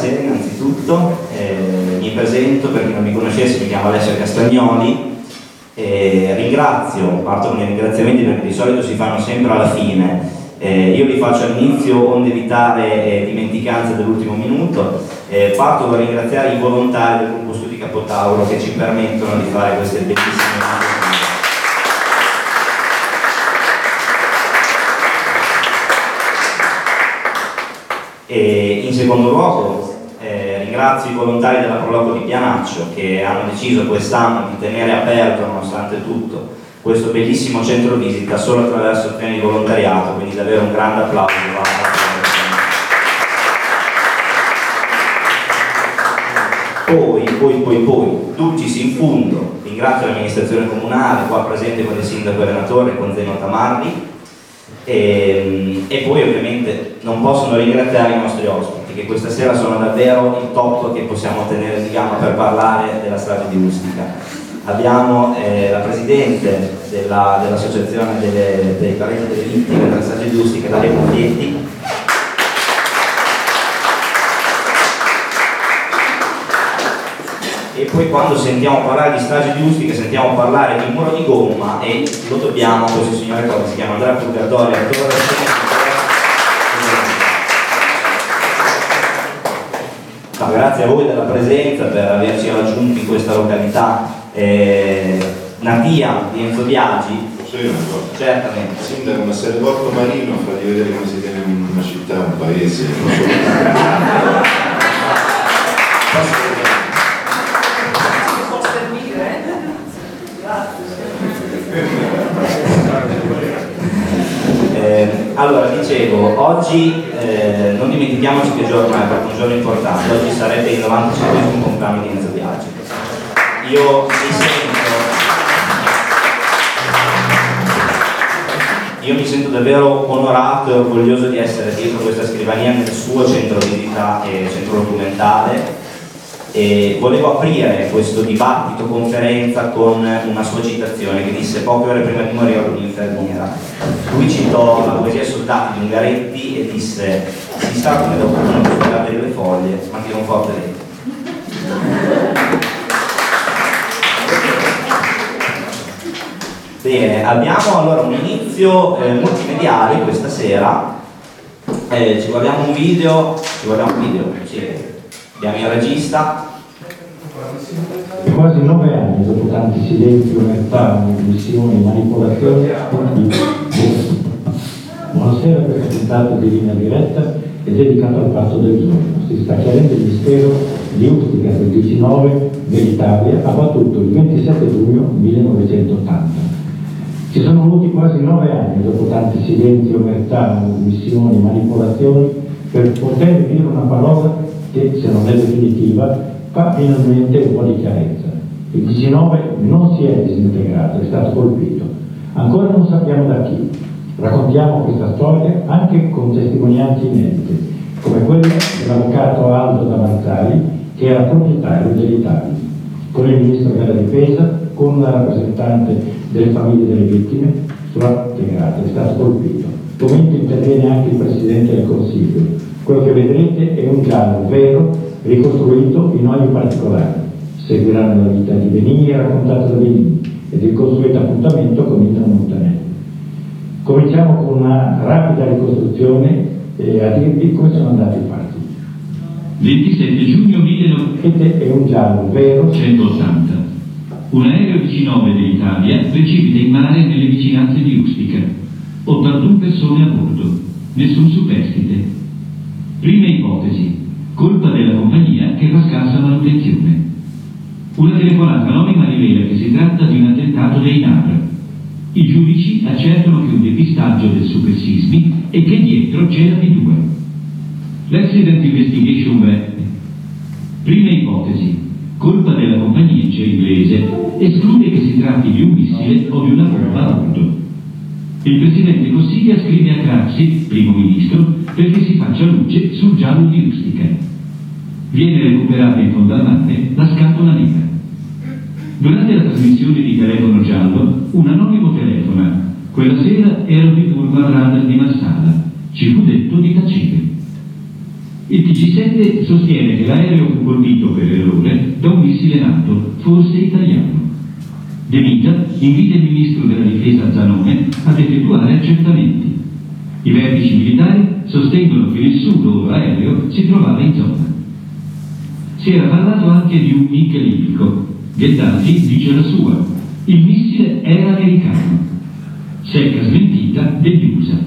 buonasera innanzitutto, eh, mi presento per chi non mi conoscesse, mi chiamo Alessio Castagnoli, eh, ringrazio, parto con i ringraziamenti perché di solito si fanno sempre alla fine, eh, io li faccio all'inizio onde evitare eh, dimenticanze dell'ultimo minuto, eh, parto per ringraziare i volontari del gruppo Studi Capotauro che ci permettono di fare queste bellissime. E in secondo luogo eh, ringrazio i volontari della Proloco di Pianaccio che hanno deciso quest'anno di tenere aperto nonostante tutto questo bellissimo centro visita solo attraverso il piano di volontariato, quindi davvero un grande applauso. Poi, poi, poi, poi, dulcis in fundo, ringrazio l'amministrazione comunale, qua presente con il sindaco allenatore, con Zeno Tamarri, e, ehm, e, poi ovviamente non possono ringraziare i nostri ospiti che questa sera sono davvero il top che possiamo tenere di gamma per parlare della strada di Ustica. Abbiamo eh, la Presidente della, dell'Associazione delle, dei parenti delle vittime della strada di Ustica, Daria Mondietti, e poi quando sentiamo parlare di strage di Ustica sentiamo parlare di muro di gomma e lo dobbiamo a questo signore qua che si chiama Andrea Purgatorio grazie a voi della presenza per averci raggiunti in questa località eh, natia di Enzo Biagi. Posso dire una cosa? certamente. Sindaco, ma se porto Marino fa di vedere come si tiene una città, un paese Eh, allora, dicevo, oggi eh, non dimentichiamoci che giorno è, perché è un giorno importante, oggi sarebbe il 95 compleanno di Enzo Biagi. Io mi sento, io mi sento davvero onorato e orgoglioso di essere dietro questa scrivania nel suo centro visita e centro documentale e volevo aprire questo dibattito conferenza con una sua citazione che disse poche ore prima di morire un'infermiera. Lui citò la poesia Soldati di Ungaretti e disse si sta come dopo uno che suona delle foglie ma tira un forte dentro. Bene, abbiamo allora un inizio eh, multimediale questa sera, eh, ci guardiamo un video, ci guardiamo un video, sì. Abbiamo il regista. Quasi nove anni dopo tanti silenzi, omertà, missioni, manipolazioni, Buonasera, questa puntata di linea diretta è dedicata al passo del giorno. Si sta chiarendo il mistero di Ustica del 19 dell'Italia, abbattuto il 27 giugno 1980. Ci sono voluti quasi nove anni dopo tanti silenzi, omertà, missioni, manipolazioni, per poter dire una parola che se non è definitiva fa finalmente un po' di chiarezza. Il 19 non si è disintegrato, è stato colpito. Ancora non sappiamo da chi. Raccontiamo questa storia anche con testimonianze inedite, come quella dell'avvocato Aldo Davanzari, che era proprietario dell'Italia, con il ministro della difesa, con una rappresentante delle famiglie delle vittime, sulla Tegrata, è stato colpito. Momento interviene anche il Presidente del Consiglio, quello che vedrete è un giallo vero, ricostruito in ogni particolare. Seguiranno la vita di Benigni raccontata da Benigni ed il consueto appuntamento con Italo Montanelli. Cominciamo con una rapida ricostruzione e a dirvi come sono andati i fatti. 27 giugno 1980 è un giallo vero 180. Un aereo DC-9 dell'Italia precipita in mare nelle vicinanze di Ustica. 81 persone a bordo, nessun superstite. Prima ipotesi, colpa della compagnia che fa scarsa manutenzione. Una telefonata anonima rivela che si tratta di un attentato dei NAR. I giudici accertano che un depistaggio del supersismi e che dietro c'è la P2. L'accident investigation web. Prima ipotesi, colpa della compagnia inglese, esclude che si tratti di un missile o di una bomba a bordo. Il Presidente Consiglia scrive a Craxi, primo ministro, perché si faccia luce sul giallo di Ustica. Viene recuperata in fondo al mare la scatola nera. Durante la trasmissione di telefono giallo, un anonimo telefona. Quella sera ero di turno a radar di Marsala. Ci fu detto di tacere. Il TG7 sostiene che l'aereo fu colpito per errore da un missile NATO, forse italiano. De Vita invita il ministro della difesa Zanone ad effettuare accertamenti. I vertici militari sostengono che nessun loro aereo si trovava in zona. Si era parlato anche di un MiG libico. Gheddafi dice la sua. Il missile era americano. Secca smentita degli USA.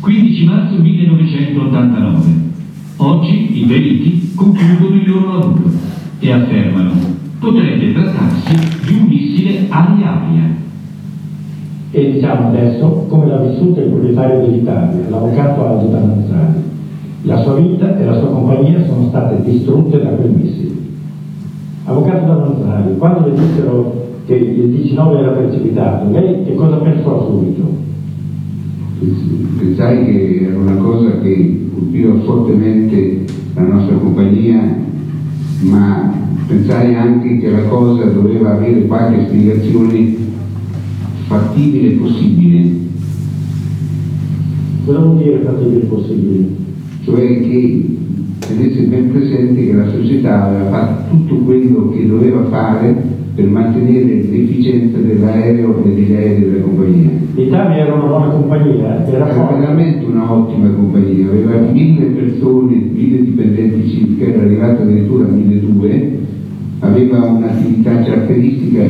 15 marzo 1989. Oggi i periti concludono il loro lavoro e affermano potrebbe trattarsi di un missile aria-aria. E diciamo adesso come l'ha vissuta il proprietario dell'Italia, l'avvocato Aldo Dannanzani. La sua vita e la sua compagnia sono state distrutte da quel missile. Avvocato Dannanzani, quando le dissero che il 19 era precipitato, lei che cosa pensò subito? Pensai che era una cosa che colpiva fortemente la nostra compagnia, ma pensai anche che la cosa doveva avere qualche spiegazione fattibile e possibile, Cosa vuol dire fattibile possibile? cioè che tenesse ben presente che la società aveva fatto tutto quello che doveva fare per mantenere l'efficienza dell'aereo e degli aerei della compagnia. L'Italia era una buona compagnia, era Era veramente un'ottima compagnia, aveva mille persone, mille dipendenti circa, era arrivato addirittura a 1200, aveva un'attività caratteristica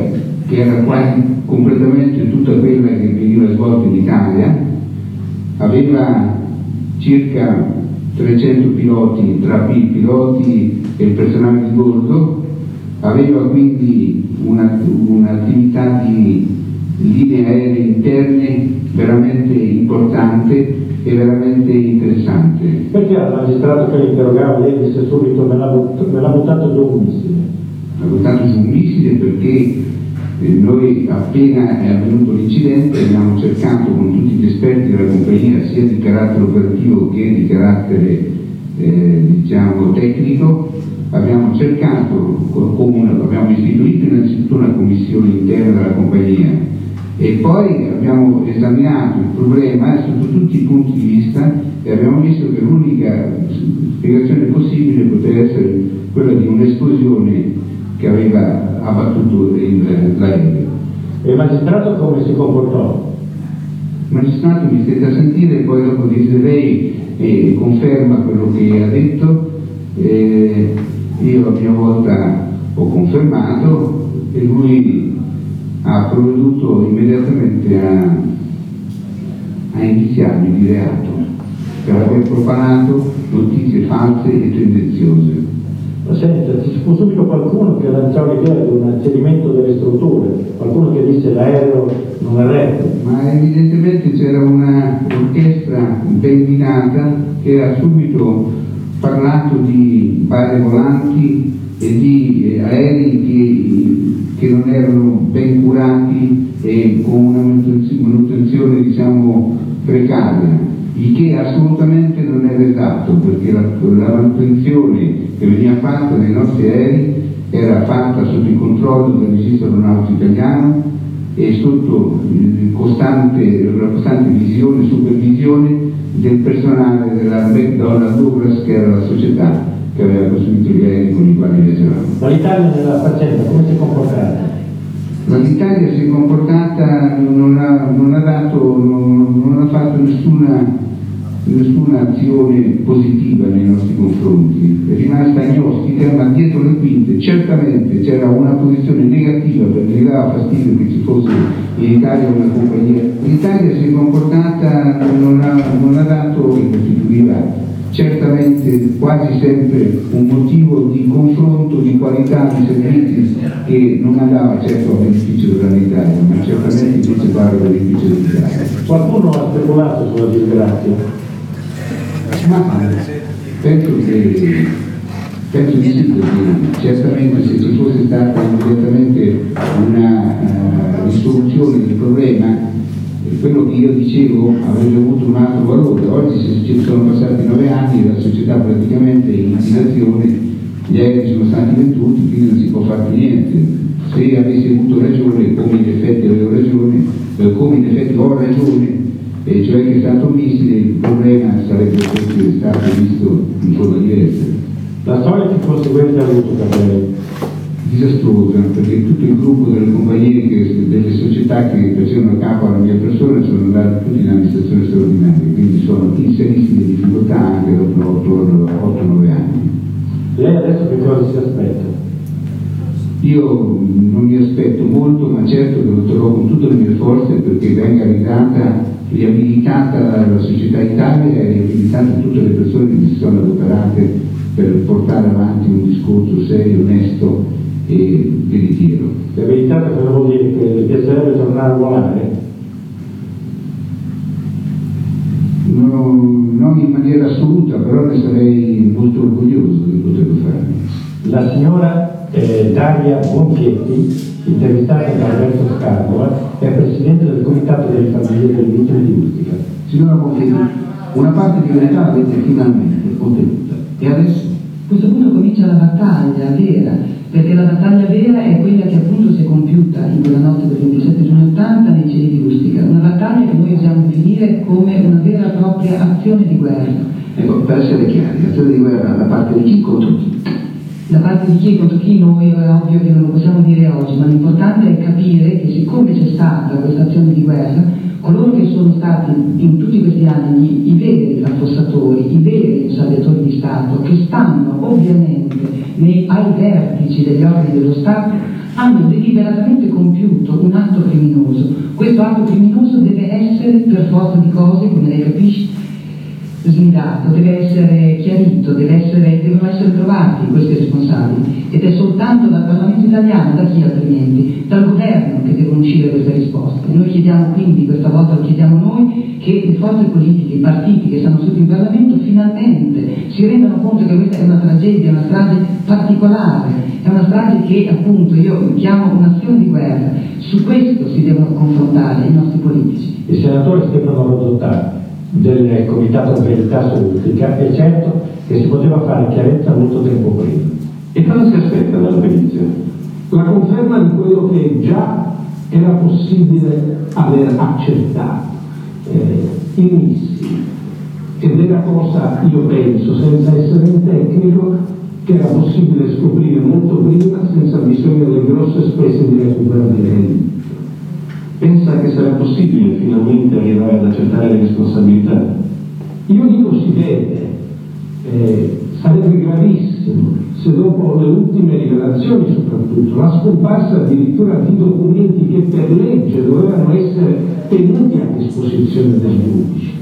che era quasi completamente tutta quella che veniva svolta in Italia, aveva circa 300 piloti tra i piloti e il personale di bordo, aveva quindi una- un'attività di linee aeree interne veramente importante e veramente interessante. Perché al magistrato che l'interrogava lei disse subito me l'ha, but- me l'ha buttato giù un missile? Ha votato su un missile perché eh, noi appena è avvenuto l'incidente abbiamo cercato con tutti gli esperti della compagnia sia di carattere operativo che di carattere eh, diciamo tecnico abbiamo cercato una- abbiamo istituito innanzitutto una commissione interna della compagnia e poi abbiamo esaminato il problema sotto tutti i punti di vista e abbiamo visto che l'unica spiegazione possibile poteva essere quella di un'esplosione che aveva abbattuto l'aereo. E il magistrato come si comportò? Il magistrato mi stette a sentire e poi dopo disse lei eh, conferma quello che ha detto, eh, io a mia volta ho confermato e lui ha provveduto immediatamente a, a indiziarmi di reato per aver profanato notizie false e tendenziose. Ma senta, ci fu subito qualcuno che lanciò l'idea di un cedimento delle strutture, qualcuno che disse l'aereo non è retto. ma evidentemente c'era una orchestra ben guidata che ha subito parlato di barre volanti e di eh, aerei che, che non erano ben curati e con una manutenzio- manutenzione diciamo precaria, il che assolutamente non era esatto perché la, la manutenzione che veniva fatta dai nostri aerei era fatta sotto il controllo del registro aeronautico italiano e sotto il costante, la costante visione supervisione del personale della McDonnell Douglas che era la società che aveva costruito gli aerei con i quali viaggiavamo. Ma l'Italia nella faccenda come si è comportata? Ma l'Italia si è comportata, non ha, non ha dato, non, non ha fatto nessuna, nessuna azione positiva nei nostri confronti, è rimasta agnostica, ma dietro le quinte certamente c'era una posizione negativa perché dava fastidio che ci fosse in Italia una compagnia. L'Italia si è comportata, non ha, non ha dato e costituiva certamente quasi sempre un motivo di confronto di qualità di servizi che non andava certo a beneficio dell'Italia, ma certamente invece va a beneficio dell'Italia. Qualcuno ha speculato sulla disgrazia. Ma penso che penso di sì, perché certamente se ci fosse stata immediatamente una eh, risoluzione del problema, eh, quello che io dicevo avrebbe avuto un altro valore. Oggi ci sono passati nove anni la società praticamente è in liquidazione, gli aerei sono stati venduti, quindi non si può fare niente. Se avessi avuto ragione, come in effetti avevo ragione, eh, come in effetti ho ragione, e cioè che è stato un missile, il problema sarebbe stato visto in forma diversa. La storia che conseguenze ha avuto per lei? disastrosa perché tutto il gruppo delle compagnie, che, delle società che facevano capo alla mia persona sono andati tutti in amministrazione straordinaria, quindi sono in serissime difficoltà anche dopo 8-9 anni. Lei adesso che cosa si aspetta? Io non mi aspetto molto, ma certo che lotterò con tutte le mie forze perché venga ridata, riabilitata la società Italia e riabilitate tutte le persone che si sono adoperate per portare avanti un discorso serio, onesto e veritiero. Riabilitata cosa vuol dire? Che le piacerebbe tornare a volare? No, non in maniera assoluta, però ne sarei molto orgoglioso di poterlo fare. La signora eh, Daria Bonfietti, intervistata da Alberto Scarbola, è presidente del comitato delle famiglie del vittime di Ustica. Signora Bonfietti, una parte di verità l'avete finalmente ottenuta. E adesso? A questo punto comincia la battaglia vera, perché la battaglia vera è quella che appunto si è compiuta in quella notte del 27 giugno 80 nei cieli di Ustica, una battaglia che noi usiamo definire come una vera e propria azione di guerra. Ecco, per essere chiari, l'azione di guerra da parte di chi contro chi? Da parte di chi e contro chi noi è ovvio che non lo possiamo dire oggi, ma l'importante è capire che siccome c'è stata questa azione di guerra, coloro che sono stati in tutti questi anni i veri affossatori, i veri insabbiatori di Stato, che stanno ovviamente nei- ai vertici degli organi dello Stato, hanno deliberatamente compiuto un atto criminoso. Questo atto criminoso deve essere per forza di cose, come lei capisce, smidato, deve essere chiarito, deve essere- devono essere trovati questi responsabili ed è soltanto dal Parlamento italiano, da chi altrimenti, dal governo che devono uscire queste risposte. Noi chiediamo quindi, questa volta lo chiediamo noi, che le forze politiche, i partiti che stanno sotto in Parlamento finalmente si rendano conto che questa è una tragedia, una strage particolare, è una strage che appunto io chiamo un'azione di guerra. Su questo si devono confrontare i nostri politici. Il senatore Stefano Rodotà del Comitato Verità Solutica è certo che si poteva fare chiarezza molto tempo prima. E cosa si aspetta dalla perizia? La conferma di quello che già era possibile aver accertato, eh, i missili. Ed era cosa, io penso, senza essere un tecnico, che era possibile scoprire molto prima senza bisogno delle grosse spese di recupero di redditi. Pensa che sarà possibile finalmente arrivare ad accertare le responsabilità? Io dico si vede, eh, sarebbe gravissimo se dopo le ultime rivelazioni soprattutto, la scomparsa addirittura di documenti che per legge dovevano essere tenuti a disposizione dei giudici,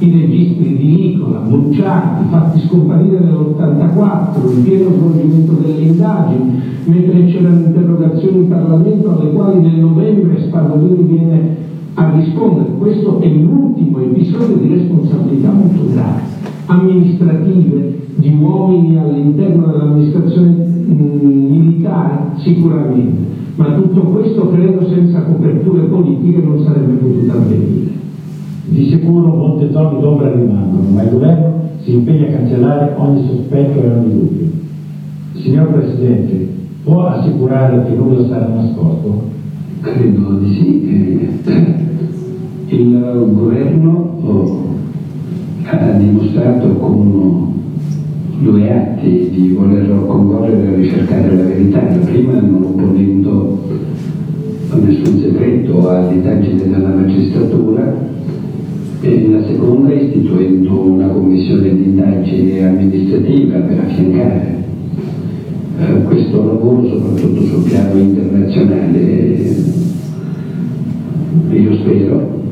i registri di Nicola, bocciati, fatti scomparire nell'84, in pieno svolgimento delle indagini, mentre c'erano interrogazioni in Parlamento alle quali nel novembre Spadolini viene a rispondere. Questo è l'ultimo episodio di responsabilità molto grave, amministrative, di uomini all'interno dell'amministrazione mh, militare, sicuramente, ma tutto questo credo senza coperture politiche non sarebbe potuto avvenire. Di sicuro molte zone d'ombra rimangono, ma il governo si impegna a cancellare ogni sospetto e ogni dubbio. Signor Presidente, può assicurare che nulla sarà nascosto? Credo di sì. eh, Il governo oh, ha dimostrato con due atti di voler concorrere a ricercare la verità. La prima non opponendo nessun segreto all'indagine della magistratura e la seconda istituendo una commissione di indagine amministrativa per affiancare eh, questo lavoro soprattutto sul piano internazionale. Io spero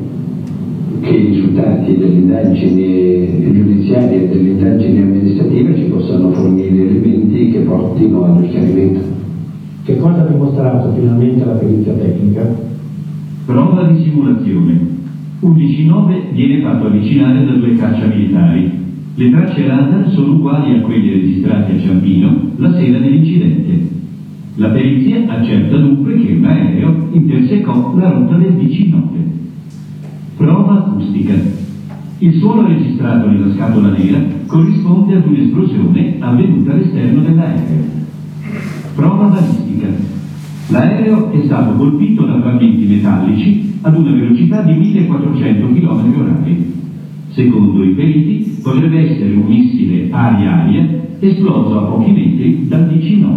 che i risultati delle indagini giudiziarie e delle indagini amministrative ci possano fornire elementi che portino allo chiarimento. Che cosa ha dimostrato finalmente la perizia tecnica? Prova di simulazione. 11.9 viene fatto avvicinare da due caccia militari. Le tracce radar sono uguali a quelle registrate a Ciampino la sera dell'incidente. La perizia accerta dunque che un aereo intersecò la rotta del DC-9. Prova acustica. Il suono registrato nella scatola nera corrisponde ad un'esplosione avvenuta all'esterno dell'aereo. Prova balistica. L'aereo è stato colpito da frammenti metallici ad una velocità di 1400 km h Secondo i periti potrebbe essere un missile aria-aria esploso a pochi metri dal DC-9.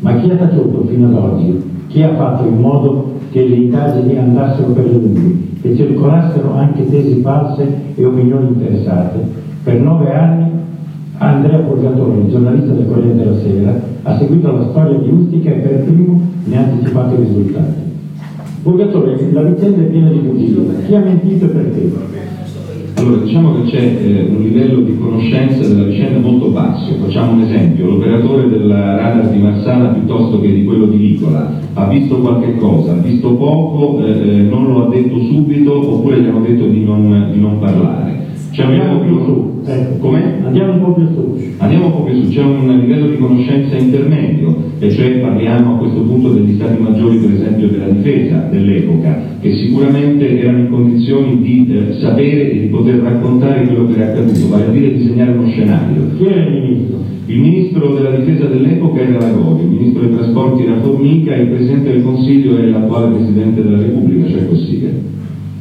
Ma chi ha taciuto fino ad oggi? Chi ha fatto in modo che le indagini andassero per lunghi, che circolassero anche tesi false e opinioni interessate? Per nove anni Andrea Purgatori, giornalista del Corriere della Sera, ha seguito la storia di Ustica e per primo ne ha anticipato i risultati. Purgatori, la vicenda è piena di bugie. Chi ha mentito e perché? Allora, diciamo che c'è eh, un livello di conoscenza della vicenda molto basso. Facciamo un esempio, l'operatore del radar di Marsala piuttosto che di quello di Nicola ha visto qualche cosa, ha visto poco, eh, eh non lo ha detto subito oppure gli hanno detto di non, di non parlare. Andiamo più su. Ecco. Andiamo un po' più su. Andiamo un po' più su, c'è un livello di conoscenza intermedio, e cioè parliamo a questo punto degli stati maggiori per esempio della difesa dell'epoca, che sicuramente erano in condizioni di eh, sapere e di poter raccontare quello che era accaduto, vale a dire disegnare uno scenario. Chi era il ministro? Il ministro della difesa dell'epoca era Lagori, il ministro dei trasporti era Formica, il presidente del Consiglio è l'attuale presidente della Repubblica, cioè Cossiga.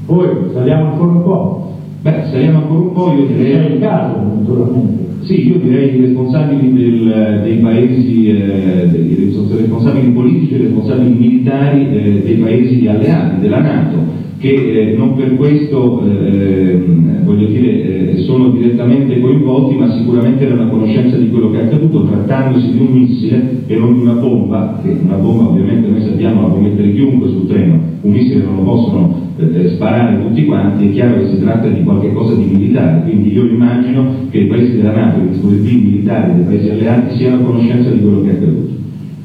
Poi saliamo ancora un po'. Beh, saliamo ancora un po', io direi... Il caso, naturalmente. Sì, io direi i responsabili del, dei paesi, eh, dei responsabili politici responsabili militari eh, dei paesi alleati, della Nato, che eh, non per questo eh, voglio dire, eh, sono direttamente coinvolti, ma sicuramente hanno una conoscenza di quello che è accaduto trattandosi di un missile e non di una bomba, che una bomba ovviamente noi sappiamo la può mettere chiunque sul treno, un missile non lo possono eh, sparare tutti quanti, è chiaro che si tratta di qualcosa di militare, quindi io immagino che i paesi della Nato, i dispositivi militari dei paesi alleati siano a conoscenza di quello che è accaduto.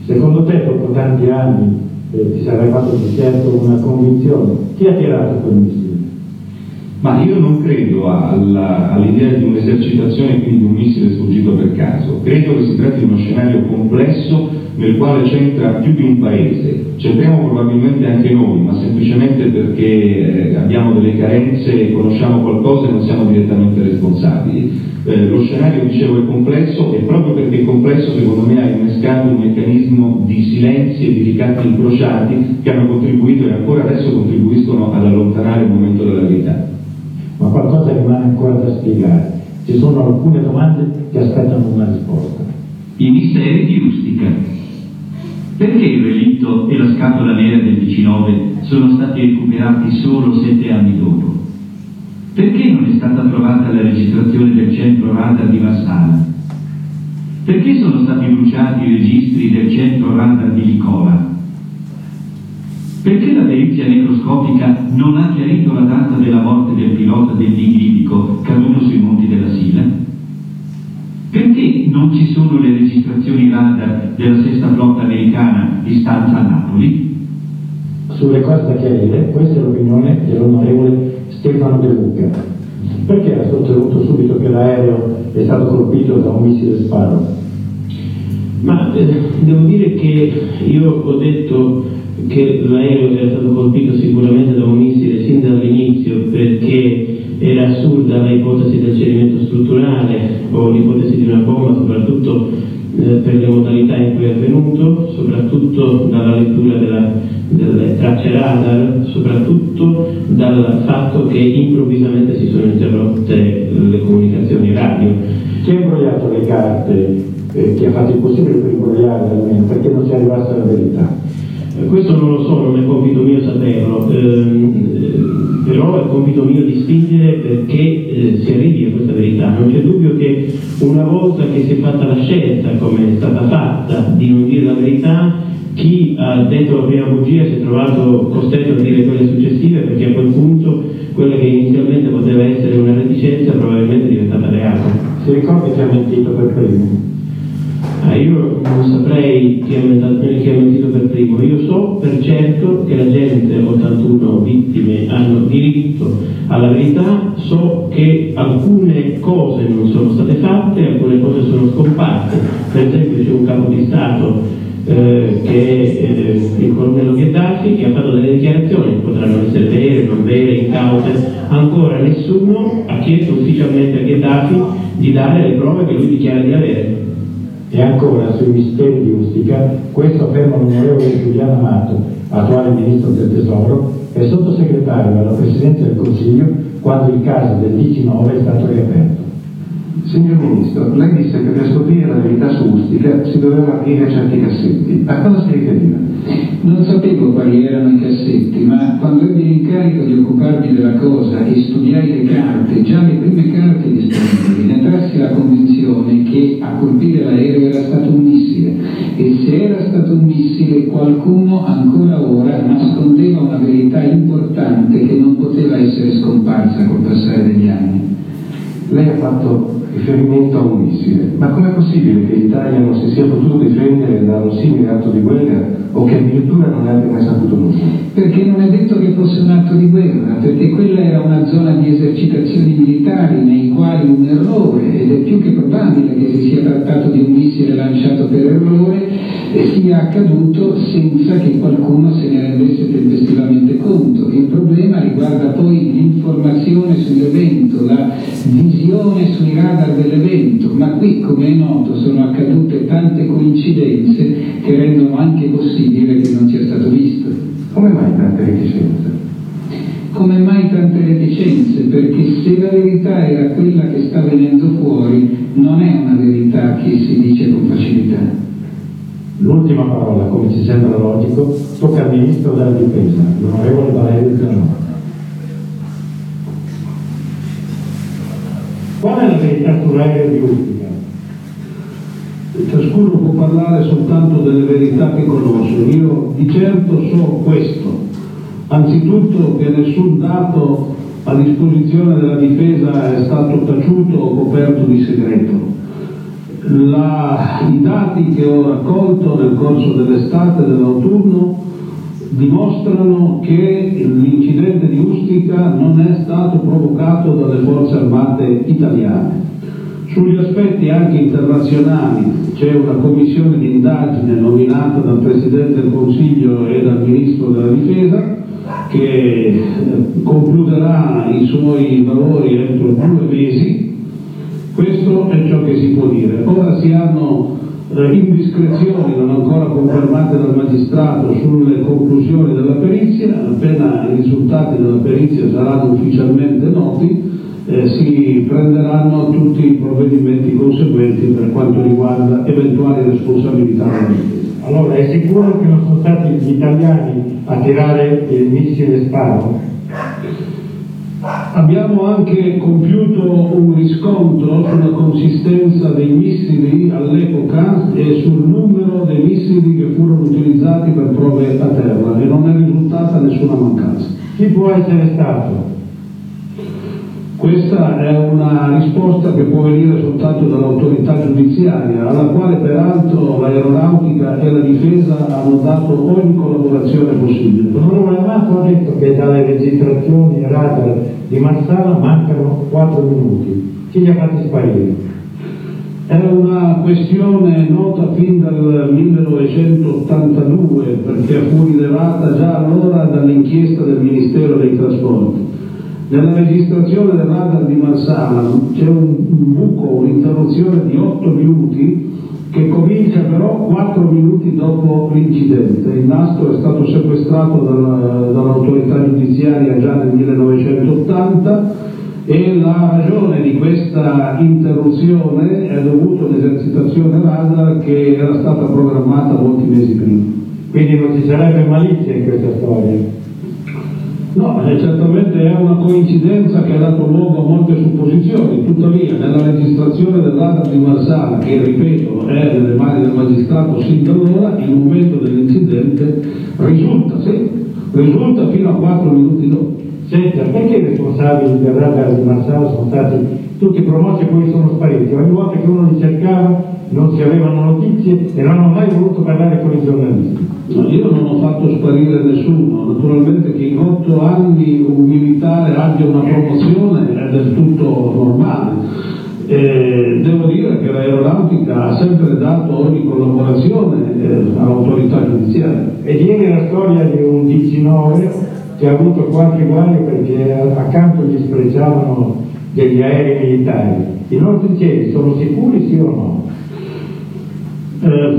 Secondo te, dopo tanti anni, eh, ti sarai fatto di certo una convinzione. Chi ha tirato quel missile? Ma io non credo alla, all'idea di un'esercitazione, quindi di un missile sfuggito per caso. Credo che si tratti di uno scenario complesso nel quale c'entra più di un paese. C'entriamo probabilmente anche noi, ma semplicemente perché eh, abbiamo delle carenze e conosciamo qualcosa e non siamo direttamente responsabili. Eh, lo scenario, dicevo, è complesso e proprio perché è complesso, secondo me, ha innescato un meccanismo di silenzi e di ricatti incrociati che hanno contribuito e ancora adesso contribuiscono ad allontanare il momento della verità. Ma qualcosa rimane ancora da spiegare. Ci sono alcune domande che aspettano una risposta. I misteri di Ustica. Perché il relitto e la scatola nera del 19 sono stati recuperati solo sette anni dopo? Perché non è stata trovata la registrazione del centro radar di Massana? Perché sono stati bruciati i registri del centro radar di Licola? Perché la perizia necroscopica non ha chiarito la data della morte del pilota del libico caduto sui monti della Sila? Perché non ci sono le registrazioni radar della sesta flotta americana di stanza a Napoli? Sulle cose da chiarire, questa è l'opinione dell'onorevole Stefano De Luca. Perché ha sostenuto subito che l'aereo è stato colpito da un missile sparo? Ma eh, devo dire che io ho detto che l'aereo era stato colpito sicuramente da un missile sin dall'inizio perché era assurda l'ipotesi del cedimento strutturale o l'ipotesi di una bomba, soprattutto eh, per le modalità in cui è avvenuto, soprattutto dalla lettura della, delle tracce radar, soprattutto dal fatto che improvvisamente si sono interrotte le comunicazioni radio. Chi ha imbrogliato le carte, eh, chi ha fatto il possibile per imbrogliarle almeno, perché non si arrivasse alla verità? Questo non lo so, non è compito mio saperlo, eh, però è compito mio di spingere perché eh, si arrivi a questa verità. Non c'è dubbio che una volta che si è fatta la scelta, come è stata fatta, di non dire la verità, chi ha detto la prima bugia si è trovato costretto a dire quelle successive perché a quel punto quella che inizialmente poteva essere una reticenza probabilmente è diventata reato. Si ricorda che ha mentito per primo? Ah, io non saprei chi ha, mentito per primo, io so per certo che la gente, 81 vittime, hanno diritto alla verità, so che alcune cose non sono state fatte, alcune cose sono scomparse, per esempio c'è un capo di Stato eh, che è eh, il colonnello Gheddafi che ha fatto delle dichiarazioni, potranno essere vere, non vere, incaute, ancora nessuno ha chiesto ufficialmente a Gheddafi di dare le prove che lui dichiara di avere. E ancora sui misteri di Ustica, questo afferma l'onorevole Giuliano Amato, attuale Ministro del Tesoro e sottosegretario alla Presidenza del Consiglio quando il caso del 19 è stato riaperto. Signor Ministro, lei disse che per scoprire la verità su Ustica si doveva aprire certi cassetti. A cosa si riferiva? Non sapevo quali erano i cassetti, ma quando ebbi l'incarico di occuparmi della cosa e studiai le carte, già le prime carte disponibili, ne trassi la convinzione che a colpire l'aereo era stato un missile e se era stato un missile qualcuno ancora ora nascondeva una verità importante che non poteva essere scomparsa col passare degli anni. Lei ha fatto riferimento a un missile, ma com'è possibile che l'Italia non si sia potuto difendere da un simile atto di guerra o che addirittura non ne abbia mai saputo nulla? Perché non è detto che fosse un atto di guerra, perché quella era una zona di esercitazioni militari nei quali un errore, ed è più che probabile che si sia trattato di un missile lanciato per errore, sia accaduto senza che qualcuno se ne rendesse tempestivamente. Riguarda poi l'informazione sull'evento, la visione sui radar dell'evento, ma qui, come è noto, sono accadute tante coincidenze che rendono anche possibile che non sia stato visto. Come mai tante reticenze? Come mai tante reticenze? Perché se la verità era quella che sta venendo fuori, non è una verità che si dice con facilità. L'ultima parola, come ci sembra logico, tocca al Ministro della Difesa, l'onorevole Valerio Zanoni. Qual è la verità sull'aereo di Ustica? Ciascuno può parlare soltanto delle verità che conosce. Io di certo so questo. Anzitutto che nessun dato a disposizione della difesa è stato taciuto o coperto di segreto. La, I dati che ho raccolto nel corso dell'estate e dell'autunno dimostrano che l'incidente di Ustica non è stato provocato dalle forze armate italiane. Sugli aspetti anche internazionali c'è una commissione di indagine nominata dal Presidente del Consiglio e dal Ministro della Difesa che eh, concluderà i suoi lavori entro due mesi. Questo è ciò che si può dire. Ora si hanno eh, indiscrezioni non ancora confermate dal magistrato sulle conclusioni della perizia, appena i risultati della perizia saranno ufficialmente noti, eh, si prenderanno tutti i provvedimenti conseguenti per quanto riguarda eventuali responsabilità. Allora, è sicuro che non sono stati gli italiani a tirare il missile Sparo? Abbiamo anche compiuto un riscontro sulla consistenza dei missili all'epoca e sul numero dei missili che furono utilizzati per prove a terra e non è risultata nessuna mancanza. Chi può essere stato? Questa è una risposta che può venire soltanto dall'autorità giudiziaria, alla quale peraltro l'aeronautica e la difesa hanno dato ogni collaborazione possibile. L'onorevole Amato ha detto che dalle registrazioni radar di Marsala mancano 4 minuti. Chi li ha fatti sparire? È una questione nota fin dal 1982 perché fu rilevata già allora dall'inchiesta del Ministero dei Trasporti. Nella registrazione del radar di Marsala c'è un buco, un'interruzione di 8 minuti che comincia però 4 minuti dopo l'incidente. Il nastro è stato sequestrato dalla- dall'autorità giudiziaria già nel 1980 e la ragione di questa interruzione è dovuta all'esercitazione radar che era stata programmata molti mesi prima. Quindi non ci sarebbe malizia in questa storia. No, eh, certamente è una coincidenza che ha dato luogo a molte supposizioni, tuttavia nella registrazione del radar di Marsala, che ripeto è nelle mani del magistrato sin da allora, il momento dell'incidente risulta, sì, risulta fino a 4 minuti dopo. Senta, perché i responsabili del radar di Marsala sono stati tutti promossi e poi sono spariti? Ogni volta che uno li cercava non si avevano notizie e non hanno mai voluto parlare con i giornalisti. No, io non ho fatto sparire nessuno, naturalmente che in otto anni un militare abbia una promozione è del tutto normale. Eh, devo dire che l'aeronautica ha sempre dato ogni collaborazione eh, all'autorità giudiziaria. E viene la storia di un 19 che ha avuto qualche guaio perché accanto gli sprecciavano degli aerei militari. I nostri cieli sono sicuri sì o no? Eh,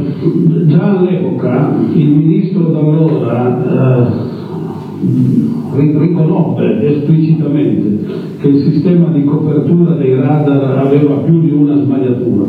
già all'epoca il ministro d'allora eh, riconobbe esplicitamente che il sistema di copertura dei radar aveva più di una sbagliatura.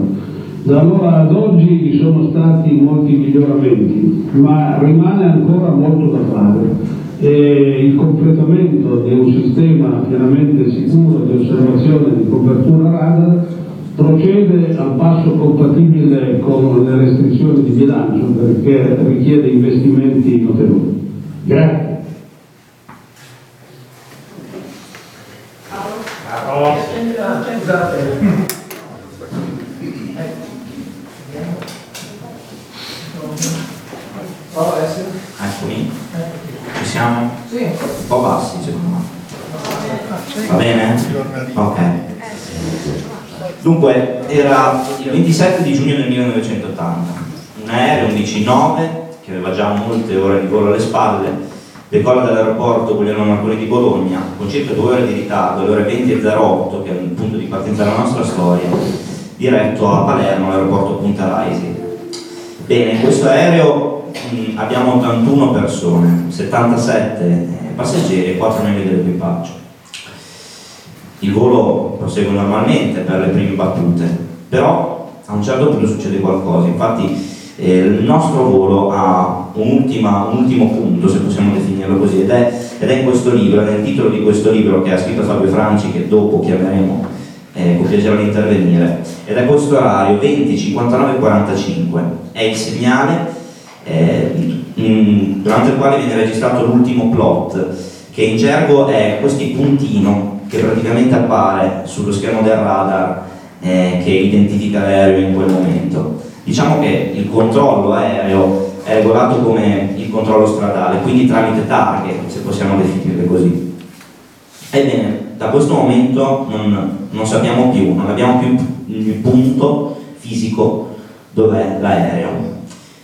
Da allora ad oggi vi sono stati molti miglioramenti, ma rimane ancora molto da fare e il completamento di un sistema pienamente sicuro di osservazione di copertura radar procede al passo compatibile con le restrizioni di bilancio perché richiede investimenti notevoli. Grazie. Eccomi. Ci siamo? Sì. Un po' bassi secondo me. Va bene? Ok. Dunque, era il 27 di giugno del 1980. Un aereo, un DC-9, che aveva già molte ore di volo alle spalle, decolla dall'aeroporto Guglielmo Marconi di Bologna con circa due ore di ritardo, alle ore 20.08, che è il punto di partenza della nostra storia, diretto a Palermo, all'aeroporto Punta Raisi. Bene, questo aereo mh, abbiamo 81 persone, 77 eh, passeggeri e 4 membri dell'equipaggio. Il volo prosegue normalmente per le prime battute, però a un certo punto succede qualcosa, infatti eh, il nostro volo ha un, un, ultimo punto, se possiamo definirlo così, ed è, ed è in questo libro, nel titolo di questo libro che ha scritto Fabio Franci, che dopo chiameremo eh, con piacere di intervenire, ed è questo orario 20, 59 45, è il segnale eh, in, durante il quale viene registrato l'ultimo plot, che in gergo è questo puntino che praticamente appare sullo schermo del radar eh, che identifica l'aereo in quel momento. Diciamo che il controllo aereo è regolato come il controllo stradale, quindi tramite targhe, se possiamo definirle così. Ebbene, da questo momento non, non sappiamo più, non abbiamo più il punto fisico dov'è l'aereo.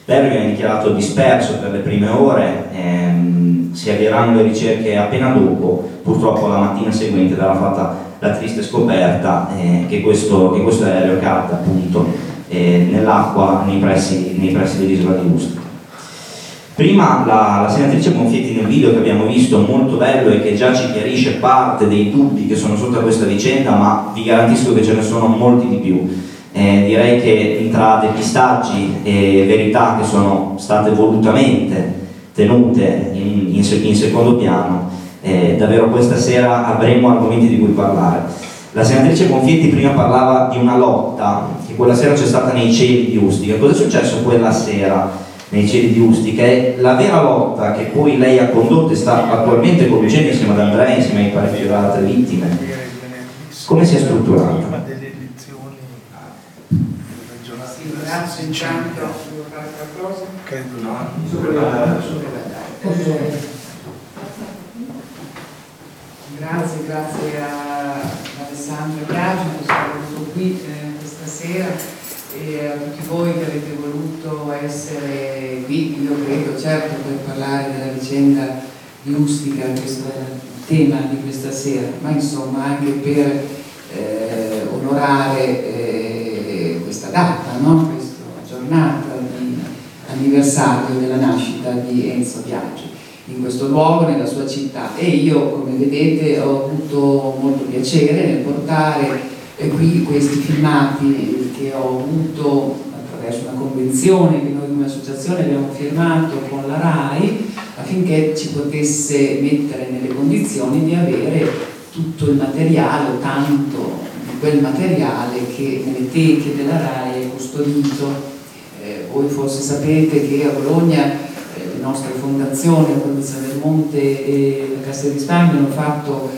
L'aereo viene dichiarato disperso per le prime ore, ehm, si avvieranno le ricerche appena dopo, purtroppo la mattina seguente verrà fatta la triste scoperta eh, che, questo, che, questo, aereo cade appunto eh, nell'acqua nei pressi, nei pressi dell'isola di Ustica. Prima la, la, senatrice Bonfietti nel video che abbiamo visto, molto bello e che già ci chiarisce parte dei dubbi che sono sotto a questa vicenda, ma vi garantisco che ce ne sono molti di più. Eh, direi che tra depistaggi e verità che sono state volutamente tenute in, in, in secondo piano, eh, davvero questa sera avremo argomenti di cui parlare. La senatrice Confietti prima parlava di una lotta che quella sera c'è stata nei cieli di Ustica. Cosa è successo quella sera nei cieli di Ustica? È la vera lotta che poi lei ha condotto e sta attualmente conducendo insieme ad Andrea, insieme ai parecchie altre vittime. Come si è strutturata? Grazie intanto. Credo no. Grazie, grazie a Alessandro Biagio che sono venuto qui eh, questa sera e a tutti voi che avete voluto essere qui, io credo certo per parlare della vicenda di Ustica, questo è il tema di questa sera, ma insomma anche per eh, onorare eh, questa data, no? questa giornata di anniversario della nascita di Enzo Biagio in questo luogo, nella sua città e io come vedete ho avuto molto piacere nel portare eh, qui questi filmati che ho avuto attraverso una convenzione che noi come associazione abbiamo firmato con la RAI affinché ci potesse mettere nelle condizioni di avere tutto il materiale tanto di quel materiale che nelle teche della RAI è custodito. Eh, voi forse sapete che a Bologna le nostre fondazioni, la Fondazione del Monte e la Cassa di Risparmio hanno fatto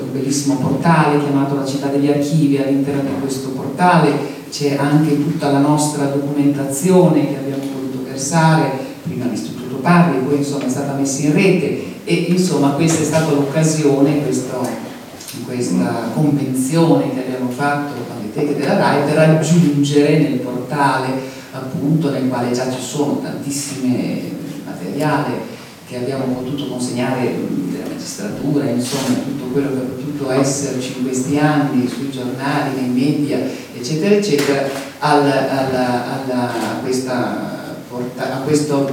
un bellissimo portale chiamato La città degli archivi, all'interno di questo portale. C'è anche tutta la nostra documentazione che abbiamo voluto versare, prima all'Istituto Parri, poi insomma è stata messa in rete e insomma questa è stata l'occasione, questa convenzione che abbiamo fatto con le teche della RAI per aggiungere nel portale appunto nel quale già ci sono tantissime materiale che abbiamo potuto consegnare della magistratura, insomma tutto quello che è potuto esserci in questi anni sui giornali, nei media eccetera, eccetera, al, alla, alla, a, questa, a questa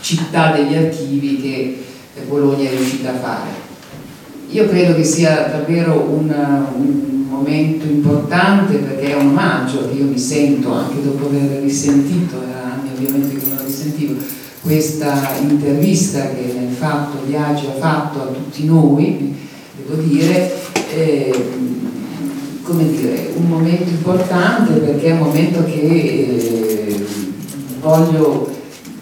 città degli archivi che Bologna è riuscita a fare. Io credo che sia davvero un, un momento importante perché è un omaggio che io mi sento anche dopo aver risentito, era anni ovviamente che non lo risentivo, questa intervista che nel fatto Viaggi ha fatto a tutti noi, devo dire, eh, come dire, un momento importante perché è un momento che eh, voglio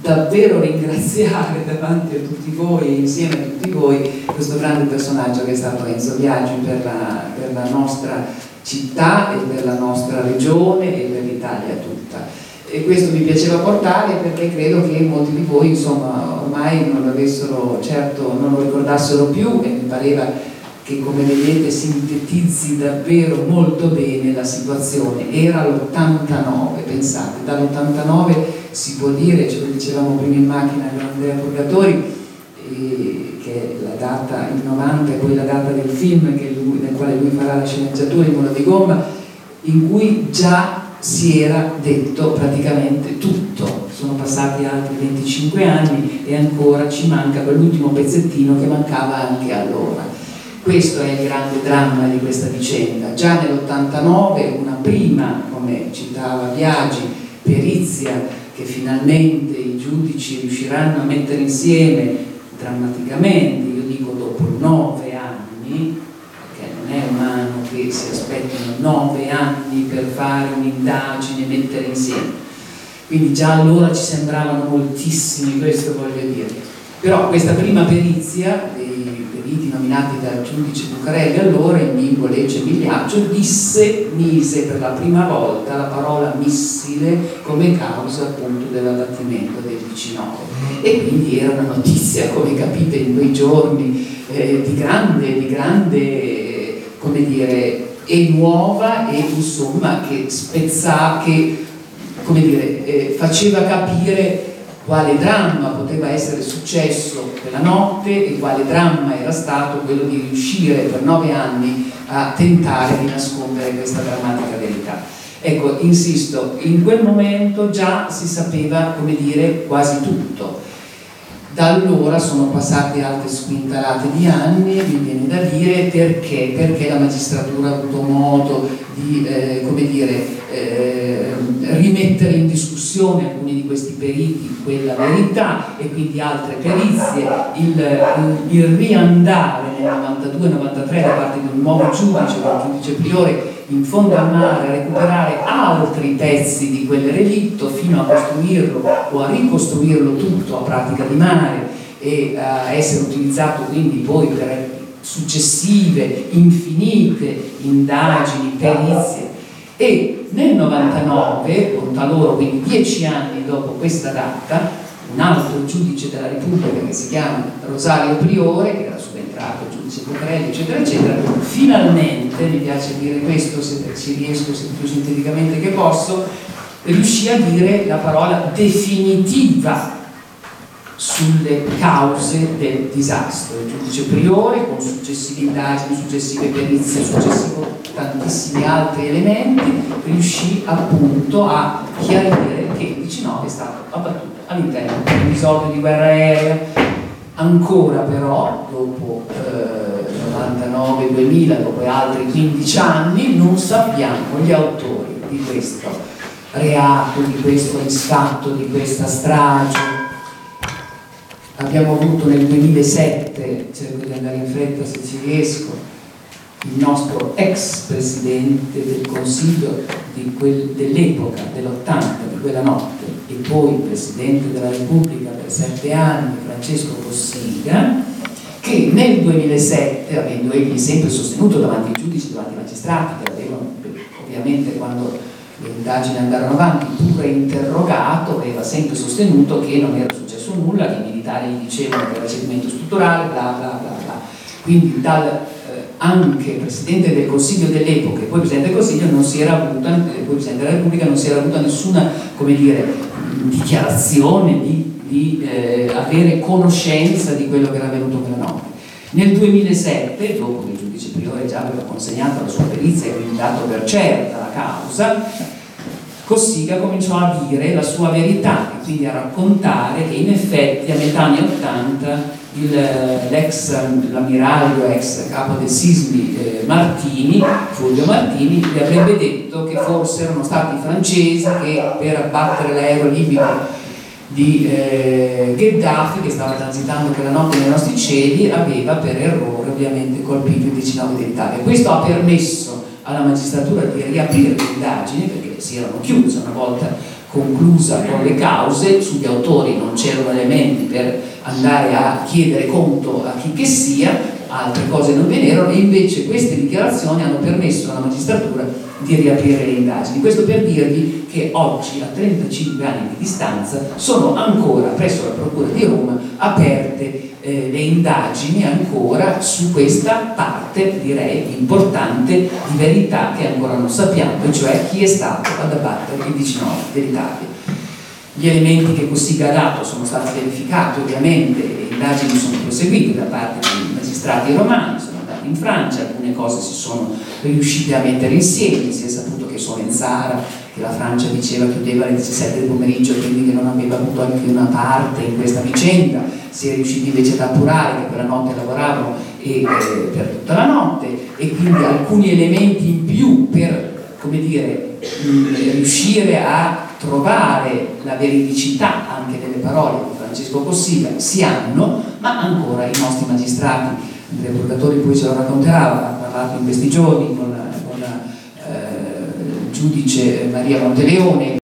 davvero ringraziare davanti a tutti voi insieme a tutti voi questo grande personaggio che è stato Enzo Viaggi per la, per la nostra città e per la nostra regione e per l'Italia tutta. E questo mi piaceva portare perché credo che molti di voi insomma ormai non certo non lo ricordassero più e mi pareva che come vedete sintetizzi davvero molto bene la situazione. Era l'89, pensate, dall'89 si può dire, ce lo dicevamo prima in macchina con Andrea Purgatori, eh, che è la data, il 90 e poi la data del film lui, nel quale lui farà la sceneggiatura in Muro di Gomma, in cui già si era detto praticamente tutto. Sono passati altri 25 anni e ancora ci manca quell'ultimo pezzettino che mancava anche allora. Questo è il grande dramma di questa vicenda. Già nell'89 una prima, come citava Biagi, perizia che finalmente i giudici riusciranno a mettere insieme drammaticamente, io dico dopo nove anni, perché non è umano che si aspettino nove anni per fare un'indagine mettere insieme. Quindi già allora ci sembravano moltissimi, questo voglio dire. Però questa prima perizia dei nominati dal giudice Bucarelli allora in lingua legge Migliaccio disse, mise per la prima volta la parola missile come causa appunto dell'abbattimento del 19 e quindi era una notizia come capite in quei giorni eh, di grande, di grande come dire e nuova e insomma che spezzava che come dire eh, faceva capire quale dramma poteva essere successo quella notte e quale dramma era stato quello di riuscire per nove anni a tentare di nascondere questa drammatica verità. Ecco, insisto, in quel momento già si sapeva, come dire, quasi tutto. Da allora sono passate altre squintalate di anni, mi viene da dire perché, perché la magistratura ha avuto modo di, eh, come dire, eh, rimettere in discussione alcuni di questi periti quella verità e quindi altre perizie, il, il riandare nel 92-93 da parte di un nuovo giudice, del giudice priore, in fondo al mare a recuperare altri pezzi di quel relitto fino a costruirlo o a ricostruirlo tutto a pratica di mare e a essere utilizzato quindi poi per successive, infinite indagini, perizie. E nel 99, conta loro, quindi dieci anni dopo questa data, un altro giudice della Repubblica che si chiama Rosario Priore, che era subentrato il giudice Bucarelli, eccetera, eccetera, finalmente, mi piace dire questo se ci riesco più sinteticamente che posso, riuscì a dire la parola definitiva sulle cause del disastro. Il giudice Priore, con successive indagini, successive perizie, successivi tantissimi altri elementi, riuscì appunto a chiarire che il 19 è stato abbattuto all'interno di un episodio di guerra aerea. Ancora però, dopo eh, 99-2000, dopo altri 15 anni, non sappiamo gli autori di questo reato, di questo riscatto, di questa strage. Abbiamo avuto nel 2007, cerco di andare in fretta se ci riesco, il nostro ex presidente del Consiglio dell'epoca, dell'80, di quella notte, e poi presidente della Repubblica per sette anni, Francesco Cossiga, che nel 2007, avendo egli sempre sostenuto davanti ai giudici, davanti ai magistrati, che avevano ovviamente quando le indagini andarono avanti, pure interrogato, aveva sempre sostenuto che non era successo nulla, che i militari gli dicevano che era cedimento strutturale, bla bla bla bla. Quindi dal eh, anche Presidente del Consiglio dell'epoca e poi Presidente del Consiglio non si era avuta, eh, poi Presidente della Repubblica non si era avuta nessuna, come dire, dichiarazione di, di eh, avere conoscenza di quello che era avvenuto quella notte. Nel 2007, dopo che il giudice Priore già aveva consegnato la sua perizia e quindi dato per certa la causa, Cossiga cominciò a dire la sua verità e quindi a raccontare che in effetti a metà anni 80 l'ex l'ammiraglio, ex capo del Sismi eh, Martini, Fulvio Martini, gli avrebbe detto che forse erano stati i francesi che per abbattere l'aereo libico di eh, Gheddafi che stava transitando quella notte nei nostri cieli aveva per errore ovviamente colpito il 19 dell'Italia. Questo ha permesso alla magistratura di riaprire le indagini perché si erano chiuse una volta conclusa con le cause, sugli autori non c'erano elementi per andare a chiedere conto a chi che sia, altre cose non ve n'erano e invece queste dichiarazioni hanno permesso alla magistratura di riaprire le indagini. Questo per dirvi che oggi, a 35 anni di distanza, sono ancora presso la Procura di Roma aperte eh, le indagini ancora su questa parte, direi, importante di verità che ancora non sappiamo, cioè chi è stato ad abbattere il 19 dell'Italia. Gli elementi che Cossiga ha sono stati verificati ovviamente, le indagini sono proseguite da parte dei magistrati romani, sono andati in Francia, alcune cose si sono riuscite a mettere insieme, si è saputo che Solenzara, che la Francia diceva chiudeva alle 17 del pomeriggio, quindi che non aveva avuto anche una parte in questa vicenda, si è riusciti invece ad appurare che quella notte lavoravano e, eh, per tutta la notte e quindi alcuni elementi in più per come dire, riuscire a trovare la veridicità anche delle parole di Francesco Cossiga si hanno, ma ancora i nostri magistrati, Andrea Purgatori poi ce lo racconterà, ha parlato in questi giorni con, con eh, il giudice Maria Monteleone,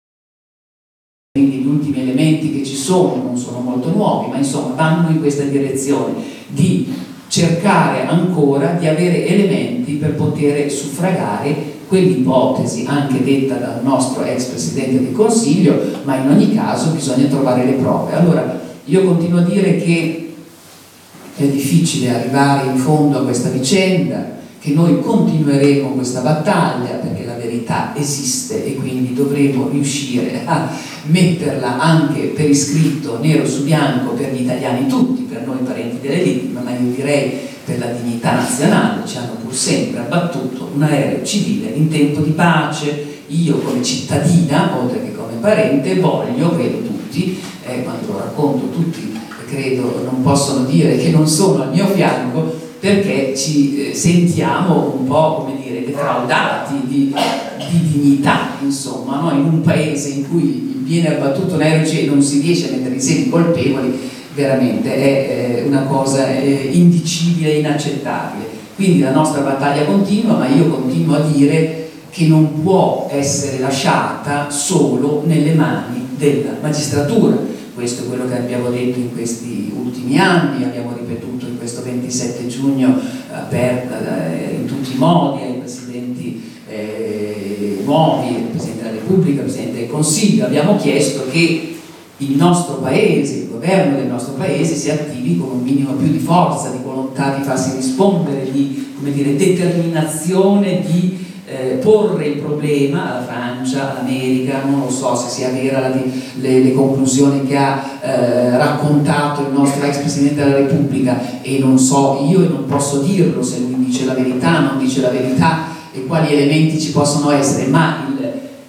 quindi gli ultimi elementi che ci sono non sono molto nuovi, ma insomma vanno in questa direzione di cercare ancora di avere elementi per poter suffragare quell'ipotesi anche detta dal nostro ex Presidente del Consiglio, ma in ogni caso bisogna trovare le prove. Allora, io continuo a dire che è difficile arrivare in fondo a questa vicenda, che noi continueremo questa battaglia perché la verità esiste e quindi dovremo riuscire a metterla anche per iscritto nero su bianco per gli italiani tutti, per noi parenti delle vittime, ma io direi per la dignità nazionale, ci hanno sempre abbattuto un aereo civile in tempo di pace. Io come cittadina, oltre che come parente, voglio, credo tutti, eh, quando lo racconto tutti credo non possono dire che non sono al mio fianco, perché ci eh, sentiamo un po' come dire defraudati di, di dignità, insomma, no? in un paese in cui viene abbattuto un aereo e non si riesce a mettere i colpevoli, veramente è una cosa indicibile e inaccettabile. Quindi la nostra battaglia continua, ma io continuo a dire che non può essere lasciata solo nelle mani della magistratura. Questo è quello che abbiamo detto in questi ultimi anni, abbiamo ripetuto in questo 27 giugno per, eh, in tutti i modi ai presidenti eh, nuovi, il Presidente della Repubblica, il Presidente del Consiglio, abbiamo chiesto che il nostro paese, il governo del nostro paese si attivi con un minimo più di forza, di volontà di farsi rispondere, di dire, determinazione di eh, porre il problema alla Francia, all'America, non lo so se sia vera la, le, le, conclusioni che ha eh, raccontato il nostro ex Presidente della Repubblica. E non so io e non posso dirlo se lui dice la verità, non dice la verità e quali elementi ci possono essere, ma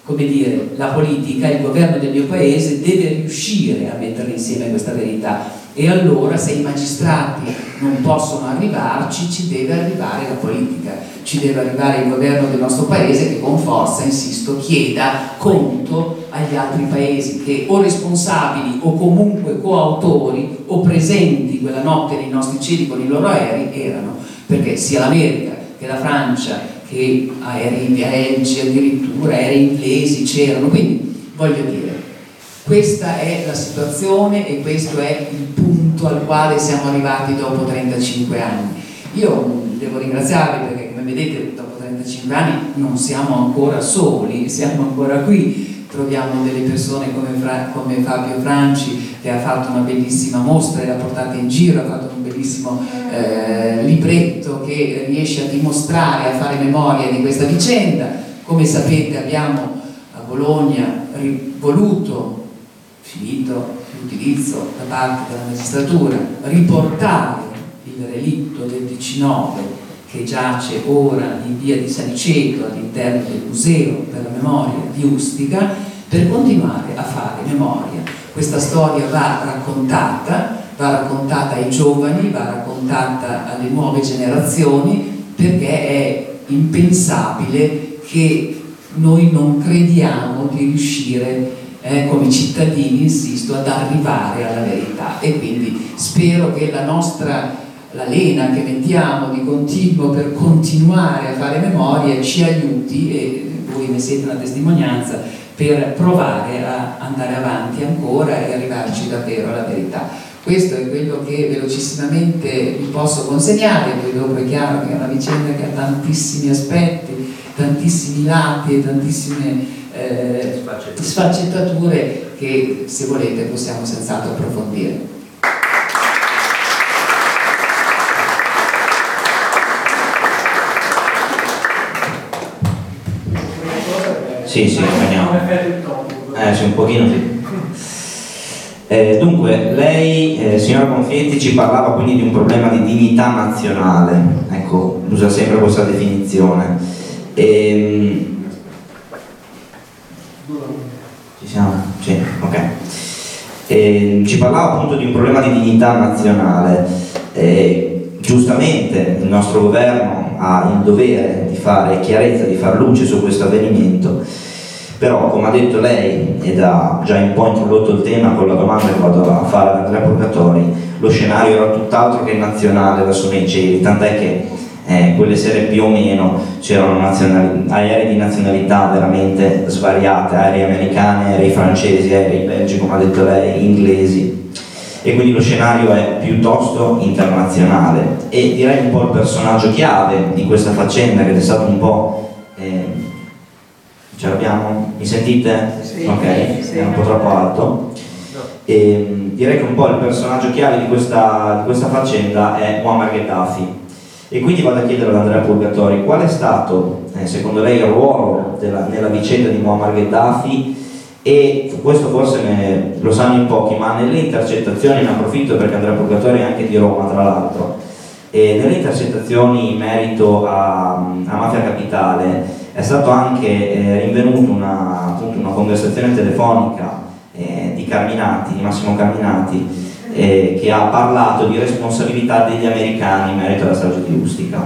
come dire, la politica, il governo del mio paese deve riuscire a mettere insieme questa verità. E allora se i magistrati non possono arrivarci ci deve arrivare la politica, ci deve arrivare il governo del nostro paese che con forza, insisto, chieda conto agli altri paesi che o responsabili o comunque coautori o presenti quella notte nei nostri cieli con i loro aerei erano, perché sia l'America che la Francia che aerei belgi addirittura, aerei inglesi c'erano, quindi voglio dire, questa è la situazione e questo è il punto al quale siamo arrivati dopo 35 anni. Io devo ringraziarvi perché come vedete dopo 35 anni non siamo ancora soli, siamo ancora qui, troviamo delle persone come, Fra, come, Fabio Franci che ha fatto una bellissima mostra e l'ha portata in giro, ha fatto un bellissimo eh, libretto che riesce a dimostrare, a fare memoria di questa vicenda. Come sapete abbiamo a Bologna voluto, finito l'utilizzo da parte della magistratura, riportare il relitto del 19 che giace ora in via di Saniceto all'interno del Museo per la Memoria di Ustica per continuare a fare memoria. Questa storia va raccontata, va raccontata ai giovani, va raccontata alle nuove generazioni perché è impensabile che noi non crediamo di riuscire eh, come cittadini, insisto, ad arrivare alla verità e quindi spero che la nostra la lena che mettiamo di continuo per continuare a fare memoria ci aiuti e voi ne siete una testimonianza per provare a andare avanti ancora e arrivarci davvero alla verità. Questo è quello che velocissimamente vi posso consegnare, poi dopo è chiaro che è una vicenda che ha tantissimi aspetti, tantissimi lati e tantissime eh, sfaccettature che se volete possiamo senz'altro approfondire. Sì, sì, veniamo. Eh sì, un pochino sì. Eh, dunque, lei, eh, signora Confietti, ci parlava quindi di un problema di dignità nazionale, ecco, usa sempre questa definizione. E, ehm, ci siamo? Sì, ok. E, ehm, ci parlava appunto di un problema di dignità nazionale. E, giustamente il nostro governo ha il dovere di fare chiarezza, di far luce su questo avvenimento però come ha detto lei ed ha già un po' introdotto il tema con la domanda che vado a fare ad Andrea Purgatori lo scenario era tutt'altro che nazionale verso nei cieli tant'è che eh, quelle sere più o meno c'erano aerei di nazionalità veramente svariate aerei americani, aerei francesi, aerei belgi come ha detto lei, inglesi. E quindi lo scenario è piuttosto internazionale. E direi un po' il personaggio chiave di questa faccenda che è stato un po' eh, Ce l'abbiamo? Mi sentite? Sì, ok, sì. è un po' troppo alto. E, ehm, direi che un po' il personaggio chiave di questa, di questa faccenda è Muammar Gheddafi. E quindi vado a chiedere ad Andrea Purgatori qual è stato, eh, secondo lei, il ruolo della, nella vicenda di Muammar Gheddafi e questo forse ne, lo sanno in pochi, ma nelle intercettazioni, ne approfitto perché Andrea Purgatori è anche di Roma tra l'altro, e nelle intercettazioni in merito a, a Mafia Capitale è stato anche eh, rinvenuto una, appunto, una, conversazione telefonica eh, di Carminati, di Massimo Carminati, eh, che ha parlato di responsabilità degli americani in merito alla strage di Ustica.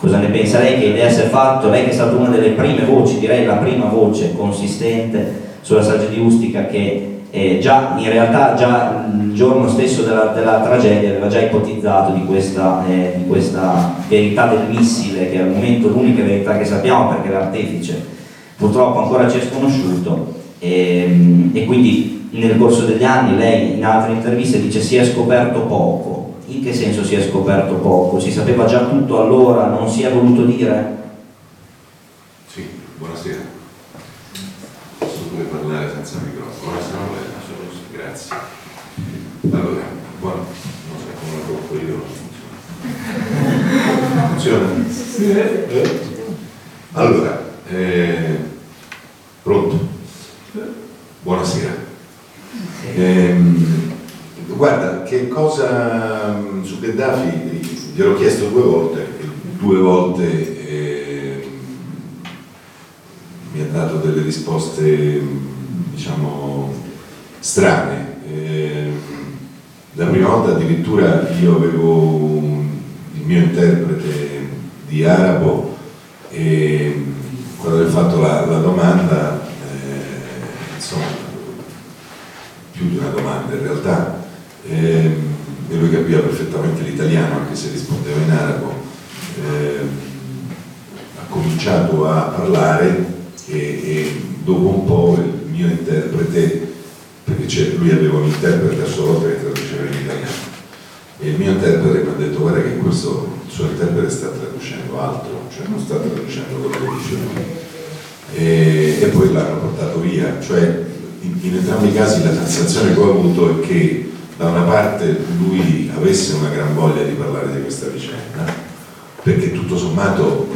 Cosa ne pensa lei? Che idea si è fatto? Lei che è stata una delle prime voci, direi la prima voce consistente sulla strage di Ustica che eh, già in realtà già il giorno stesso della, della tragedia aveva già ipotizzato di questa, eh, di questa, verità del missile, che al momento l'unica verità che sappiamo perché l'artefice purtroppo ancora ci è sconosciuto ehm, e quindi nel corso degli anni lei in altre interviste dice si è scoperto poco. In che senso si è scoperto poco? Si sapeva già tutto allora, non si è voluto dire? Sì, buonasera. Posso pure parlare senza microfono? Buonasera. Grazie. Allora, buono, non so come lo troppo io. Funziona? Allora, eh, pronto? Buonasera. Eh, guarda, che cosa su Gheddafi gliel'ho chiesto due volte, due volte eh, mi ha dato delle risposte, diciamo, strane. Eh, la prima volta addirittura io avevo il mio interprete di arabo e quando gli ho fatto la, la domanda, eh, insomma, più di una domanda in realtà, eh, e lui capiva perfettamente l'italiano anche se rispondeva in arabo, eh, ha cominciato a parlare e, e dopo un po' il mio interprete perché lui aveva un interprete a sua volta che traduceva in italiano e il mio interprete mi ha detto guarda che questo suo interprete sta traducendo altro, cioè non sta traducendo quello che dice lui e, e poi l'hanno portato via, cioè in, in entrambi i casi la sensazione che ho avuto è che da una parte lui avesse una gran voglia di parlare di questa vicenda, perché tutto sommato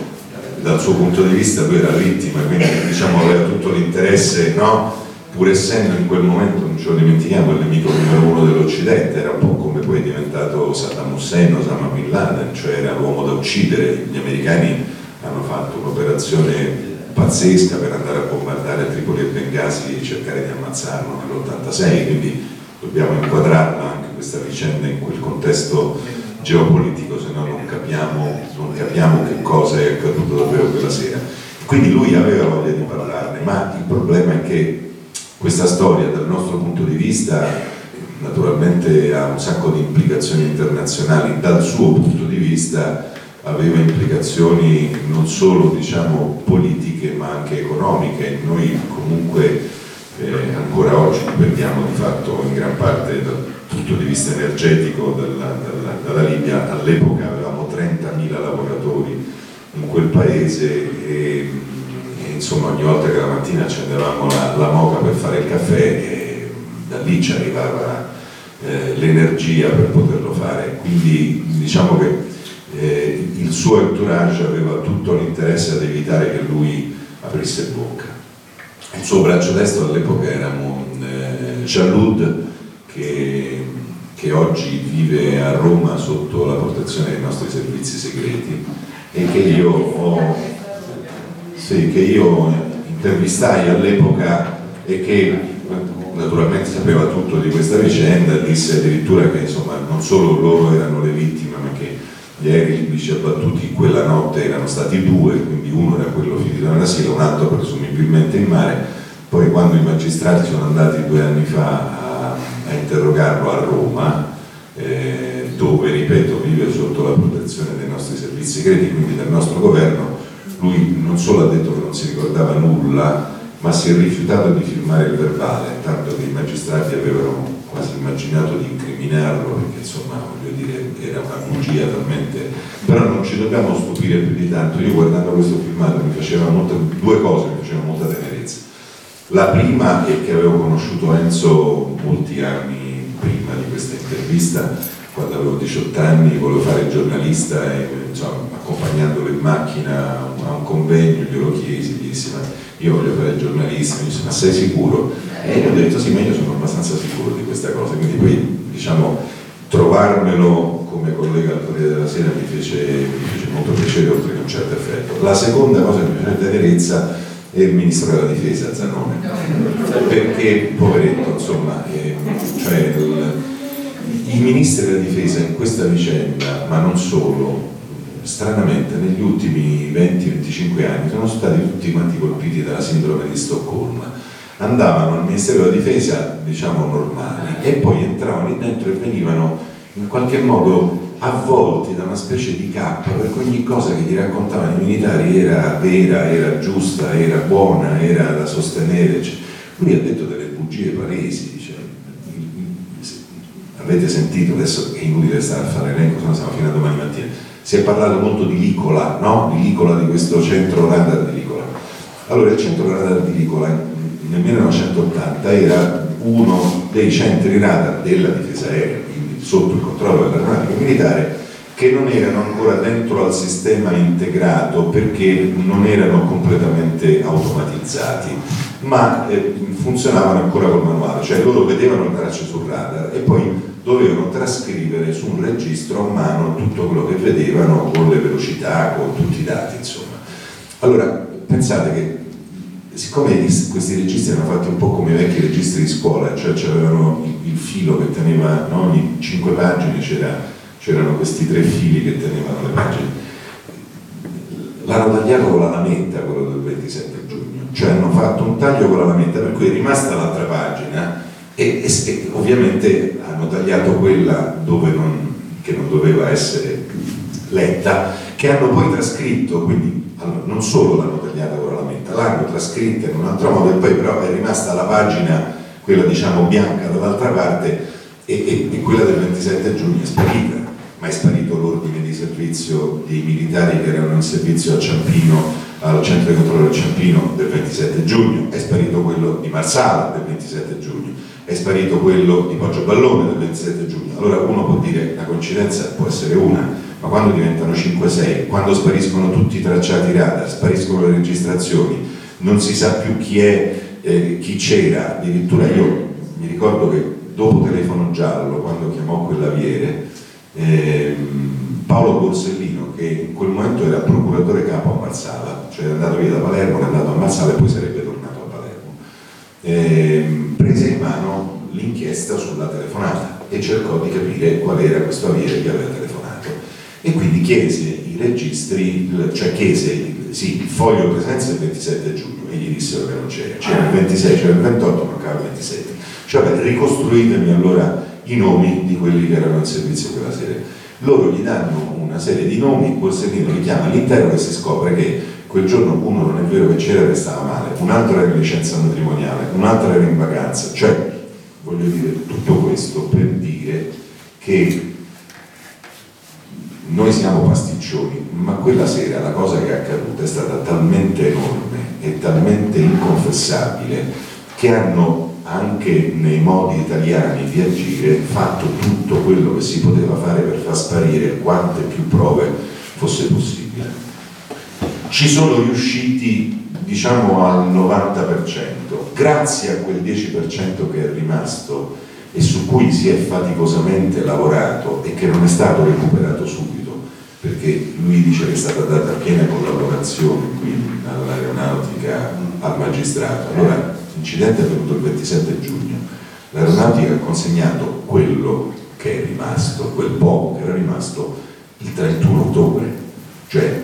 dal suo punto di vista lui era vittima, quindi diciamo aveva tutto l'interesse no? pur essendo in quel momento, ce lo dimentichiamo, il nemico numero uno dell'Occidente, era un po' come poi è diventato Saddam Hussein, Osama Bin Laden, cioè era l'uomo da uccidere, gli americani hanno fatto un'operazione pazzesca per andare a bombardare Tripoli e Bengasi e cercare di ammazzarlo nell'86, quindi dobbiamo inquadrarla anche questa vicenda in quel contesto geopolitico, se no non capiamo, non capiamo che cosa è accaduto davvero quella sera. Quindi lui aveva voglia di parlarne, ma il problema è che questa storia dal nostro punto di vista naturalmente ha un sacco di implicazioni internazionali, dal suo punto di vista aveva implicazioni non solo diciamo, politiche ma anche economiche. Noi comunque eh, ancora oggi dipendiamo di fatto in gran parte dal punto di vista energetico dalla, dalla, dalla Libia, all'epoca avevamo 30.000 lavoratori in quel paese e, insomma ogni volta che la mattina accendevamo la, la moca per fare il caffè e da lì ci arrivava eh, l'energia per poterlo fare. Quindi diciamo che eh, il suo entourage aveva tutto l'interesse ad evitare che lui aprisse bocca. Il suo braccio destro all'epoca era eh, Jalud che, che, oggi vive a Roma sotto la protezione dei nostri servizi segreti e che io ho, sì, che io intervistai all'epoca e che naturalmente sapeva tutto di questa vicenda, disse addirittura che insomma, non solo loro erano le vittime ma che gli aerei libici abbattuti quella notte erano stati due, quindi uno era quello finito nell'asilo, un altro presumibilmente in mare, poi quando i magistrati sono andati due anni fa a, a interrogarlo a Roma, eh, dove, ripeto, vive sotto la protezione dei nostri servizi segreti, quindi del nostro governo, lui non solo ha detto che non si ricordava nulla, ma si è rifiutato di firmare il verbale, tanto che i magistrati avevano quasi immaginato di incriminarlo, perché insomma, voglio dire, era una bugia talmente... Però non ci dobbiamo stupire più di tanto. Io guardando questo filmato mi faceva molta, due cose mi facevano molta tenerezza. La prima è che avevo conosciuto Enzo molti anni prima di questa intervista, quando avevo 18 anni, volevo fare il giornalista e insomma, accompagnandolo in macchina a un convegno glielo chiesi, gli dissi ma io voglio fare il giornalista, mi disse ma sei sicuro? E io ho detto sì, ma io sono abbastanza sicuro di questa cosa, quindi poi diciamo trovarmelo come collega al Corriere della Sera mi fece, mi fece molto piacere oltre che un certo effetto. La seconda cosa che mi fece tenerezza è il ministro della difesa Zanone, perché poveretto insomma, eh, cioè il, i ministri della difesa in questa vicenda, ma non solo, stranamente negli ultimi 20-25 anni sono stati tutti quanti colpiti dalla sindrome di Stoccolma. Andavano al Ministero della Difesa diciamo normali e poi entravano lì dentro e venivano in qualche modo avvolti da una specie di cappa per ogni cosa che gli raccontavano i militari era vera, era giusta, era buona, era da sostenere cioè, lui ha detto delle bugie palesi avete sentito adesso è inutile stare a fare elenco se no siamo fino a domani mattina. Si è parlato molto di Licola no? di Licola, di questo centro radar di Licola. Allora il centro radar di Licola nel 1980 era uno dei centri radar della difesa aerea, quindi sotto il controllo dell'aeronautica militare, che non erano ancora dentro al sistema integrato perché non erano completamente automatizzati, ma eh, funzionavano ancora col manuale, cioè loro vedevano le tracce sul radar e poi dovevano trascrivere su un registro a mano tutto quello che vedevano con le velocità, con tutti i dati, insomma. Allora, pensate che siccome questi registri erano fatti un po' come i vecchi registri di scuola, cioè c'erano il, il, filo che teneva, no? ogni cinque pagine c'erano questi tre fili che tenevano le pagine, l'hanno tagliato con la lametta quello del 27 giugno, cioè hanno fatto un taglio con la lametta per cui è rimasta l'altra pagina e, e, e ovviamente hanno tagliato quella non, che non doveva essere letta, che hanno poi trascritto, quindi non solo l'hanno tagliata con la lametta, l'hanno trascritta in un altro modo e poi però è rimasta la pagina, quella diciamo bianca dall'altra parte e, e quella del 27 giugno è sparita, ma è sparito l'ordine di servizio dei militari che erano in servizio a Ciampino, al centro di controllo del Ciampino del 27 giugno, è sparito quello di Marsala del 27 giugno, è sparito quello di Poggio Ballone del 27 giugno. Allora uno può dire la coincidenza può essere una, ma quando diventano 5-6, quando spariscono tutti i tracciati radar, spariscono le registrazioni, non si sa più chi è eh, chi c'era, addirittura io mi ricordo che dopo telefono giallo, quando chiamò quell'aviere, ehm, Paolo Borsellino, che in quel momento era procuratore capo a Marsala, cioè è andato via da Palermo, è andato a Marsala e poi sarebbe tornato a Palermo, ehm, prese in mano l'inchiesta sulla telefonata e cercò di capire qual era questo aviere che aveva telefonato e quindi chiese i registri, cioè chiese sì, il foglio presenza il 27 giugno e gli dissero che non c'era, c'era il 26, c'era il 28, mancava il 27. Cioè, beh, ricostruitemi allora i nomi di quelli che erano in servizio quella sera. Loro gli danno una serie di nomi, Borsellino li chiama all'interno e si scopre che quel giorno uno non è vero che c'era che stava male, un altro era in licenza matrimoniale, un altro era in vacanza, cioè voglio dire tutto questo per dire che noi siamo pasticcioni, ma quella sera la cosa che è accaduta è stata talmente enorme e talmente inconfessabile che hanno anche nei modi italiani di agire fatto tutto quello che si poteva fare per far sparire quante più prove fosse possibile. Ci sono riusciti diciamo al 90%, grazie a quel 10% che è rimasto e su cui si è faticosamente lavorato e che non è stato recuperato subito, perché lui dice che è stata data piena collaborazione qui all'aeronautica, al magistrato. Allora l'incidente è avvenuto il 27 giugno, l'aeronautica ha consegnato quello che è rimasto, quel poco che era rimasto, il 31 ottobre, cioè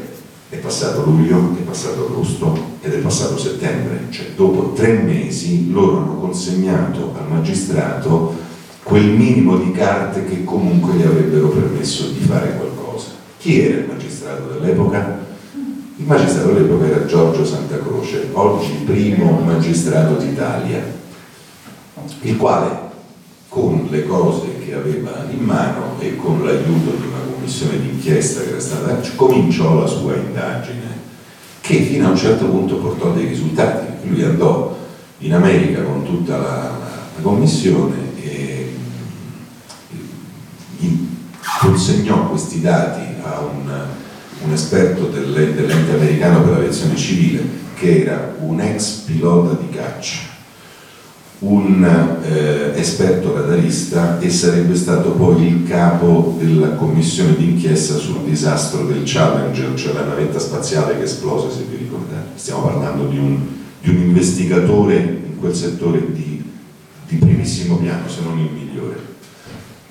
è passato luglio, è passato agosto ed è passato settembre, cioè dopo tre mesi loro hanno consegnato al magistrato quel minimo di carte che comunque gli avrebbero permesso di fare qualcosa. Chi era il magistrato dell'epoca? Il magistrato dell'epoca era Giorgio Santa Croce, oggi primo magistrato d'Italia, il quale con le cose che aveva in mano e con l'aiuto di una commissione d'inchiesta che era stata, cominciò la sua indagine, che fino a un certo punto portò dei risultati. Lui andò in America con tutta la, la commissione e in, consegnò questi dati a un, un esperto dell'ente, americano per l'aviazione civile, che era un ex pilota di caccia un eh, esperto radarista e sarebbe stato poi il capo della commissione d'inchiesta sul disastro del Challenger, cioè la navetta spaziale che esplose, se vi ricordate. Stiamo parlando di un, di un investigatore in quel settore di, di primissimo piano, se non il migliore.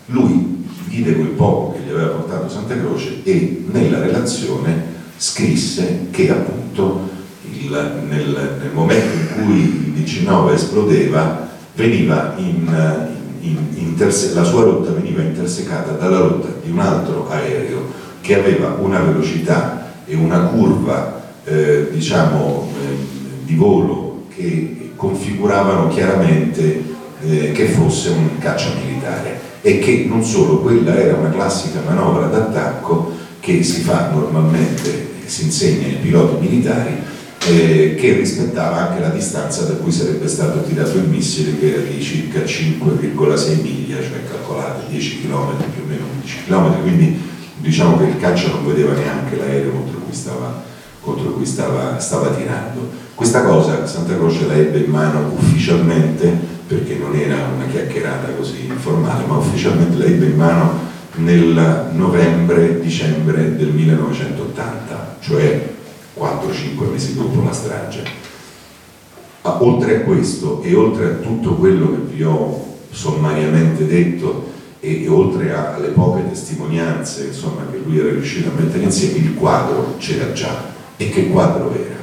Lui vide quel poco che gli aveva portato Santa Croce e nella relazione scrisse che appunto il, nel, nel, momento in cui il 19 esplodeva, in, in, interse- la sua rotta veniva intersecata dalla rotta di un altro aereo che aveva una velocità e una curva eh, diciamo, eh, di volo che configuravano chiaramente eh, che fosse un caccia militare e che non solo quella era una classica manovra d'attacco che si fa normalmente, si insegna ai piloti militari eh, che rispettava anche la distanza da cui sarebbe stato tirato il missile che era di circa 5,6 miglia, cioè calcolate 10 km più o meno 11 km, quindi diciamo che il caccia non vedeva neanche l'aereo contro cui stava, contro cui stava, stava tirando. Questa cosa Santa Croce la ebbe in mano ufficialmente, perché non era una chiacchierata così informale, ma ufficialmente la ebbe in mano nel novembre-dicembre del 1980, cioè 4-5 mesi dopo la strage. Ma oltre a questo e oltre a tutto quello che vi ho sommariamente detto e, e oltre a, alle poche testimonianze insomma, che lui era riuscito a mettere insieme, il quadro c'era già. E che quadro era?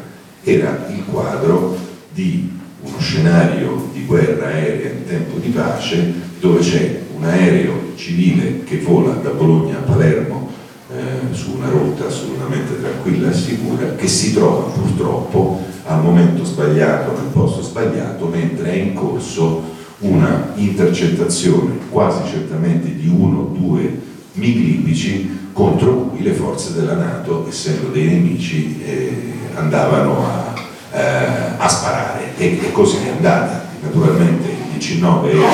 Era il quadro di uno scenario di guerra aerea in tempo di pace dove c'è un aereo civile che vola da Bologna a Palermo eh, su una rotta assolutamente tranquilla e sicura che si trova purtroppo al momento sbagliato, nel posto sbagliato, mentre è in corso una intercettazione quasi certamente di uno o due MiG libici contro cui le forze della Nato, essendo dei nemici, eh, andavano a, eh, a sparare e, e, così è andata. Naturalmente il 19 era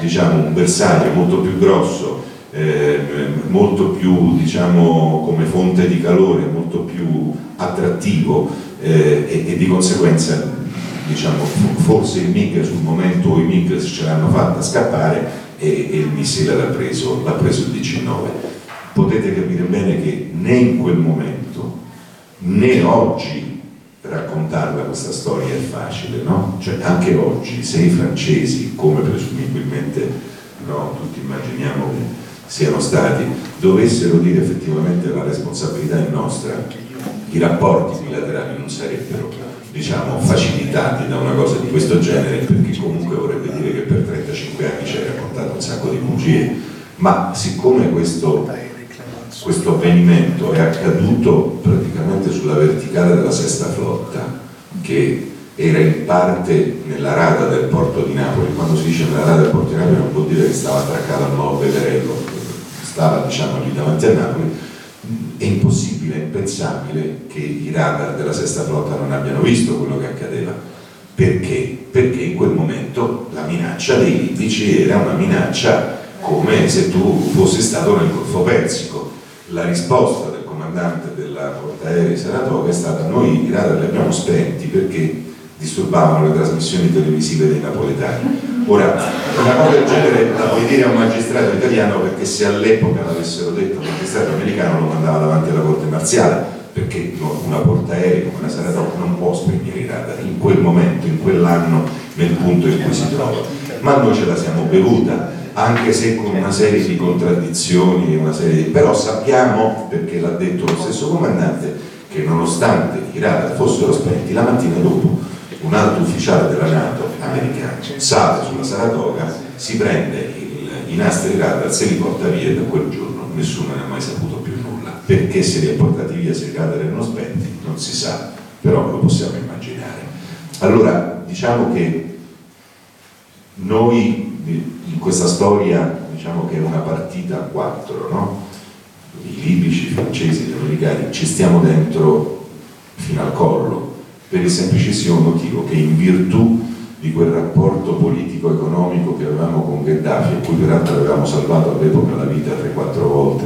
diciamo, un bersaglio molto più grosso eh, molto più diciamo come fonte di calore, molto più attrattivo eh, e, e, di conseguenza diciamo, forse il MiG sul momento i MiG ce l'hanno fatta scappare e, e il missile l'ha preso, l'ha preso il 19. Potete capire bene che né in quel momento né oggi raccontarla questa storia è facile, no? Cioè anche oggi se i francesi, come presumibilmente no, tutti immaginiamo che siano stati, dovessero dire effettivamente la responsabilità è nostra, i rapporti bilaterali non sarebbero diciamo, facilitati da una cosa di questo genere perché comunque vorrebbe dire che per 35 anni ci hai raccontato un sacco di bugie, ma siccome questo, questo avvenimento è accaduto praticamente sulla verticale della sesta flotta, che era in parte nella rada del porto di Napoli, quando si dice nella rada del porto di Napoli non vuol dire che stava attraccato al nuovo Veterello, stava diciamo lì davanti a Napoli, è impossibile, è impensabile che i radar della sesta flotta non abbiano visto quello che accadeva. Perché? Perché in quel momento la minaccia dei libici era una minaccia come se tu fossi stato nel Golfo Persico. La risposta del comandante della portaerei Saratoga è stata noi i radar li abbiamo spenti perché disturbavano le trasmissioni televisive dei napoletani. Ora, una cosa del genere la puoi dire a un magistrato italiano perché se all'epoca l'avessero detto un magistrato americano lo mandava davanti alla corte marziale, perché una portaerei come la Saratoga non può spegnere i radar in quel momento, in quell'anno, nel punto in cui si trova. Ma noi ce la siamo bevuta, anche se con una serie di contraddizioni, una serie di... però sappiamo, perché l'ha detto lo stesso comandante, che nonostante i radar fossero spenti, la mattina dopo un alto ufficiale della Nato americano sale sulla Saratoga, si prende il, i nastri radar, se li porta via e da quel giorno nessuno ne ha mai saputo più nulla. Perché se li ha portati via se i radar erano spenti non si sa, però lo possiamo immaginare. Allora diciamo che noi in questa storia diciamo che è una partita a quattro, no? i libici, i francesi, gli americani, ci stiamo dentro fino al collo per il semplicissimo motivo che in virtù di quel rapporto politico-economico che avevamo con Gheddafi, a cui peraltro avevamo salvato all'epoca la vita 3-4 volte,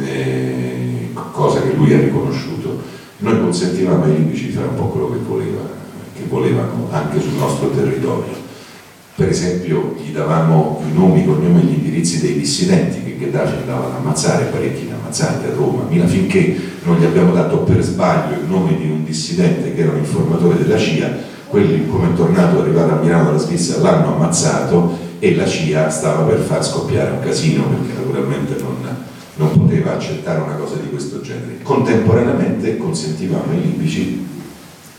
eh, cosa che lui ha riconosciuto, noi consentivamo ai libici di fare un po' quello che, voleva, che volevano anche sul nostro territorio. Per esempio gli davamo i nomi, i cognomi e gli indirizzi dei dissidenti che Gheddafi andava ad ammazzare, parecchi ne ammazzati a Roma, Mila, finché non gli abbiamo dato per sbaglio il nome di un dissidente che era un informatore della CIA, quelli come è tornato arrivato a Milano dalla Svizzera l'hanno ammazzato e la CIA stava per far scoppiare un casino perché naturalmente non, non poteva accettare una cosa di questo genere. Contemporaneamente consentivamo ai libici,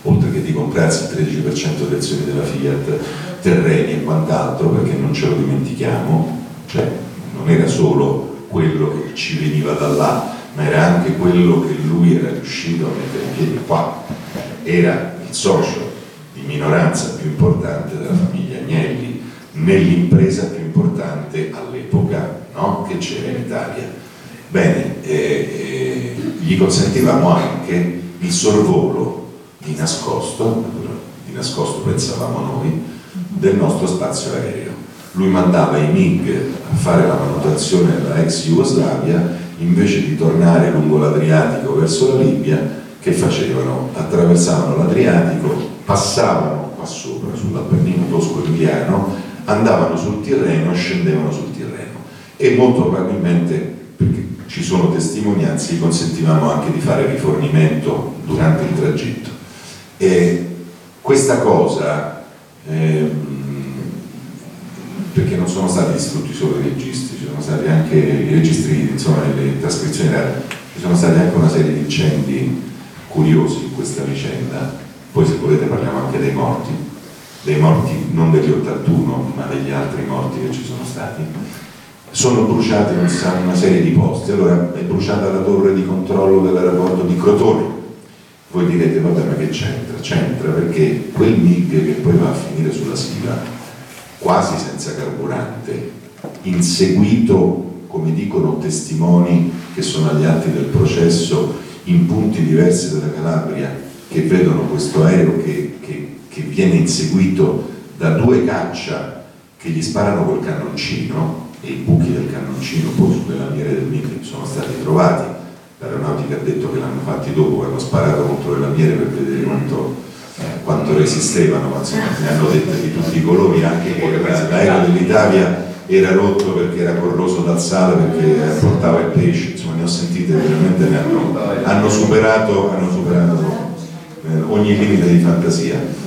oltre che di comprarsi il 13% delle azioni della Fiat, terreni e quant'altro, perché non ce lo dimentichiamo, cioè non era solo quello che ci veniva da là, ma era anche quello che lui era riuscito a mettere in piedi qua. Era il socio di minoranza più importante della famiglia Agnelli, nell'impresa più importante all'epoca no? che c'era in Italia. Bene, eh, eh, gli consentivamo anche il sorvolo di nascosto, di nascosto pensavamo noi, del nostro spazio aereo. Lui mandava i MiG a fare la manutenzione della ex Jugoslavia invece di tornare lungo l'Adriatico verso la Libia, che facevano? Attraversavano l'Adriatico, passavano qua sopra sull'Appennino tosco-emiliano, andavano sul Tirreno, scendevano sul Tirreno e molto probabilmente, perché ci sono testimonianze, gli consentivamo anche di fare rifornimento durante il tragitto. E questa cosa, ehm, perché non sono stati distrutti solo i registri, ci sono stati anche i registri, insomma le trascrizioni ci sono stati anche una serie di incendi curiosi in questa vicenda, poi se volete parliamo anche dei morti, dei morti non degli 81 ma degli altri morti che ci sono stati. Sono bruciate una serie di posti, allora è bruciata la torre di controllo dell'aeroporto di Crotone, voi direte vabbè ma che c'entra? C'entra perché quel MIG che poi va a finire sulla Siva quasi senza carburante, inseguito, come dicono testimoni che sono agli atti del processo, in punti diversi della Calabria, che vedono questo aereo che, che, che viene inseguito da due caccia che gli sparano col cannoncino e i buchi del cannoncino poi sulle lamiere del MIG sono stati trovati l'aeronautica ha detto che l'hanno fatti dopo, hanno sparato contro le lamiere per vedere quanto, eh, quanto resistevano, ma insomma ne hanno dette di tutti i colori, anche che l'aereo dell'Italia era rotto perché era corroso dal sale, perché portava il pesce, insomma ne ho sentite veramente, ne hanno, hanno superato, hanno superato eh, ogni limite di fantasia.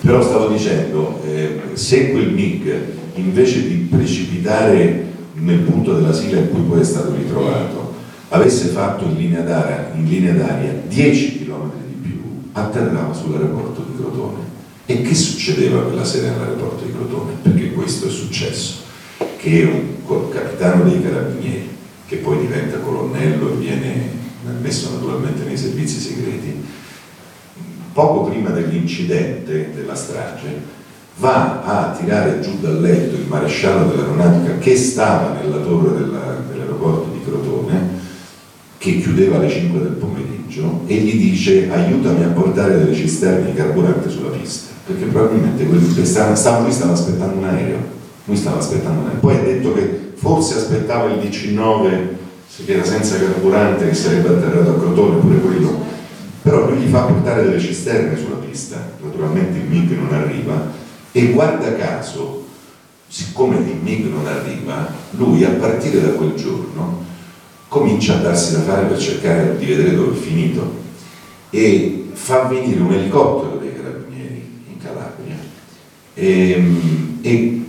Però stavo dicendo, eh, se quel MIG invece di precipitare nel punto della sigla in cui poi è stato ritrovato, avesse fatto in linea d'aria, in linea d'aria 10 km di più, atterrava sull'aeroporto di Crotone. E che succedeva quella sera all'aeroporto di Crotone? Perché questo è successo, che un capitano dei carabinieri, che poi diventa colonnello e viene messo naturalmente nei servizi segreti, poco prima dell'incidente della strage, va a tirare giù dal letto il maresciallo dell'aeronautica che stava nella torre della, che chiudeva alle 5 del pomeriggio, e gli dice aiutami a portare delle cisterne di carburante sulla pista, perché probabilmente quelli stavano, stavano, lui stava aspettando un aereo, lui stava aspettando un aereo. Poi ha detto che forse aspettava il 19 che era senza carburante che sarebbe atterrato a Crotone, pure quello, però lui gli fa portare delle cisterne sulla pista, naturalmente il MIG non arriva, e guarda caso, siccome il MIG non arriva, lui a partire da quel giorno comincia a darsi da fare per cercare di vedere dove è finito e fa venire un elicottero dei carabinieri in Calabria. E, e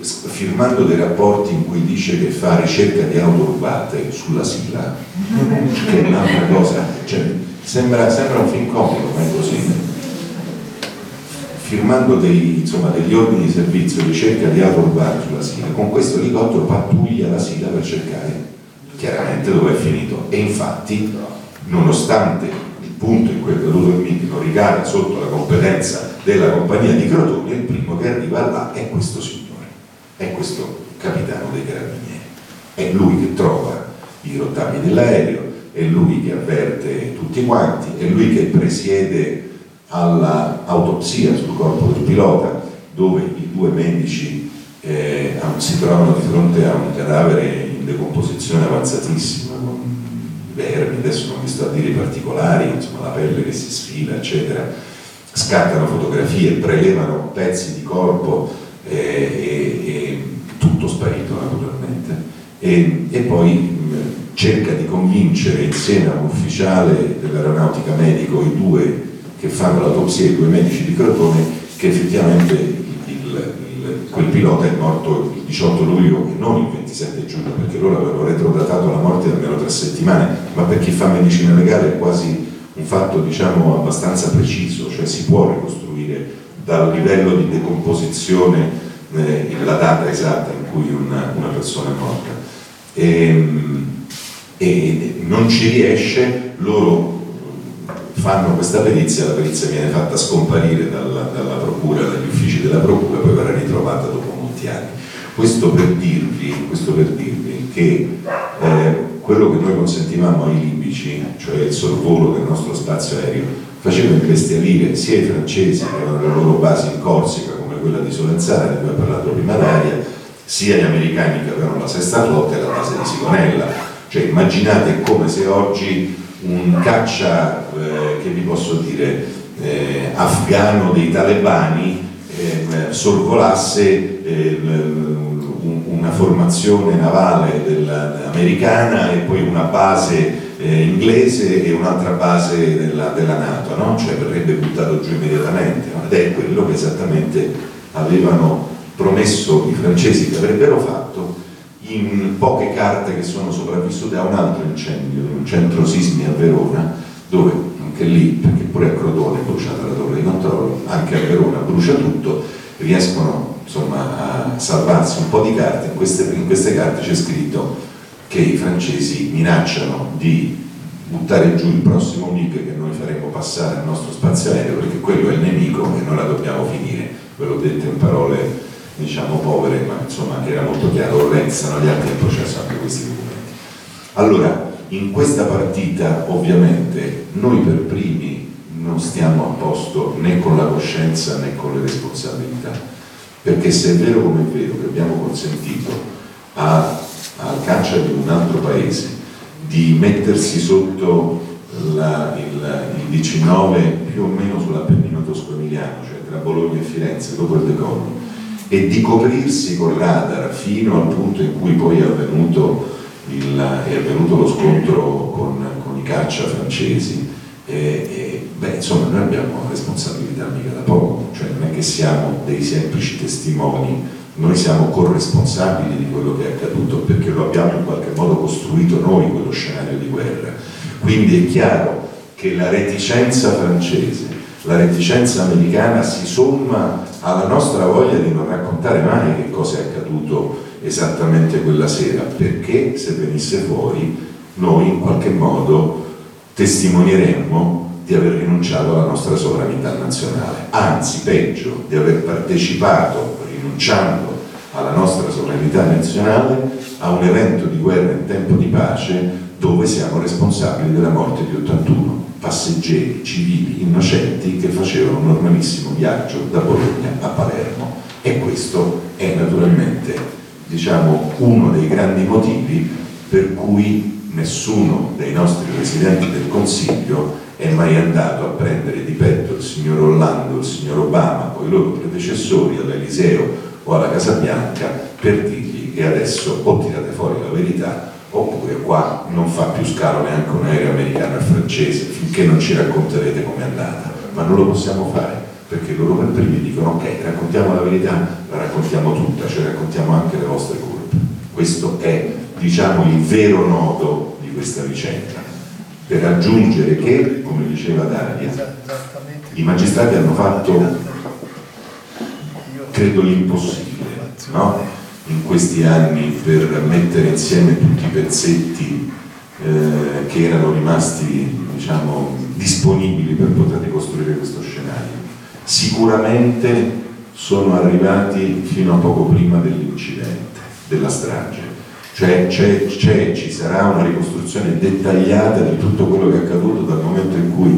firmando dei rapporti in cui dice che fa ricerca di auto rubate sulla Sila, che è un'altra cosa, cioè, sembra, sembra un film comico, ma è così. Firmando dei, insomma, degli ordini di servizio ricerca di auto urbane sulla Sila, con questo elicottero pattuglia la Sila per cercare chiaramente dove è finito. E infatti, nonostante il punto in cui è caduto il MIG non ricade sotto la competenza della compagnia di Crotone, il primo che arriva là è questo signore, è questo capitano dei carabinieri. È lui che trova i rottami dell'aereo, è lui che avverte tutti quanti, è lui che presiede all'autopsia sul corpo del pilota dove i due medici eh, si trovano di fronte a un cadavere decomposizione avanzatissima con vermi, adesso non vi sto a dire i particolari, insomma la pelle che si sfila eccetera, scattano fotografie, prelevano pezzi di corpo eh, e, e, tutto sparito naturalmente. E, e poi mh, cerca di convincere insieme a un ufficiale dell'aeronautica medico i due che fanno l'autopsia ai due medici di Crotone che effettivamente quel pilota è morto il 18 luglio e non il 27 giugno perché loro avevano retrodatato la morte almeno tre settimane ma per chi fa medicina legale è quasi un fatto diciamo abbastanza preciso cioè si può ricostruire dal livello di decomposizione eh, la data esatta in cui una, una persona è morta. E, ehm, e non ci riesce loro fanno questa perizia, la perizia viene fatta scomparire dalla, dalla procura, dagli uffici della procura, poi verrà ritrovata dopo molti anni. Questo per dirvi, questo per dirvi che eh, quello che noi consentivamo ai libici, cioè il sorvolo del nostro spazio aereo, faceva imbestialire sia i francesi che avevano le loro basi in Corsica, come quella di Solenzana, di cui ho parlato prima d'aria, sia gli americani che avevano la sesta flotta e la base di Sigonella. Cioè immaginate come se oggi un caccia, eh, che vi posso dire, eh, afgano dei talebani eh, sorvolasse eh, una formazione navale americana e poi una base eh, inglese e un'altra base della, della Nato, no? cioè verrebbe buttato giù immediatamente, ed è quello che esattamente avevano promesso i francesi che avrebbero fatto in poche carte che sono sopravvissute a un altro incendio, in un centro sismi a Verona, dove anche lì, perché pure a Crotone è bruciata la torre di controllo, anche a Verona brucia tutto, riescono insomma, a salvarsi un po' di carte, in queste, in queste carte c'è scritto che i francesi minacciano di buttare giù il prossimo MiG che noi faremo passare al nostro spazio aereo perché quello è il nemico e noi la dobbiamo finire, ve l'ho detto in parole diciamo povere, ma insomma era molto chiaro, restano gli altri in processo anche questi documenti. Allora, in questa partita ovviamente noi per primi non stiamo a posto né con la coscienza né con le responsabilità, perché se è vero come è vero che abbiamo consentito al caccia di un altro paese di mettersi sotto la, il, il 19 più o meno sull'Appennino tosco-emiliano, cioè tra Bologna e Firenze, dopo il decollo, e di coprirsi col radar fino al punto in cui poi è avvenuto, il, è avvenuto lo scontro con, con, i caccia francesi. E, e, beh, insomma, noi abbiamo una responsabilità mica da poco, cioè non è che siamo dei semplici testimoni noi siamo corresponsabili di quello che è accaduto perché lo abbiamo in qualche modo costruito noi quello scenario di guerra. Quindi è chiaro che la reticenza francese, la reticenza americana si somma alla nostra voglia di non raccontare mai che cosa è accaduto esattamente quella sera, perché se venisse fuori noi in qualche modo testimonieremmo di aver rinunciato alla nostra sovranità nazionale, anzi peggio, di aver partecipato rinunciando alla nostra sovranità nazionale a un evento di guerra in tempo di pace dove siamo responsabili della morte di 81 passeggeri civili innocenti che facevano un normalissimo viaggio da Bologna a Palermo. E questo è naturalmente diciamo, uno dei grandi motivi per cui nessuno dei nostri presidenti del Consiglio è mai andato a prendere di petto il signor Orlando, il signor Obama o i loro predecessori all'Eliseo o alla Casa Bianca per dirgli che adesso o tirate fuori la verità oppure qua non fa più scalo neanche un aereo americano e francese finché non ci racconterete com'è andata, ma non lo possiamo fare perché loro per primi dicono ok, raccontiamo la verità, la raccontiamo tutta, cioè raccontiamo anche le vostre colpe. Questo è, diciamo, il vero nodo di questa vicenda. Per aggiungere che, come diceva Daria, i magistrati hanno fatto credo l'impossibile no? In questi anni per mettere insieme tutti i pezzetti eh, che erano rimasti diciamo, disponibili per poter ricostruire questo scenario. Sicuramente sono arrivati fino a poco prima dell'incidente, della strage, cioè c'è, ci sarà una ricostruzione dettagliata di tutto quello che è accaduto dal momento in cui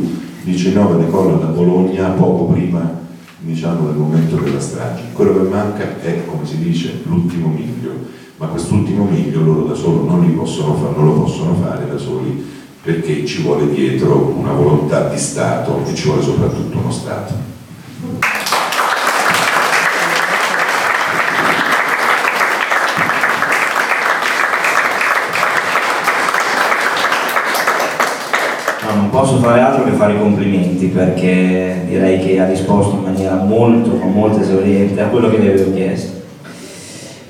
il 19 decolla da Bologna poco prima diciamo, del momento della strage. Quello che manca è, come si dice, l'ultimo miglio, ma quest'ultimo miglio loro da solo non, possono fare, non lo possono fare da soli perché ci vuole dietro una volontà di Stato e ci vuole soprattutto uno Stato. Posso fare altro che fare i complimenti perché direi che ha risposto in maniera molto, molto esauriente a quello che vi avevo chiesto.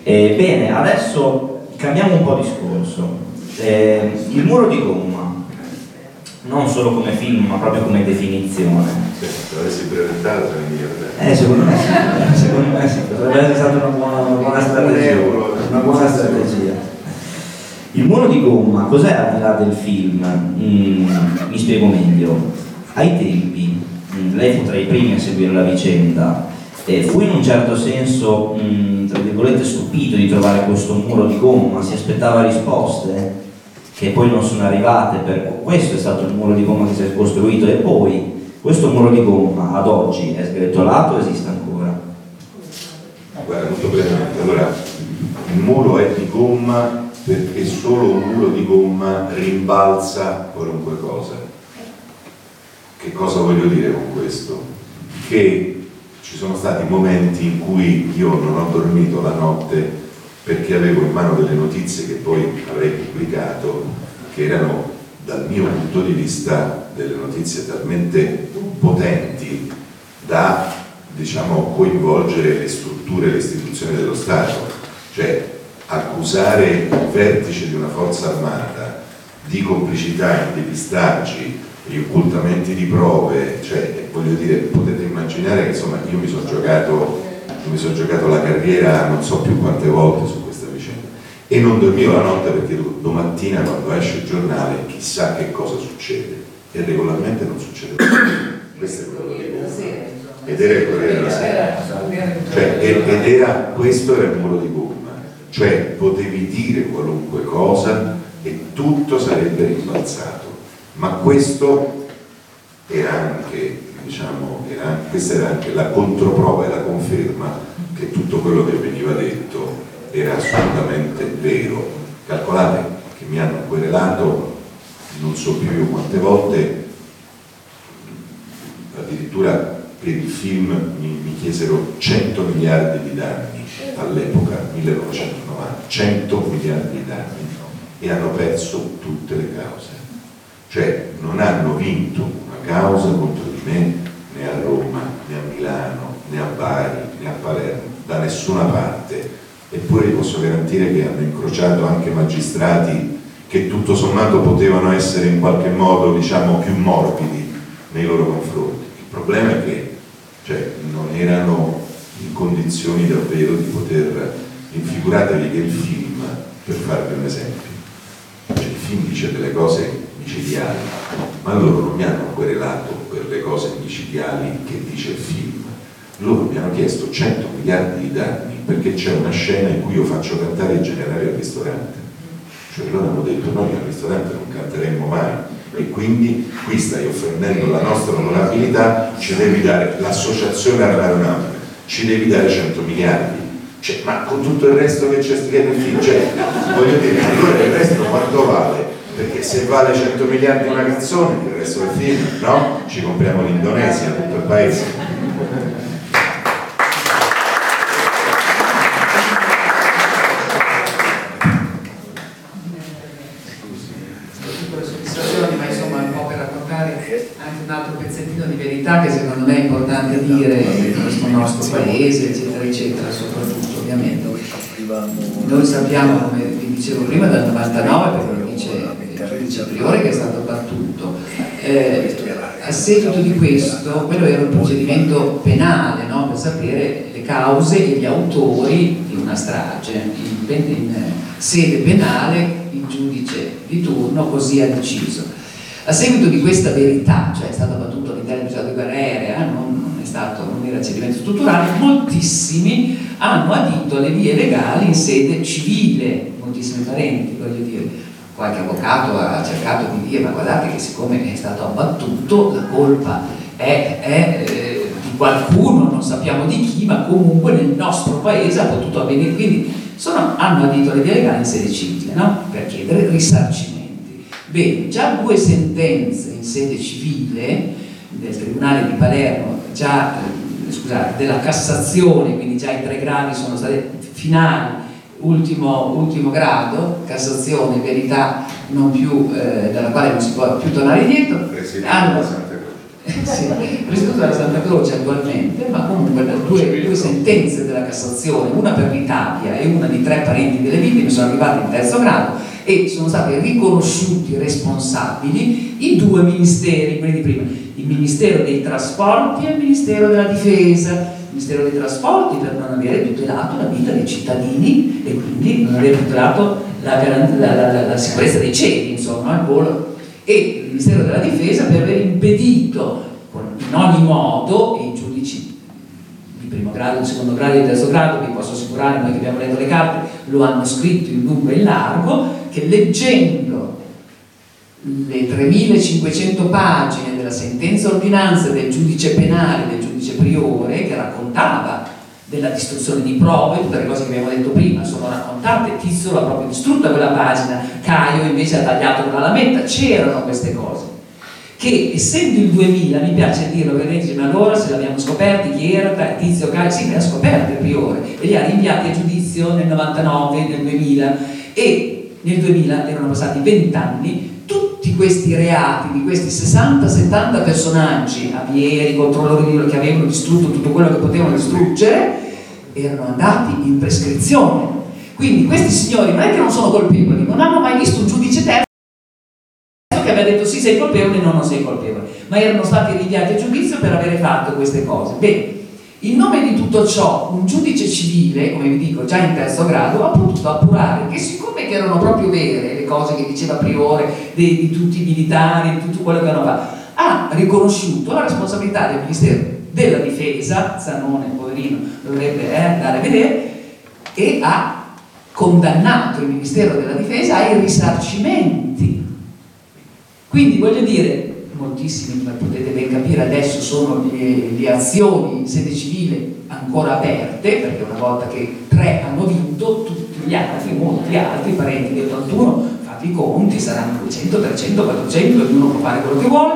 E, bene, adesso cambiamo un po' discorso. Eh, il muro di gomma, non solo come film ma proprio come definizione. Se l'avessi presentato eh, secondo me secondo me sì, potrebbe essere stata una buona, una buona strategia. Una buona strategia. Il muro di gomma, cos'è al di là del film? Mm, mi spiego meglio. Ai tempi, mm, lei fu tra i primi a seguire la vicenda, e fu in un certo senso, mm, tra virgolette, stupito di trovare questo muro di gomma, si aspettava risposte che poi non sono arrivate, per questo è stato il muro di gomma che si è costruito e poi questo muro di gomma ad oggi è sgretolato o esiste ancora? Guarda, molto brevemente, allora il muro è di gomma perché solo un muro di gomma rimbalza qualunque cosa. Che cosa voglio dire con questo? Che ci sono stati momenti in cui io non ho dormito la notte perché avevo in mano delle notizie che poi avrei pubblicato, che erano dal mio punto di vista delle notizie talmente potenti da diciamo, coinvolgere le strutture e le istituzioni dello Stato. Cioè, accusare il vertice di una forza armata di complicità in depistaggi, in occultamenti di prove, cioè voglio dire, potete immaginare che insomma io mi sono giocato, sono giocato la carriera non so più quante volte su questa vicenda e non dormivo la notte perché domattina quando esce il giornale chissà che cosa succede e regolarmente non succede nulla. Questo è quello che ed era il Corriere della Sera. Cioè, ed era, questo era il muro di Google cioè potevi dire qualunque cosa e tutto sarebbe rimbalzato. Ma questo era anche, diciamo, era, questa era anche la controprova e la conferma che tutto quello che veniva detto era assolutamente vero. Calcolate che mi hanno querelato non so più quante volte, addirittura per il film mi, mi chiesero 100 miliardi di danni all'epoca, 1990, 100 miliardi di danni e hanno perso tutte le cause. Cioè non hanno vinto una causa contro di me né a Roma, né a Milano, né a Bari, né a Palermo, da nessuna parte. Eppure vi posso garantire che hanno incrociato anche magistrati che tutto sommato potevano essere in qualche modo diciamo, più morbidi nei loro confronti. Il problema è che cioè, non erano in condizioni davvero di poter, infiguratevi che il film, per farvi un esempio, cioè, il film dice delle cose micidiali, ma loro non mi hanno querelato per le cose micidiali che dice il film, loro mi hanno chiesto 100 miliardi di danni perché c'è una scena in cui io faccio cantare il generale al ristorante. Cioè loro hanno detto noi al ristorante non canteremmo mai e quindi qui stai offendendo la nostra onorabilità, ci devi dare l'associazione aeronautica, ci devi dare 100 miliardi. Cioè, ma con tutto il resto che c'è scritto film, cioè, voglio dire, allora il resto quanto vale? Perché se vale 100 miliardi una canzone, il resto del film, no? Ci compriamo l'Indonesia, tutto il paese. ma insomma un po' per raccontare anche un altro pezzettino di verità che secondo me è importante dire in questo nostro paese, eccetera, eccetera, soprattutto ovviamente. Noi sappiamo, come vi dicevo prima, dal 99, perché dice il giudice Priore che è stato battuto. Eh, a seguito di questo, quello era un procedimento penale no? per sapere le cause e gli autori di una strage. In, in sede penale il giudice di turno così ha deciso. A seguito di questa verità, cioè è stato battuto all'interno di guerra aerea, non, non, è stato, non strutturale, moltissimi hanno adito alle vie legali in sede civile, moltissimi parenti, voglio dire. Qualche avvocato ha cercato di dire, ma guardate che siccome è stato abbattuto, la colpa è, è eh, di qualcuno, non sappiamo di chi, ma comunque nel nostro paese ha potuto avvenire. Quindi sono, hanno adito alle vie legali in sede civile, no? Per chiedere risarcimenti. Bene, già due sentenze in sede civile del Tribunale di Palermo, già, eh, scusate, della Cassazione, quindi già i tre gradi sono state finali, ultimo, ultimo grado, Cassazione, verità non più, eh, dalla quale non si può più tornare indietro, hanno, sì, l'istituto della Santa Croce attualmente, ma comunque due, due, sentenze della Cassazione, una per l'Italia e una di tre parenti delle vittime sono arrivate in terzo grado e sono stati riconosciuti responsabili i due ministeri, quelli di prima, il Ministero dei Trasporti e il Ministero della Difesa. Il Ministero dei Trasporti per non avere tutelato la vita dei cittadini e quindi non aver tutelato la, la, la, la sicurezza dei cieli, insomma, al volo, e il Ministero della Difesa per aver impedito in ogni modo, i giudici di primo grado, di secondo grado e di terzo grado, vi posso assicurare, noi che abbiamo letto le carte, lo hanno scritto in lungo e in largo, che leggendo le 3500 pagine della sentenza ordinanza del giudice penale, del giudice priore, che raccontava della distruzione di prove, tutte le cose che abbiamo detto prima sono raccontate, Tizio l'ha proprio distrutta quella pagina, Caio invece ha tagliato la lametta, c'erano queste cose che essendo il 2000, mi piace dirlo, perché dice, ma allora se l'abbiamo scoperti, chi era, Tizio, Caio, sì, li ha scoperti il priore e li ha rinviati a giudizio nel 99, nel 2000 e nel 2000 erano passati 20 anni, tutti questi reati di questi 60-70 personaggi, avieri, controllori che avevano distrutto tutto quello che potevano distruggere, erano andati in prescrizione. Quindi questi signori non è che non sono colpevoli, non hanno mai visto un giudice terzo che aveva detto sì sei colpevole, no non sei colpevole, ma erano stati rinviati a giudizio per avere fatto queste cose. Bene, in nome di tutto ciò, un giudice civile, come vi dico, già in terzo grado, ha potuto appurare che siccome che erano proprio vere le cose che diceva Priore di, di tutti i militari, di tutto quello che hanno fatto, ha riconosciuto la responsabilità del Ministero della Difesa, Zanone, poverino, dovrebbe eh, andare a vedere, e ha condannato il Ministero della Difesa ai risarcimenti. Quindi voglio dire, moltissimi, come potete ben capire adesso sono le, le, azioni in sede civile ancora aperte, perché una volta che tre hanno vinto, tutti gli altri, molti altri parenti del 81, fate i conti, saranno 200, 300, 400, ognuno può fare quello che vuole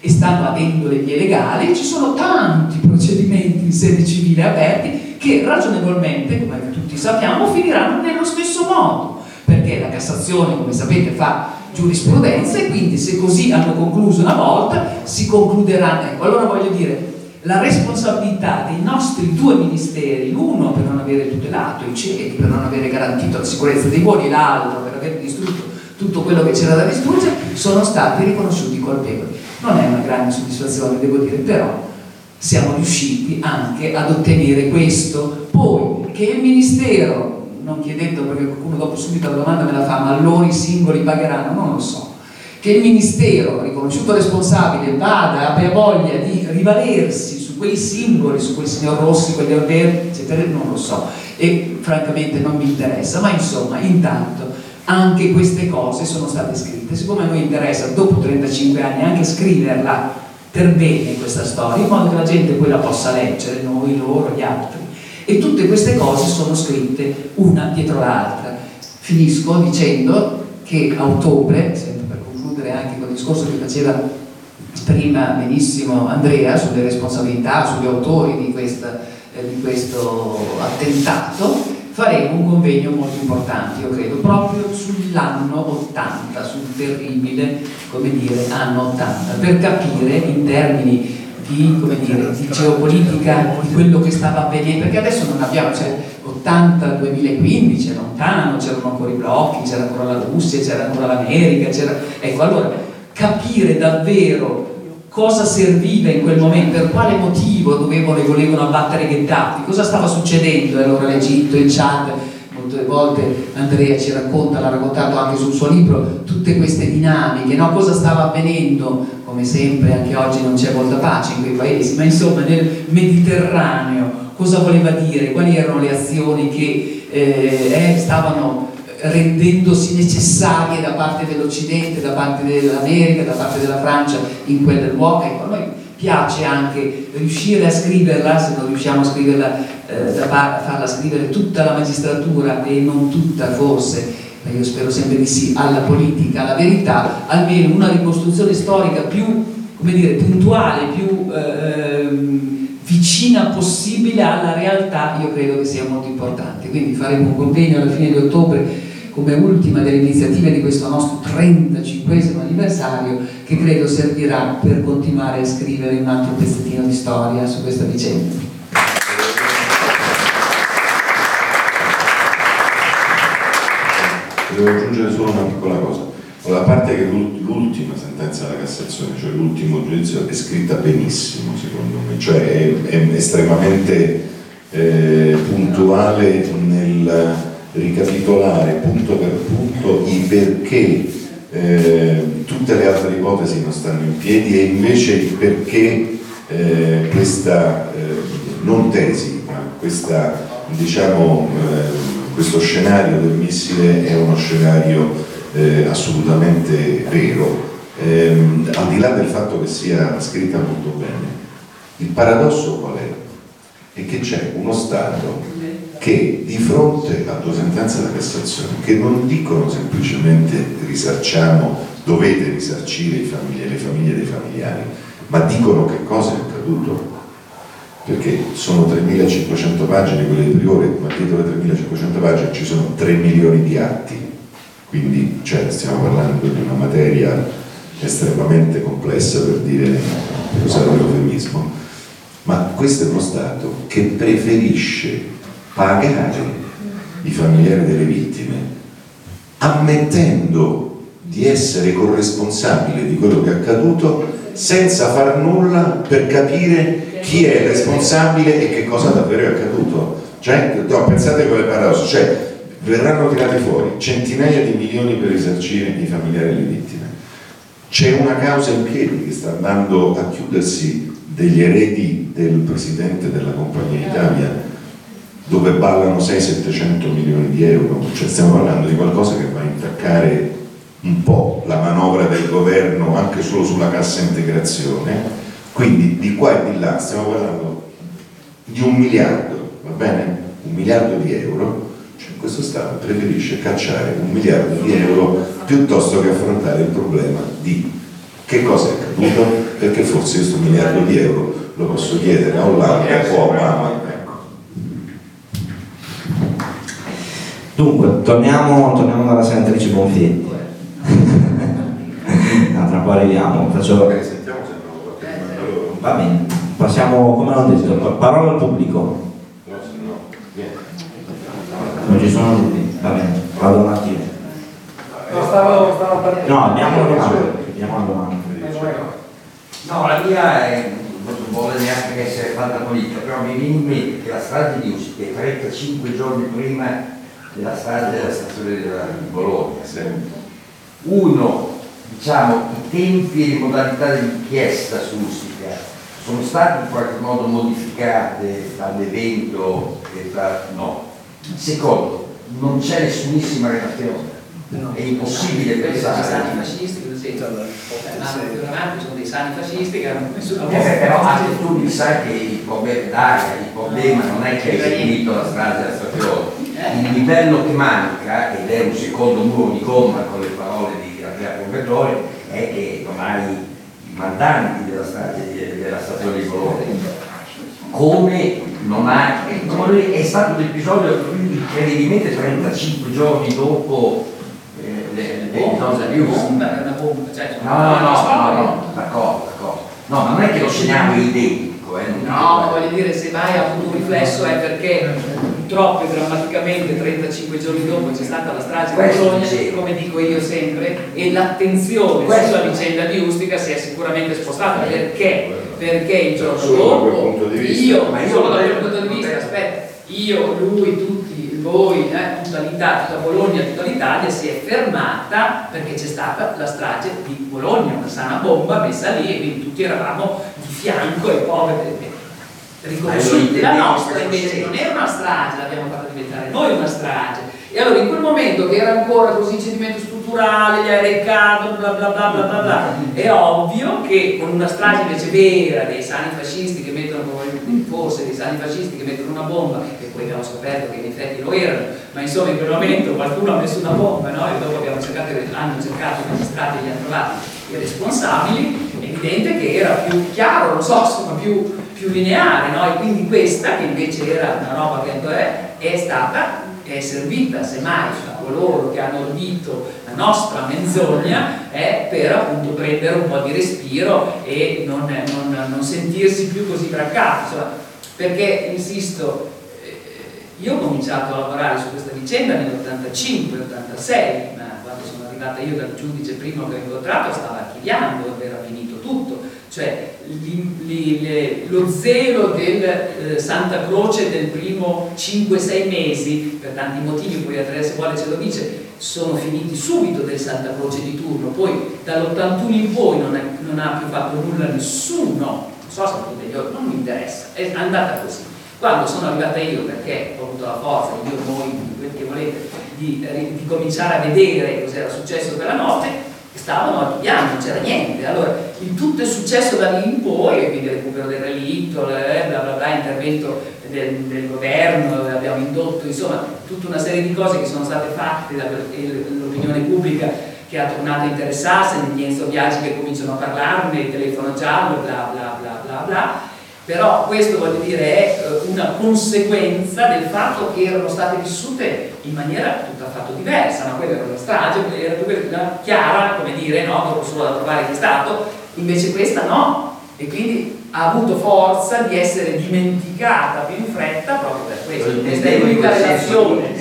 e stanno avendo le vie legali, ci sono tanti procedimenti in sede civile aperti che ragionevolmente, come tutti sappiamo, finiranno nello stesso modo, perché la Cassazione, come sapete, fa giurisprudenza e quindi se così hanno concluso una volta si concluderanno. Ecco, allora voglio dire, la responsabilità dei nostri due ministeri, l'uno per non avere tutelato i ciechi, per non avere garantito la sicurezza dei voli, l'altro per aver distrutto tutto quello che c'era da distruggere, sono stati riconosciuti colpevoli. Non è una grande soddisfazione, devo dire, però siamo riusciti anche ad ottenere questo. Poi che il Ministero, non chiedendo perché qualcuno dopo subito la domanda me la fa, ma loro i singoli pagheranno, non lo so. Che il Ministero, riconosciuto responsabile, vada, abbia voglia di rivalersi su quei singoli, su quel signor Rossi, quelli Alberti, eccetera, non lo so. E francamente non mi interessa, ma insomma, intanto anche queste cose sono state scritte. Siccome a noi interessa dopo 35 anni anche scriverla per bene questa storia, in modo che la gente poi la possa leggere, noi, loro, gli altri. E tutte queste cose sono scritte una dietro l'altra. Finisco dicendo che a ottobre, sempre per concludere anche col discorso che faceva prima benissimo Andrea sulle responsabilità, sugli autori di, questa, eh, di questo attentato, faremo un convegno molto importante, io credo, proprio sull'anno 80, sul terribile, come dire, anno 80, per capire in termini di, dire, di geopolitica di quello che stava avvenendo, perché adesso non abbiamo, cioè 80-2015 è lontano, c'erano ancora i blocchi, c'era ancora la Russia, c'era ancora l'America, c'era... ecco allora capire davvero cosa serviva in quel momento, per quale motivo dovevano e volevano abbattere Gheddafi, cosa stava succedendo allora l'Egitto, il Chad, molte volte Andrea ci racconta, l'ha raccontato anche sul suo libro, tutte queste dinamiche, no? cosa stava avvenendo, come sempre anche oggi non c'è molta pace in quei paesi, ma insomma nel Mediterraneo cosa voleva dire, quali erano le azioni che eh, eh, stavano rendendosi necessarie da parte dell'Occidente, da parte dell'America, da parte della Francia in quel luogo. Ecco, a noi piace anche riuscire a scriverla, se non riusciamo a scriverla, eh, da farla scrivere tutta la magistratura e non tutta forse, ma io spero sempre di sì, alla politica, alla verità, almeno una ricostruzione storica più, dire, puntuale, più eh, vicina possibile alla realtà, io credo che sia molto importante. Quindi faremo un convegno alla fine di ottobre come ultima delle iniziative di questo nostro 35 anniversario che credo servirà per continuare a scrivere un altro pezzettino di storia su questa vicenda. Devo aggiungere solo una piccola cosa. La parte che l'ultima sentenza della Cassazione, cioè l'ultimo giudizio, è scritta benissimo secondo me, cioè è, è estremamente eh, puntuale nel ricapitolare punto per punto i perché eh, tutte le altre ipotesi non stanno in piedi e invece il perché eh, questa eh, non tesi, ma questa, diciamo, eh, questo scenario del missile è uno scenario eh, assolutamente vero, ehm, al di là del fatto che sia scritta molto bene. Il paradosso qual è? È che c'è uno Stato che di fronte a due sentenze della Cassazione che non dicono semplicemente risarciamo, dovete risarcire le famiglie dei familiari, ma dicono che cosa è accaduto, perché sono 3.500 pagine quelle di Priore, ma dietro le 3.500 pagine ci sono 3 milioni di atti, quindi cioè, stiamo parlando di una materia estremamente complessa per dire, per usare l'eufemismo, ma questo è uno Stato che preferisce pagare i familiari delle vittime, ammettendo di essere corresponsabile di quello che è accaduto senza far nulla per capire chi è responsabile e che cosa davvero è accaduto. Cioè, no, pensate quelle paradosso, cioè verranno tirati fuori centinaia di milioni per risarcire i familiari delle vittime. C'è una causa in piedi che sta andando a chiudersi degli eredi del presidente della compagnia Italia dove ballano 600-700 milioni di euro, cioè stiamo parlando di qualcosa che va a intaccare un po' la manovra del governo anche solo sulla cassa integrazione, quindi di qua e di là stiamo parlando di un miliardo, va bene? Un miliardo di euro Cioè, questo Stato preferisce cacciare un miliardo di euro piuttosto che affrontare il problema di che cosa è accaduto, perché forse questo miliardo di euro lo posso chiedere a Hollande o a Obama. Dunque, torniamo, torniamo dalla senatrice Bonfietti. no, tra un po' arriviamo. Faccio... Va bene, passiamo, come l'ho detto, parola al pubblico. Non ci sono dubbi, va bene, vado un attimo. No, stavo, stavo per... No, abbiamo una domanda. Domanda. No, la mia è, non vuole neanche essere fatta politica, però mi viene in mente che la strage di Ustica, 35 giorni prima della strage della stazione di Bologna, uno, diciamo, i tempi e le modalità dell'inchiesta su Ustica sono stati in qualche modo modificate dall'evento e da... no. Secondo, non c'è nessunissima relazione. È impossibile pensare. Ci sono i fascisti, più avanti sono dei sani fascisti che hanno messo Eh, però anche tu mi sai che il problema, il problema non è che hai seguito la strada della stazione, il livello che manca, ed è un secondo muro di gomma con le parole Convettore, è che hai i mandanti della, della stazione di Bologna. Come non ha, è stato l'episodio incredibilmente 35 giorni dopo eh, le- una bomba, cioè, No, no, no, no, no, d'accordo, d'accordo. No, ma non è che lo segnale è identico, eh. No, voglio dire, se mai ha avuto un riflesso è perché purtroppo drammaticamente 35 giorni dopo c'è stata la strage di Bologna, come dico io sempre, e l'attenzione Questo. sulla vicenda di Ustica si è sicuramente spostata. Perché? Perché il giorno dopo io, solo da quel punto di vista, aspetta, io, lui, tutti, voi, eh, tutta l'Italia, tutta Bologna, tutta l'Italia si è fermata perché c'è stata la strage di Bologna, una sana bomba messa lì e quindi tutti eravamo di fianco ai poveri. Riconosciuti. La nostra invece non era una strage, l'abbiamo fatta diventare noi una strage. E allora in quel momento che era ancora così cedimento strutturale, gli aerei cadono, bla bla bla bla bla bla, è ovvio che con una strage invece vera dei sani fascisti che mettono, forse dei sani fascisti che mettono una bomba, e poi abbiamo scoperto che in effetti lo erano, ma insomma in quel momento qualcuno ha messo una bomba, no? E dopo abbiamo cercato, hanno cercato i magistrati e li hanno trovati i responsabili, è evidente che era più chiaro, non so, insomma più, più lineare, no? E quindi questa, che invece era una roba che è, è stata, è servita semmai a coloro che hanno udito la nostra menzogna, è per appunto prendere un po' di respiro e non, non- non sentirsi più così braccati, insomma, perché, insisto, eh, io ho cominciato a lavorare su questa vicenda nell'85-86, ma quando sono arrivata io dal giudice primo che ho incontrato stava archiviando, era finito tutto, cioè li- li- le- lo zelo del eh, Santa Croce del primo 5-6 mesi, per tanti motivi, poi Andrea se vuole ce lo dice, sono finiti subito del Santa Croce di turno, poi dall'81 in poi non, è- non ha più fatto nulla nessuno, non so se io non mi interessa, è andata così. Quando sono arrivata io, perché ho avuto la forza, io, voi, quel che volete, di, di cominciare a vedere cos'era successo quella notte, stavano archiviando, non c'era niente. Allora, il tutto è successo da lì in poi, quindi recupero del relitto, bla bla bla, intervento del, del governo, abbiamo indotto, insomma, tutta una serie di cose che sono state fatte dall'opinione pubblica che ha tornato a interessarsi, negli Enzo Biagi che cominciano a parlarne, il telefono giallo, bla bla bla bla bla. Però questo voglio dire è eh, una conseguenza del fatto che erano state vissute in maniera tutt'affatto diversa, no? quella era una strage, era una chiara, come dire, no? dopo solo da trovare chi è stato, invece questa no, e quindi ha avuto forza di essere dimenticata più in fretta proprio per questo. Questa è l'unica relazione.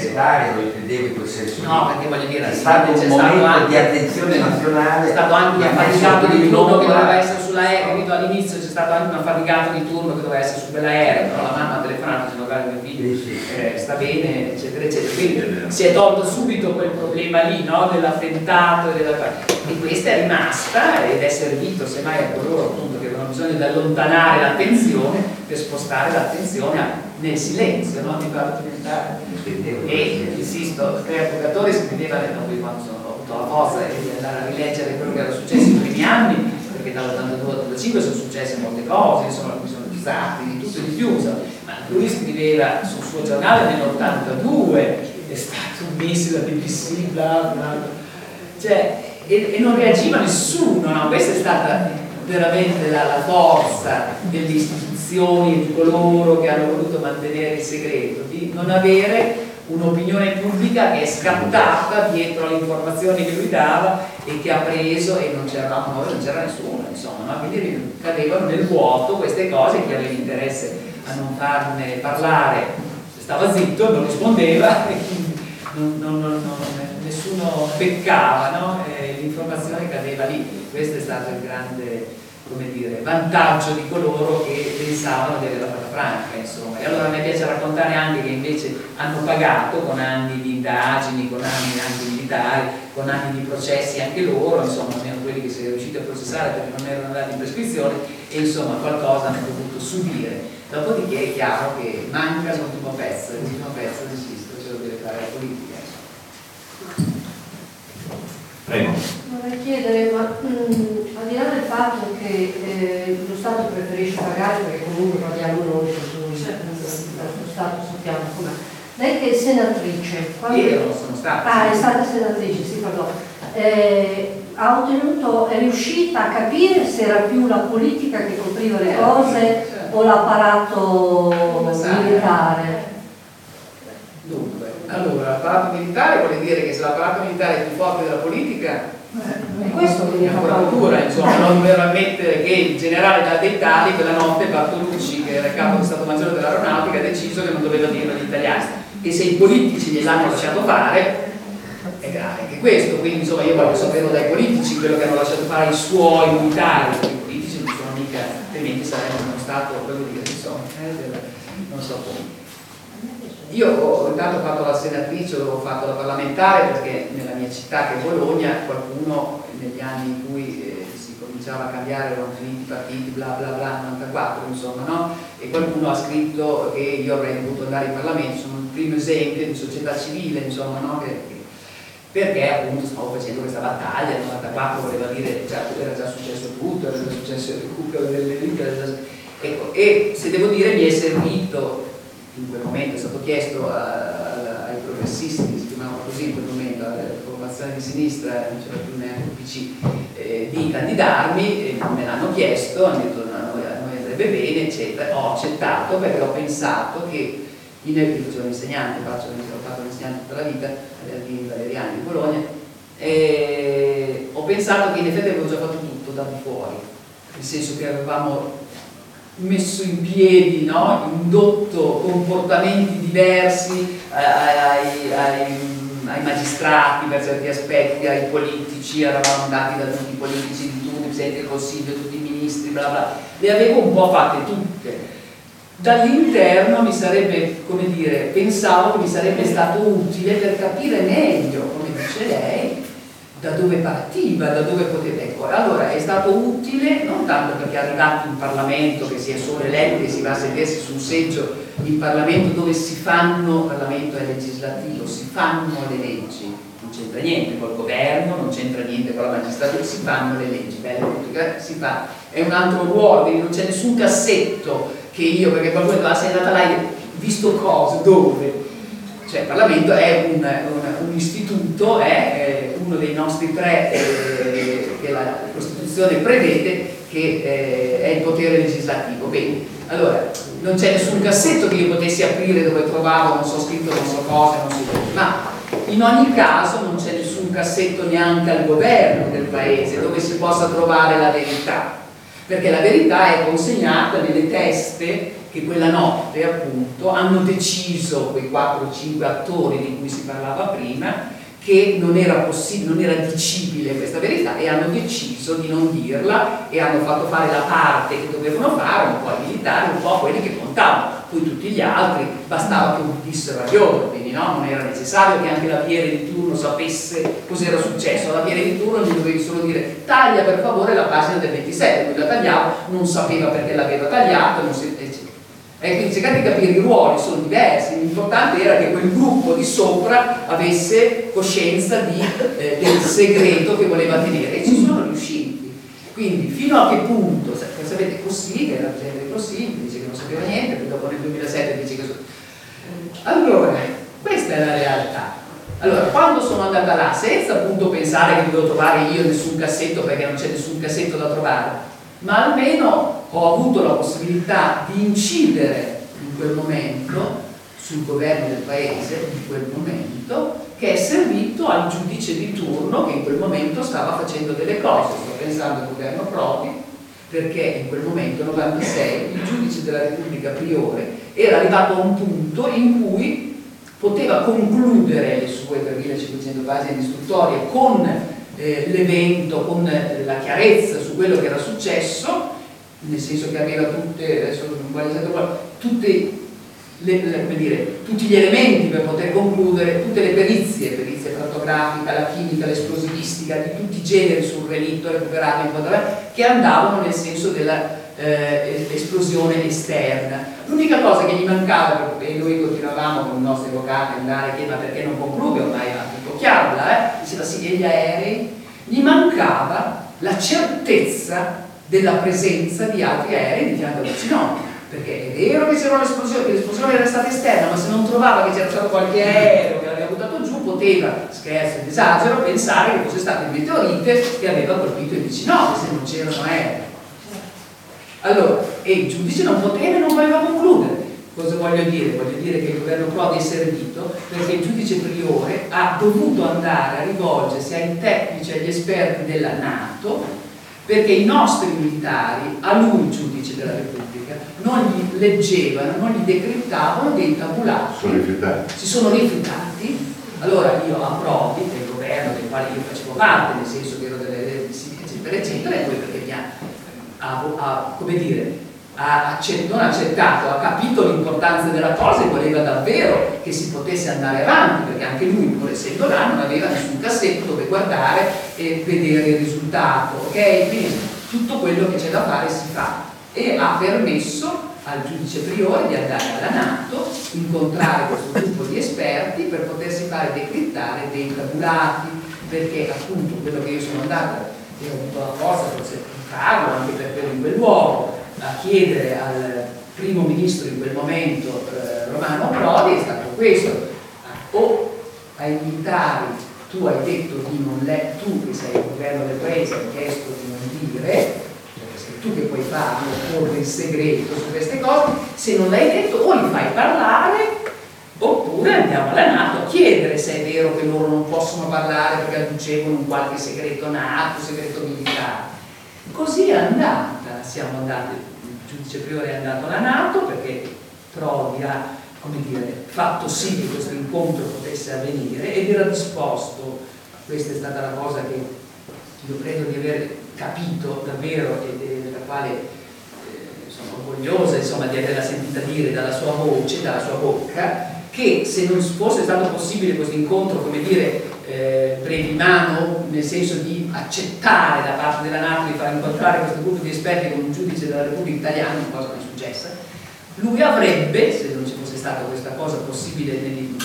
In quel senso. No, perché voglio dire, è stato c'è un stato momento anche- di attenzione nazionale. C'è stato anche un affaticato di turno che doveva essere sull'aereo, capito? All'inizio c'è stato anche un affaticato di turno che doveva essere su quell'aereo, però la mamma ha telefonato dicendo guarda mio figlio eh, sta bene, eccetera, eccetera. Quindi si è tolto subito quel problema lì, no? Dell'attentato e della... E questa è rimasta ed è servito semmai a coloro appunto che avevano bisogno di allontanare l'attenzione per spostare l'attenzione nel silenzio, no? Di farlo diventare. E insisto, avvocatori si vedeva da qui quando sono, avuto la forza di andare a rileggere quello che era successo in primi anni, perché dall'82 all'85 sono successe molte cose, insomma, mi sono disastri, di tutto di più, ma lui scriveva sul suo giornale nell'82 e stato messo da BBC, bla bla. Cioè, e, e non reagiva nessuno, no? Questa è stata veramente la, la forza delle istituzioni e di coloro che hanno voluto mantenere il segreto, di non avere un'opinione pubblica che è scattata dietro alle informazioni che lui dava e che ha preso e non c'era noi, non c'era nessuno, insomma, no? quindi cadevano nel vuoto queste cose, chi aveva interesse a non farne parlare stava zitto, non rispondeva e non, non, non, nessuno peccava, no? l'informazione cadeva lì, questo è stato il grande come dire, vantaggio di coloro che pensavano di averla fatta franca, insomma. E allora me piace raccontare anche che invece hanno pagato con anni di indagini, con anni anche militari, con anni di processi anche loro, insomma, almeno quelli che si è riusciti a processare perché non erano andati in prescrizione e insomma qualcosa hanno dovuto subire. Dopodiché è chiaro che manca l'ultimo pezzo, l'ultimo pezzo di Sisto ce lo deve fare la politica. Prego. Vorrei chiedere, ma mh, al di là del fatto che eh, lo Stato preferisce pagare, perché comunque paghiamo noi, lo Stato sappiamo com'è. Lei che è senatrice, quando... Io sono stata. Ah, è stata senatrice, sì, pardon. Eh, ha ottenuto, è riuscita a capire se era più la politica che copriva le cose certo. o l'apparato militare? Dunque, allora, l'apparato militare vuol dire che se l'apparato militare è più forte della politica è questo che è ancora paura, insomma, non dover ammettere che il generale da dei tali quella notte Bartolucci, che era capo di Stato Maggiore dell'Aeronautica, ha deciso che non doveva dirlo agli italiani. E se i politici gliel'hanno lasciato fare, è grave anche questo. Quindi insomma io voglio sapere dai politici quello che hanno lasciato fare i suoi militari, i politici non sono mica, altrimenti sarebbero uno Stato, quello dire, insomma, eh, non so come. Io ho, intanto fatto la senatrice, ho fatto la parlamentare perché nella mia città che è Bologna qualcuno negli anni in cui eh, si cominciava a cambiare, erano finiti i partiti, bla bla bla, 94 insomma, no? E qualcuno ha scritto che io avrei dovuto andare in Parlamento, sono il primo esempio di società civile, insomma, no? Che, perché appunto stavo facendo questa battaglia, nel 94 voleva dire, già, era già successo tutto, era già successo il recupero delle elite, ecco, e se devo dire mi è servito in quel momento è stato chiesto a, a, ai progressisti, si chiamavano così in quel momento, alla formazione di sinistra, non c'era più neanche il PC, eh, di candidarmi, me l'hanno chiesto, hanno detto no, a noi andrebbe bene, eccetera. Ho accettato perché ho pensato che in io facevo l'insegnante, faccio, ho fatto l'insegnante tutta la vita, all'Ardini Valeriani di Bologna, e ho pensato che in effetti avevo già fatto tutto da fuori, nel senso che avevamo messo in piedi, no? indotto comportamenti diversi eh, ai, ai, ai, magistrati per certi aspetti, ai politici, eravamo andati da tutti i politici di tutti, il Presidente del Consiglio, tutti i ministri, bla bla, le avevo un po' fatte tutte. Dall'interno mi sarebbe, come dire, pensavo che mi sarebbe stato utile per capire meglio, come dice lei, da dove partiva, da dove poteva. Ecco, allora è stato utile non tanto perché è arrivato in Parlamento, che si è solo eletto, che si va a sedersi su un seggio in Parlamento dove si fanno, il Parlamento è legislativo, si fanno le leggi, non c'entra niente col governo, non c'entra niente con la magistratura, si fanno le leggi, belle, si fa, è un altro ruolo, quindi non c'è nessun cassetto che io, perché qualcuno ah sei andata là e visto cosa, dove? Cioè il Parlamento è un, un, un istituto, è eh, uno dei nostri tre eh, che la Costituzione prevede che eh, è il potere legislativo. Bene, allora non c'è nessun cassetto che io potessi aprire dove trovavo, non so scritto, non so cose, non so dove, ma in ogni caso non c'è nessun cassetto neanche al governo del paese dove si possa trovare la verità, perché la verità è consegnata nelle teste che quella notte appunto hanno deciso quei 4-5 attori di cui si parlava prima che non era possibile, non era dicibile questa verità e hanno deciso di non dirla e hanno fatto fare la parte che dovevano fare, un po' ai militari, un po' quelli che contavano, poi tutti gli altri bastava che udissero a loro, quindi no, non era necessario che anche la Piere di turno sapesse cos'era successo, la Piere di turno gli dovevi solo dire taglia per favore la pagina del 27, lui la tagliava, non sapeva perché l'aveva tagliato, non si, e quindi cercate di capire i ruoli sono diversi, l'importante era che quel gruppo di sopra avesse coscienza di, eh, del segreto che voleva tenere e ci sono riusciti. Quindi fino a che punto, sapete così, che era presidente così, dice che non sapeva niente, poi dopo nel 2007 dice che... Allora, Questa è la realtà. Allora, quando sono andata là, senza appunto pensare che dovevo trovare io nessun cassetto perché non c'è nessun cassetto da trovare, ma almeno ho avuto la possibilità di incidere in quel momento sul governo del paese, in quel momento, che è servito al giudice di turno che in quel momento stava facendo delle cose. Sto pensando al governo Prodi, perché in quel momento, 96, il giudice della Repubblica Priore era arrivato a un punto in cui poteva concludere le sue 3500 pagine di istruttoria con eh, l'evento, con la chiarezza su quello che era successo, nel senso che aveva tutte, adesso tutte le, le, dire, tutti gli elementi per poter concludere, tutte le perizie, perizia cartografica, la chimica, l'esplosivistica, di tutti i generi sul relitto recuperato in che andavano nel senso dell'esplosione eh, esterna. L'unica cosa che gli mancava, e noi continuavamo con i nostri avvocati a andare a chiedere ma perché non conclude, ormai chiaro, eh? diceva sì, degli aerei, gli mancava la certezza della presenza di altri aerei di fianco al Cinone perché è vero che c'era l'esplosione, che l'esplosione era stata esterna, ma se non trovava che c'era stato qualche aereo che l'aveva buttato giù, poteva, scherzo esagero, pensare che fosse stato il meteorite che aveva colpito il vicino, se non c'erano aerei. Allora, e il giudice non poteva e non voleva concludere. Cosa voglio dire? Voglio dire che il governo Prodi è servito perché il giudice priore ha dovuto andare a rivolgersi ai tecnici, agli esperti della Nato, perché i nostri militari, a lui giudice della Repubblica, non gli leggevano, non gli decrittavano dei tabulati. Sono. Si sono rifiutati. Allora io a Prodi, del governo del quale io facevo parte, nel senso che ero delle eccetera, eccetera, e poi perché mi ha, ha, ha come dire, ha non accettato, ha capito l'importanza della cosa e voleva davvero che si potesse andare avanti, perché anche lui, pur essendo là, non aveva nessun cassetto dove guardare e vedere il risultato, ok? Quindi tutto quello che c'è da fare si fa e ha permesso al giudice priore di andare alla Nato, incontrare questo gruppo di esperti per potersi fare decrittare dei tabulati, perché appunto quello che io sono andata e ho avuto la forza forse di farlo anche per quello in quel luogo, a chiedere al primo ministro in quel momento eh, Romano Prodi è stato questo, o ai militari tu hai detto di non le, tu che sei il governo del paese hai chiesto di non dire tu che puoi farlo, porre il segreto su queste cose, se non l'hai detto o li fai parlare oppure andiamo alla Nato a chiedere se è vero che loro non possono parlare perché adducevano un qualche segreto nato, segreto militare. Così è andata, siamo andati, il giudice priore è andato alla Nato perché Prodi ha dire, fatto sì che questo incontro potesse avvenire ed era disposto, questa è stata la cosa che io credo di aver capito davvero e della quale eh, sono orgogliosa insomma, di averla sentita dire dalla sua voce, dalla sua bocca, che se non fosse stato possibile questo incontro, come dire, eh, brevi mano, nel senso di accettare da parte della Nato di far incontrare questo gruppo di esperti con un giudice della Repubblica Italiana, cosa che è successa, lui avrebbe, se non ci fosse stata questa cosa possibile in,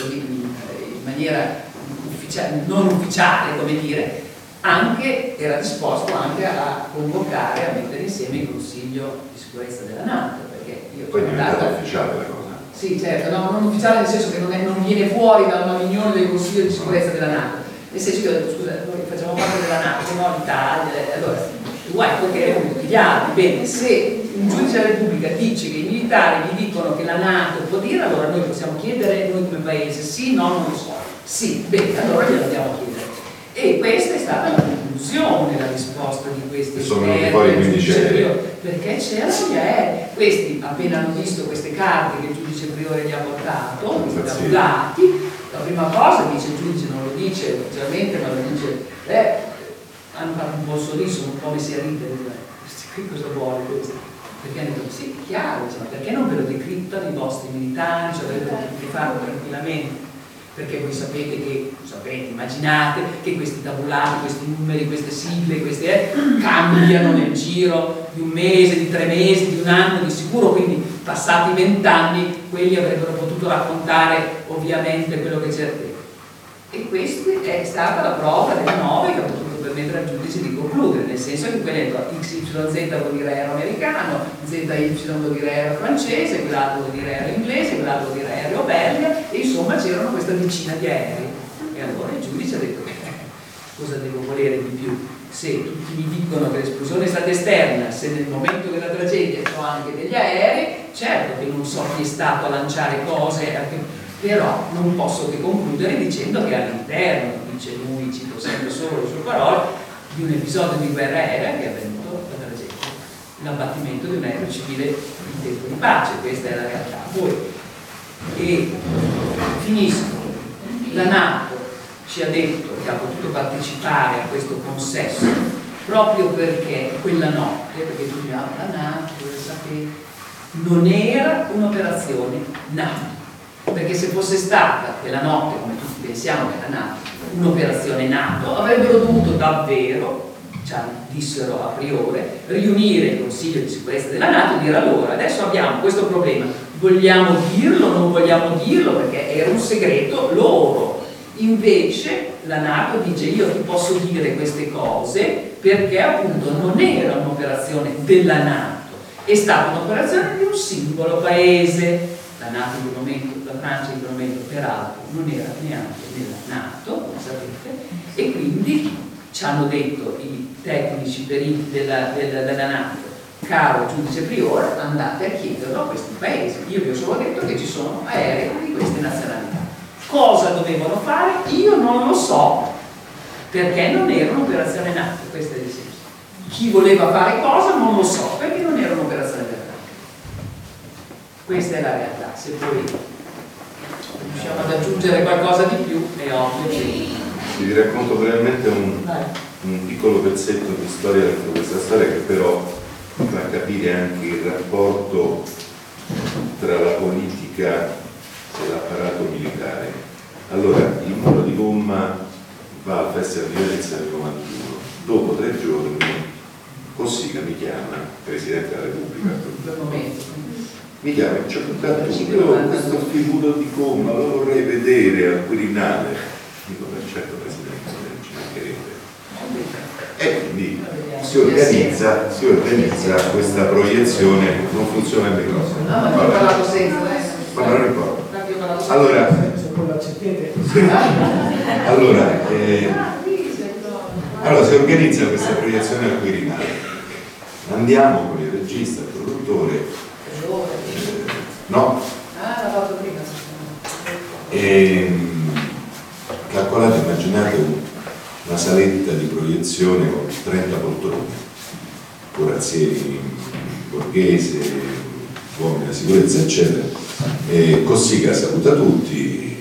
maniera ufficiale, non ufficiale, come dire, anche, era disposto anche a convocare, a mettere insieme il Consiglio di sicurezza della Nato. Perché io Poi diventata ufficiale la cosa. Sì, certo, no, non ufficiale nel senso che non, è, non viene fuori da una riunione del Consiglio di sicurezza della Nato. Nel senso che io ho detto, scusa, noi facciamo parte della Nato, no, l'Italia, allora, guai, perché tutti gli altri, bene, se un giudice della Repubblica dice che i militari gli dicono che la Nato può dire, allora noi possiamo chiedere, noi come paese, sì, no, non lo so. Sì, bene, allora glielo andiamo a chiedere. E questa è stata la conclusione, la risposta di questi sono venuti fuori 15 aerei. Perché c'erano gli aerei. Questi, appena hanno visto queste carte che priore gli ha portato, questi tabulati, la prima cosa dice il giudice, non lo dice ufficialmente, ma lo dice, eh, hanno fatto un po' sorriso, un po' messi a ridere, questi qui cosa vuole questo? Perché hanno detto, sì, chiaro, ma perché non ve lo decrittano i vostri militari, cioè avete potuto farlo tranquillamente? Perché voi sapete che, sapete, immaginate che questi tabulati, questi numeri, queste sigle, queste, eh, cambiano nel giro di un mese, di tre mesi, di un anno, di sicuro, quindi passati vent'anni quelli avrebbero potuto raccontare ovviamente quello che c'era. E questa è stata la prova delle nove che ha potuto permettere al giudice di concludere, nel senso che quella XYZ vuol dire aereo americano, ZY vuol dire aereo francese, quell'altro vuol dire aereo inglese, quell'altro vuol dire aereo belga, e insomma c'erano questa decina di aerei. E allora il giudice ha detto, cosa devo volere di più? Se tutti mi dicono che l'esplosione è stata esterna, se nel momento della tragedia ho anche degli aerei, certo che non so chi è stato a lanciare cose, però non posso che concludere dicendo che all'interno, dice lui, cito sempre solo le sue parole, di un episodio di guerra aerea che è avvenuto la tragedia, l'abbattimento di un aereo civile in tempo di pace, questa è la realtà. Poi, e finisco, la Nato ci ha detto che ha potuto partecipare a questo consesso proprio perché quella notte, perché diciamo la Nato, sapete, non era un'operazione NATO perché se fosse stata quella notte, come tutti pensiamo che era nata, un'operazione NATO, avrebbero dovuto davvero, cioè, dissero a priori, riunire il Consiglio di sicurezza della Nato e dire allora, adesso abbiamo questo problema, vogliamo dirlo non vogliamo dirlo perché era un segreto loro. Invece la Nato dice io ti posso dire queste cose perché appunto non era un'operazione della Nato, è stata un'operazione di un singolo paese la Nato in quel momento, la Francia in quel momento peraltro non era neanche nella Nato, come sapete, e quindi ci hanno detto i tecnici periti della, della, della Nato, caro giudice priore, andate a chiederlo a questi paesi. Io vi ho solo detto che ci sono aerei di queste nazionalità. Cosa dovevano fare? Io non lo so, perché non era un'operazione NATO, questo è il senso. Chi voleva fare cosa non lo so, perché non era un'operazione NATO. Questa è la realtà, se poi riusciamo ad aggiungere qualcosa di più è ovvio che... Sì, vi racconto brevemente un, un, piccolo pezzetto di storia di questa storia che però fa capire anche il rapporto tra la politica e l'apparato militare. Allora, il muro di gomma Festival di Venezia del 91. Dopo tre giorni Cossiga mi chiama, Presidente della Repubblica, mi chiama c'è un cartone, questo figuro di gomma, lo vorrei vedere al Quirinale. Dico, beh certo Presidente, non ci mancherebbe. E quindi si organizza, si organizza questa proiezione, non funziona il microfono. No, importa. Allora, eh, allora si organizza questa proiezione al Quirinale. Andiamo con il regista, il produttore, No? Ah, prima. E, calcolate, immaginate una saletta di proiezione con 30 poltrone, corazzieri borghese, uomini della sicurezza, eccetera. E Cossiga saluta tutti,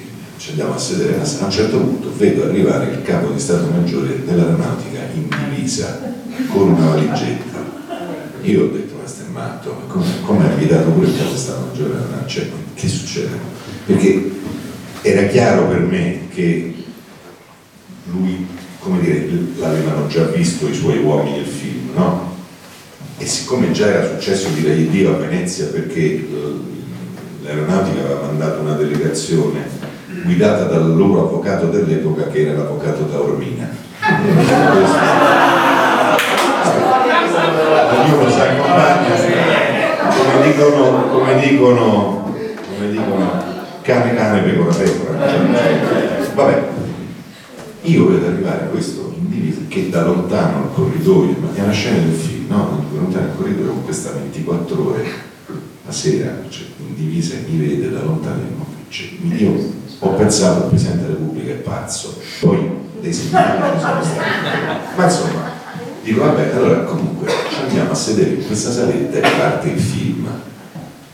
ci andiamo a sedere, a un certo punto vedo arrivare il capo di Stato Maggiore dell'aeronautica in divisa con una valigetta. Io ho detto matto, come, ha guidato pure il capo Stato Maggiore cioè, che succede? Perché era chiaro per me che lui, come dire, l'avevano già visto i suoi uomini del film, no? E siccome già era successo dire Dio a Venezia perché eh, l'aeronautica aveva mandato una delegazione guidata dal loro avvocato dell'epoca che era l'avvocato Taormina. ognuno si accompagna come dicono come dicono come dicono cane cane pecora pecora vabbè io vedo arrivare questo individuo che da lontano al corridoio ma è una scena del film no? da lontano al corridoio con questa 24 ore la sera cioè, in divisa mi vede da lontano cioè, io ho pensato al Presidente della Repubblica è pazzo. Poi dei segnali ci sono stati ma insomma dico vabbè allora comunque ci andiamo a sedere in questa saletta e parte il film.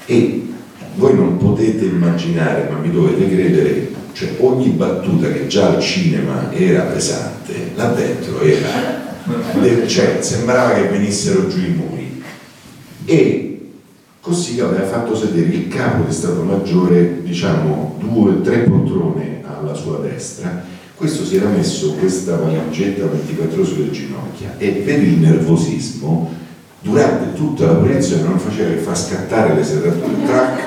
E voi non potete immaginare ma mi dovete credere cioè ogni battuta che già al cinema era pesante là dentro era cioè sembrava che venissero giù i muri. E così aveva fatto sedere il capo di Stato Maggiore diciamo due o tre poltrone alla sua destra. Questo si era messo questa valigetta 24 ore sulle ginocchia e per il nervosismo durante tutta la proiezione non faceva che far scattare le serrature. Track,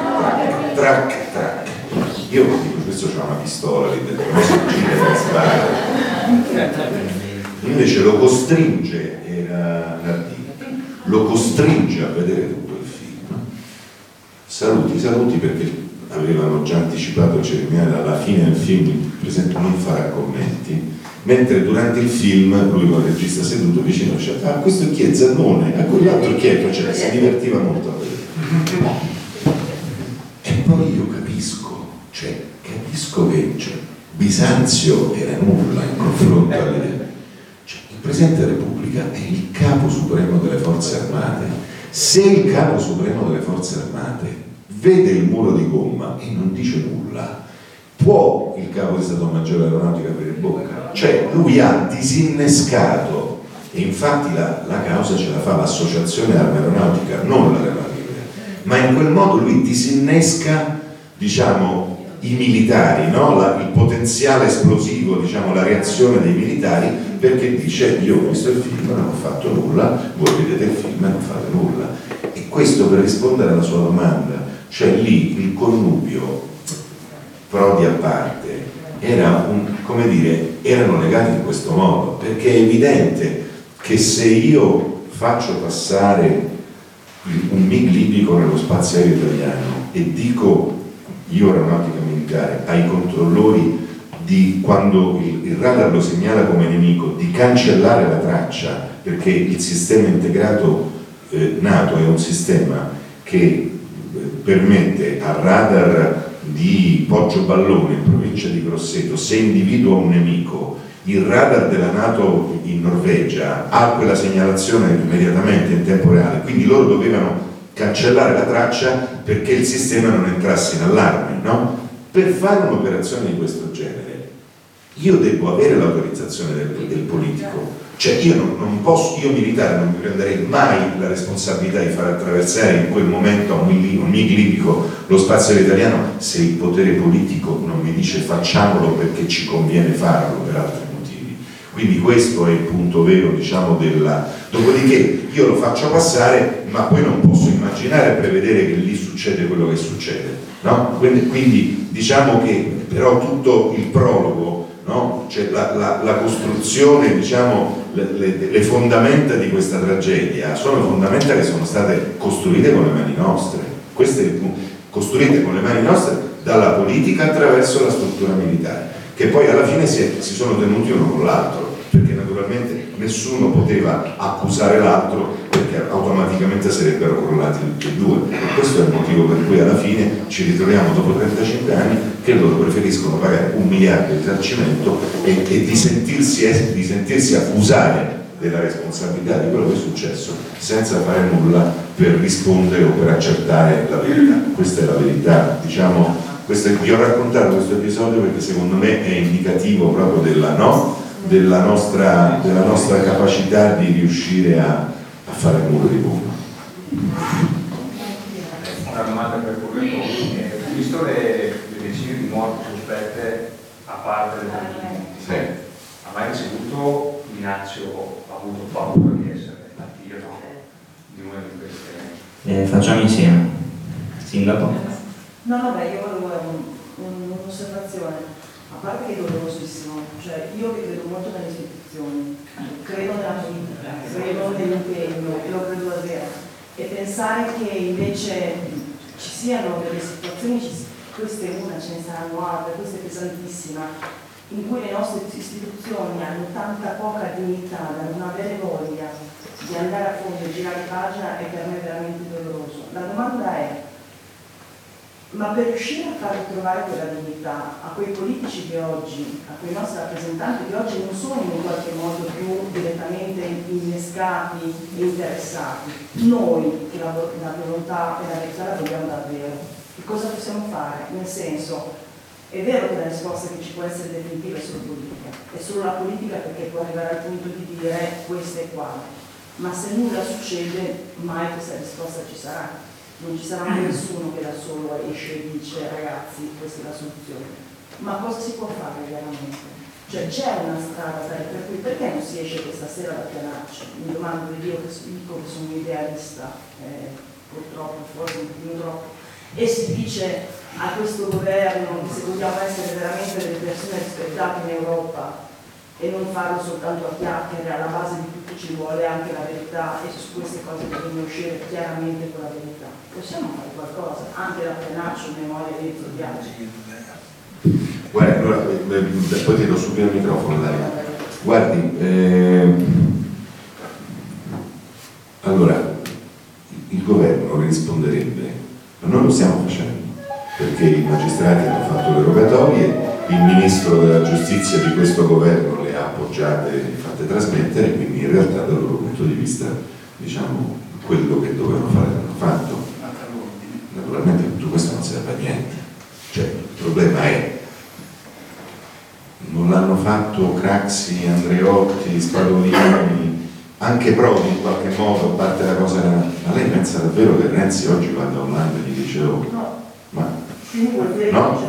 track, track, track io dico questo c'ha una pistola lì dentro non si gira e spara invece lo costringe, era lo costringe a vedere tutto. Saluti, saluti perché avevano già anticipato il cerimoniale, alla fine del film il presidente non farà commenti, mentre durante il film lui con il regista seduto vicino diceva ah questo chi è Zannone, a quell'altro chi è, cioè, si divertiva molto a vedere. E poi io capisco, cioè capisco che cioè, Bisanzio era nulla in confronto alle... Cioè, il Presidente della Repubblica è il capo supremo delle forze armate. Se il capo supremo delle forze armate vede il muro di gomma e non dice nulla, può il capo di Stato Maggiore dell'Aeronautica aprire bocca? Cioè lui ha disinnescato, e infatti la, la causa ce la fa l'associazione arma aeronautica, non l'aeronautica, ma in quel modo lui disinnesca, diciamo, i militari, no? la, il potenziale esplosivo, diciamo, la reazione dei militari, perché dice io ho visto il film, non ho fatto nulla, voi vedete il film e non fate nulla. E questo per rispondere alla sua domanda, cioè lì il connubio, Prodi a parte, era un, come dire, erano legati in questo modo, perché è evidente che se io faccio passare un MiG libico nello spazio aereo italiano e dico io aeronautica militare ai controllori di quando il, il, radar lo segnala come nemico di cancellare la traccia perché il sistema integrato eh, NATO è un sistema che permette al radar di Poggio Ballone in provincia di Grosseto se individua un nemico il radar della Nato in Norvegia ha quella segnalazione immediatamente in tempo reale quindi loro dovevano cancellare la traccia perché il sistema non entrasse in allarme, no? Per fare un'operazione di questo genere io devo avere l'autorizzazione del, del, politico, cioè io non, non, posso, io militare non mi prenderei mai la responsabilità di far attraversare in quel momento a un, libico lo spazio italiano se il potere politico non mi dice facciamolo perché ci conviene farlo per altri motivi. Quindi questo è il punto vero, diciamo, della... Dopodiché io lo faccio passare, ma poi non posso immaginare e prevedere che lì succede quello che succede. No? Quindi, quindi, diciamo che però tutto il prologo, no? cioè la, la, la, costruzione, diciamo, le, le, le, fondamenta di questa tragedia sono fondamenta che sono state costruite con le mani nostre. Queste costruite con le mani nostre dalla politica attraverso la struttura militare, che poi alla fine si, si sono tenuti uno con l'altro, perché naturalmente nessuno poteva accusare l'altro perché automaticamente sarebbero crollati tutti e due. E questo è il motivo per cui alla fine ci ritroviamo dopo 35 anni che loro preferiscono pagare un miliardo di risarcimento e, e di, sentirsi, di sentirsi accusare della responsabilità di quello che è successo senza fare nulla per rispondere o per accertare la verità. Questa è la verità, diciamo, questo, vi ho raccontato questo episodio perché secondo me è indicativo proprio della no della nostra, della nostra capacità di riuscire a, a fare il muro di bomba. Una domanda per Corretto, eh, visto le, le decine di morti sospette a parte del sì. ha mai ricevuto minacce o ha avuto paura di essere attivo di una di queste? Eh, facciamo insieme. Sindaco? No, no, beh, io volevo un'osservazione a parte che è dolorosissimo, cioè io che credo molto nelle istituzioni, credo nella politica, credo nell'impegno, lo credo davvero, e pensare che invece ci siano delle situazioni, questa è una, ce ne saranno altre, questa è pesantissima, in cui le nostre istituzioni hanno tanta poca dignità da non avere voglia di andare a fondo e girare pagina è per me veramente doloroso. La domanda è ma per riuscire a far ritrovare quella dignità a quei politici di oggi, a quei nostri rappresentanti di oggi non sono in qualche modo più direttamente innescati e interessati, noi che la, la volontà e la verità la vogliamo davvero, che cosa possiamo fare? Nel senso, è vero che la risposta che ci può essere definitiva è solo politica, è solo la politica perché può arrivare al punto di dire questo è qua, ma se nulla succede mai questa risposta ci sarà non ci sarà mai nessuno che da solo esce e dice ragazzi questa è la soluzione. Ma cosa si può fare veramente? Cioè c'è una strada per cui perché non si esce questa sera da Pianacci? Mi domando, io che dico che sono un idealista, eh, purtroppo, forse un pochino troppo, e si dice a questo governo se vogliamo essere veramente delle persone rispettate in Europa e non farlo soltanto a chiacchiere, alla base di tutto ci vuole anche la verità e su queste cose bisogna uscire chiaramente con la verità. Possiamo fare qualcosa, anche da Prenaccio, memoria di Enzo Biaggi. Guarda, allora, eh, eh, poi ti do subito il microfono, Daria. Guardi, eh, allora, il governo risponderebbe, ma noi lo stiamo facendo, perché i magistrati hanno fatto le rogatorie, il ministro della giustizia di questo governo appoggiate e fatte trasmettere, quindi in realtà dal loro punto di vista, diciamo, quello che dovevano fare l'hanno fatto. Naturalmente tutto questo non serve a niente. Cioè, il problema è non l'hanno fatto Craxi, Andreotti, Spadolini, anche Prodi in qualche modo, a parte la cosa, ma lei pensa davvero che Renzi oggi vada a Olanda e gli dice oh, ma no,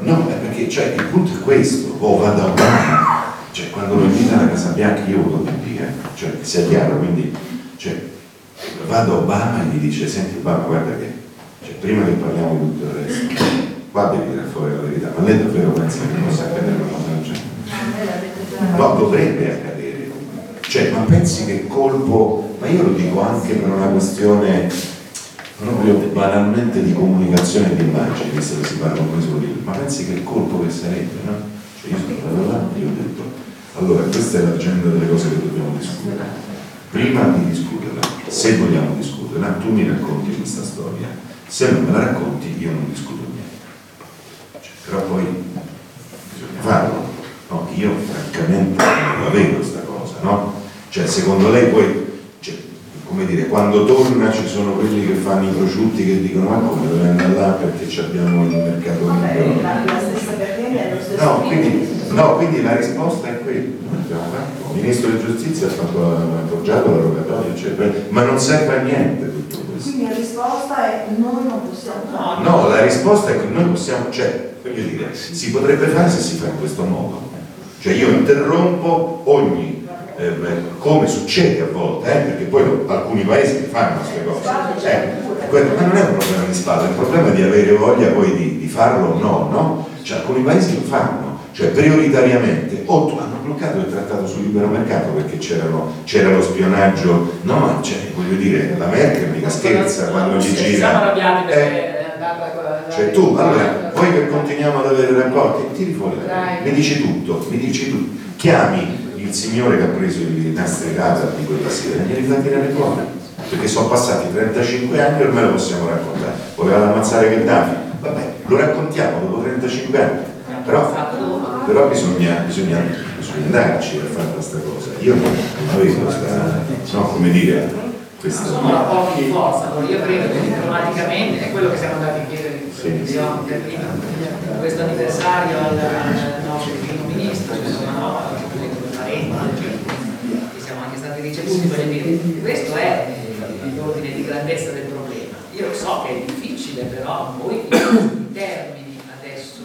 no, è perché cioè, il punto è questo, oh vada a Olanda, cioè quando lo invitano a Casa Bianca io voto PD, eh? cioè che sia chiaro, quindi cioè, vado a Obama e gli dice senti Obama guarda che cioè, prima che parliamo di tutto il resto, qua devi tirare fuori la verità, ma lei davvero pensa che possa accadere una cosa del genere? No, dovrebbe accadere, cioè, ma pensi che colpo, ma io lo dico anche per una questione proprio banalmente di comunicazione e di immagine, visto che si parla come solo di ma pensi che colpo che sarebbe, no? Cioè io sono andato là e ho detto, allora questa è l'agenda delle cose che dobbiamo discutere. Prima di discuterla, se vogliamo discuterla, tu mi racconti questa storia, se non me la racconti io non discuto niente. Cioè, però poi bisogna farlo. No, io francamente non la vedo questa cosa, no? Cioè secondo lei poi come dire, quando torna ci sono quelli che fanno i prosciutti che dicono ma come dove andare là perché abbiamo il mercato libero. La, la stessa perché è lo stesso no, quindi, no, quindi la risposta è quella. Il ministro di giustizia ha, fatto, ha appoggiato la rogatoria, cioè, ma non serve a niente tutto questo. Quindi la risposta è noi non possiamo fare. No, la risposta è che noi possiamo, cioè, voglio dire, si potrebbe fare se si fa in questo modo. Cioè io interrompo ogni eh, come succede a volte, eh, perché poi alcuni paesi fanno queste cose. Eh, ma non è un problema di spalla, è un problema di avere voglia poi di, di farlo o no, no? Cioè alcuni paesi lo fanno, cioè prioritariamente, o hanno bloccato il trattato sul libero mercato perché c'era lo spionaggio, no ma cioè, voglio dire, la Merkel mica scherza quando gli gira. Eh, cioè tu, allora, poi che continuiamo ad avere rapporti, tiri fuori, mi dici tutto, mi dici tutto, chiami il signore che ha preso i nastri data di quella sera glieli fa tirare fuori perché sono passati 35 anni e ormai lo possiamo raccontare. Volevano ammazzare Gheddafi? Vabbè lo raccontiamo dopo 35 anni. Però, però bisogna, bisogna, bisogna andarci a fare questa cosa. Io non avevo questa no come dire questa sono rapporti di forza io credo che diplomaticamente è quello che siamo andati a chiedere sì. prima questo anniversario al, al nostro primo ministro insomma, no? che siamo ricevuti, voglio dire, questo è l'ordine di grandezza del problema. Io so che è difficile, però noi in termini adesso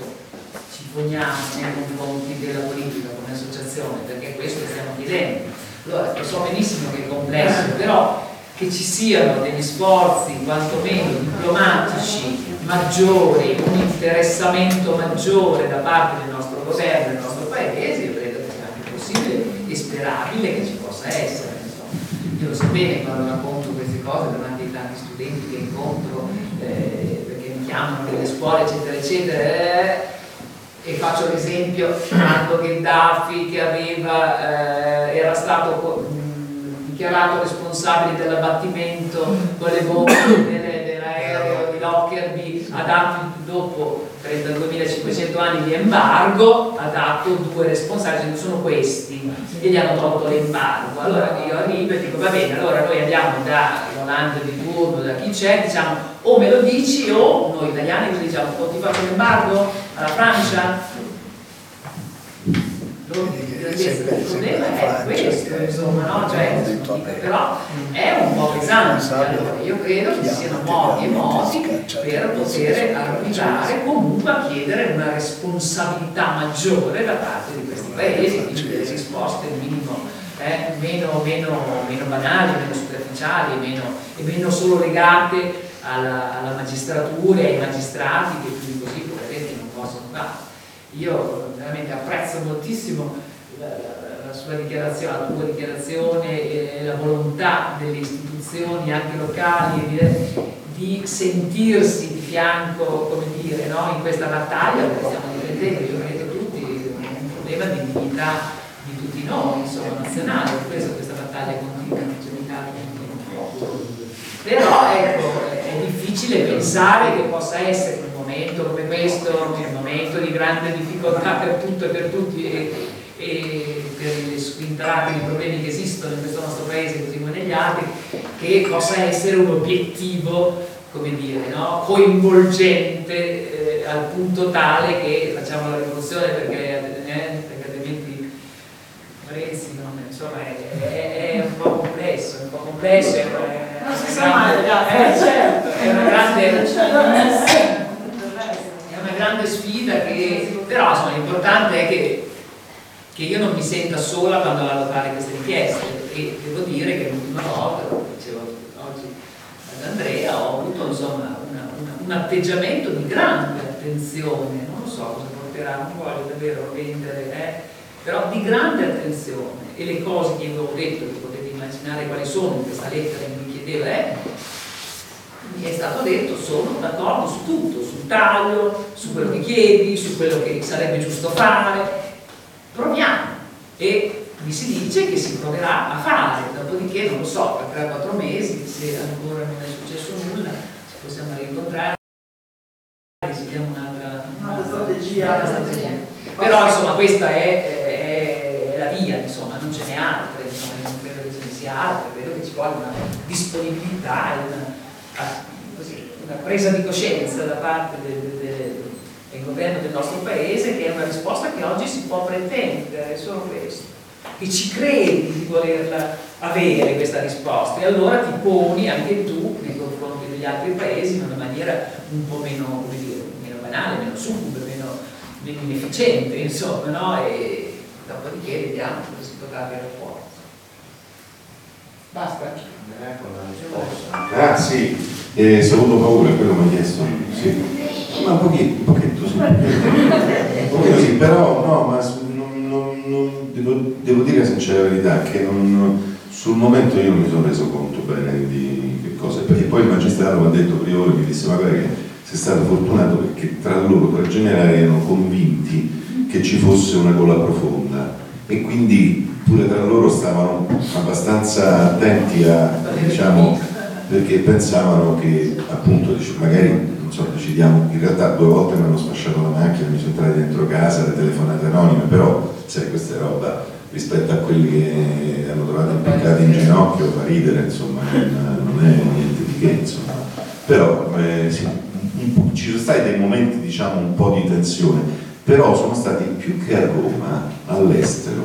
ci poniamo nei confronti della politica come associazione, perché questo stiamo chiedendo. Allora, lo so benissimo che è complesso, però che ci siano degli sforzi quantomeno diplomatici maggiori, un interessamento maggiore da parte del nostro governo, del nostro paese, io credo che sia anche possibile e sperabile che ci possa essere. Lo so bene quando racconto queste cose davanti ai tanti studenti che incontro, eh, perché mi chiamano nelle scuole, eccetera, eccetera. Eh, e faccio l'esempio quando Gheddafi che aveva, eh, era stato dichiarato responsabile dell'abbattimento con le bombe di Lockerbie ha dato dopo 32.500 anni di embargo ha dato due responsabili, sono questi e gli hanno tolto l'embargo. Allora io arrivo e dico va bene allora noi andiamo da Rolando di turno da chi c'è diciamo o me lo dici o noi italiani diciamo o ti faccio l'embargo alla Francia il problema è questo, insomma, no? cioè, però è un po' pesante, allora io credo che ci siano modi e modi per poter arrivare comunque a chiedere una responsabilità maggiore da parte di questi paesi, quindi delle risposte minimo, eh, meno, meno, meno, banali, meno superficiali meno, e meno solo legate alla, alla magistratura e ai magistrati che più di così probabilmente non possono fare. Io veramente apprezzo moltissimo la, sua dichiarazione, la tua dichiarazione, e la volontà delle istituzioni anche locali di, sentirsi di fianco, come dire, no, in questa battaglia, perché stiamo riflettendo, io credo tutti, un problema di dignità di tutti noi, insomma, nazionale, per questo questa battaglia continua. Però ecco, è difficile pensare che possa essere un momento come questo, un momento di grande difficoltà per tutto e per tutti e, per le squintrate di problemi che esistono in questo nostro paese così come negli altri, che possa essere un obiettivo, come dire, no? coinvolgente eh, al punto tale che facciamo la rivoluzione perché, eh, perché altrimenti Renzi non- insomma, è, è- è un po' complesso, è un po' complesso, è, è- Non si sa ragazzi. eh, certo, è una grande, è una grande sfida che però insomma, l'importante è che, che io non mi senta sola quando vado a fare queste richieste e devo dire che l'ultima volta, come dicevo oggi ad Andrea, ho avuto insomma una- una- un atteggiamento di grande attenzione, non lo so cosa porterà, non voglio davvero vendere, eh, però di grande attenzione e le cose che io avevo detto, che potete immaginare quali sono in questa lettera che mi chiedeva, eh, mi è stato detto sono d'accordo su tutto, sul taglio, su quello che chiedi, su quello che sarebbe giusto fare. Proviamo. E mi si dice che si proverà a fare, dopodiché non lo so, per 3-4 mesi, se ancora non è successo nulla, ci possiamo rincontrare e si diamo un'altra Un'altra strategia. un'altra strategia. Però insomma questa è, è- è la via, insomma, non ce n'è altre, insomma, non credo che ce ne sia altre, credo che ci voglia una disponibilità, una, ah, così, una presa di coscienza da parte del, del- del governo del nostro paese che è una risposta che oggi si può pretendere, è solo questo. E ci credi di volerla avere questa risposta e allora ti poni anche tu nei confronti degli altri paesi in una maniera un po' meno, dire, meno banale, meno succube, meno, meno inefficiente, insomma, no? E dopodiché vediamo come si potrà avere fuori. Basta? Ah sì, eh, avuto paura, quello mi ha chiesto. Sì. Ma un pochino, un pochetto sì. Un pochino sì, però no, ma non- non- non- devo, devo dire la sincera verità che sul momento io non mi sono reso conto bene di che cosa, perché poi il magistrato mi ha detto prima mi disse ma guarda che sei stato fortunato perché tra loro, tra i generali, erano convinti che ci fosse una gola profonda e quindi pure tra loro stavano abbastanza attenti a, diciamo, perché pensavano che appunto magari decidiamo, in realtà due volte mi hanno sfasciato la macchina, mi sono entrati dentro casa, le telefonate anonime, però sai questa roba rispetto a quelli che hanno trovato impiccati in ginocchio fa ridere, insomma, non, è niente di che, insomma. Però eh, sì, ci sono stati dei momenti diciamo un po' di tensione, però sono stati più che a Roma, all'estero,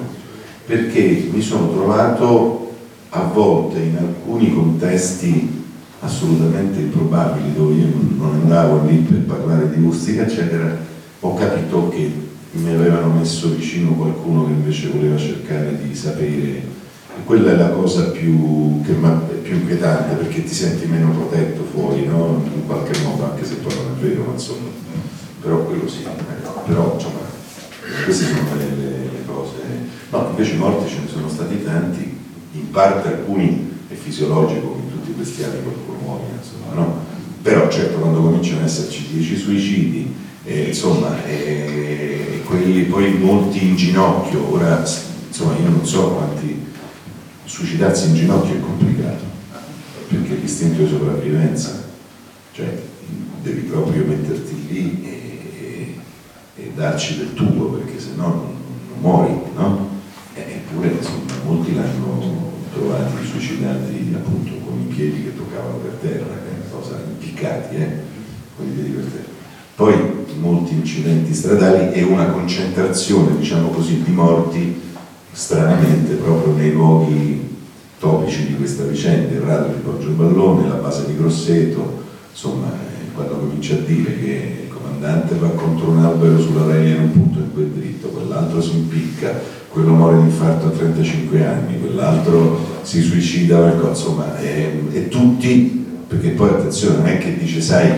perché mi sono trovato a volte in alcuni contesti assolutamente improbabili dove io non andavo lì per parlare di Ustica eccetera ho capito che mi avevano messo vicino qualcuno che invece voleva cercare di sapere e quella è la cosa più, più inquietante perché ti senti meno protetto fuori no? in qualche modo anche se poi non è vero ma insomma però quello sì ecco. però insomma queste sono le, le- cose no invece morti ce ne sono stati tanti in parte alcuni è fisiologico in tutti questi anni qualcuno muore insomma no però certo quando cominciano ad esserci 10 suicidi eh, insomma e quelli poi molti in ginocchio ora insomma io non so quanti suicidarsi in ginocchio è complicato perché l'istinto di sopravvivenza cioè devi proprio metterti lì e, e darci del tuo perché se no non, non muori no? E- eppure insomma molti l'hanno trovati suicidati appunto con i piedi che toccavano per terra che cosa impiccati eh? con i piedi per terra poi molti incidenti stradali e una concentrazione diciamo così di morti stranamente proprio nei luoghi topici di questa vicenda, il rado di Poggio Ballone, la base di Grosseto, insomma, eh, quando comincia a dire che il comandante va contro un albero sulla Reia in un punto in quel dritto, quell'altro si impicca, quello muore di infarto a 35 anni, quell'altro si suicida, qualcosa, insomma, e, e tutti, perché poi attenzione, non è che dice, sai,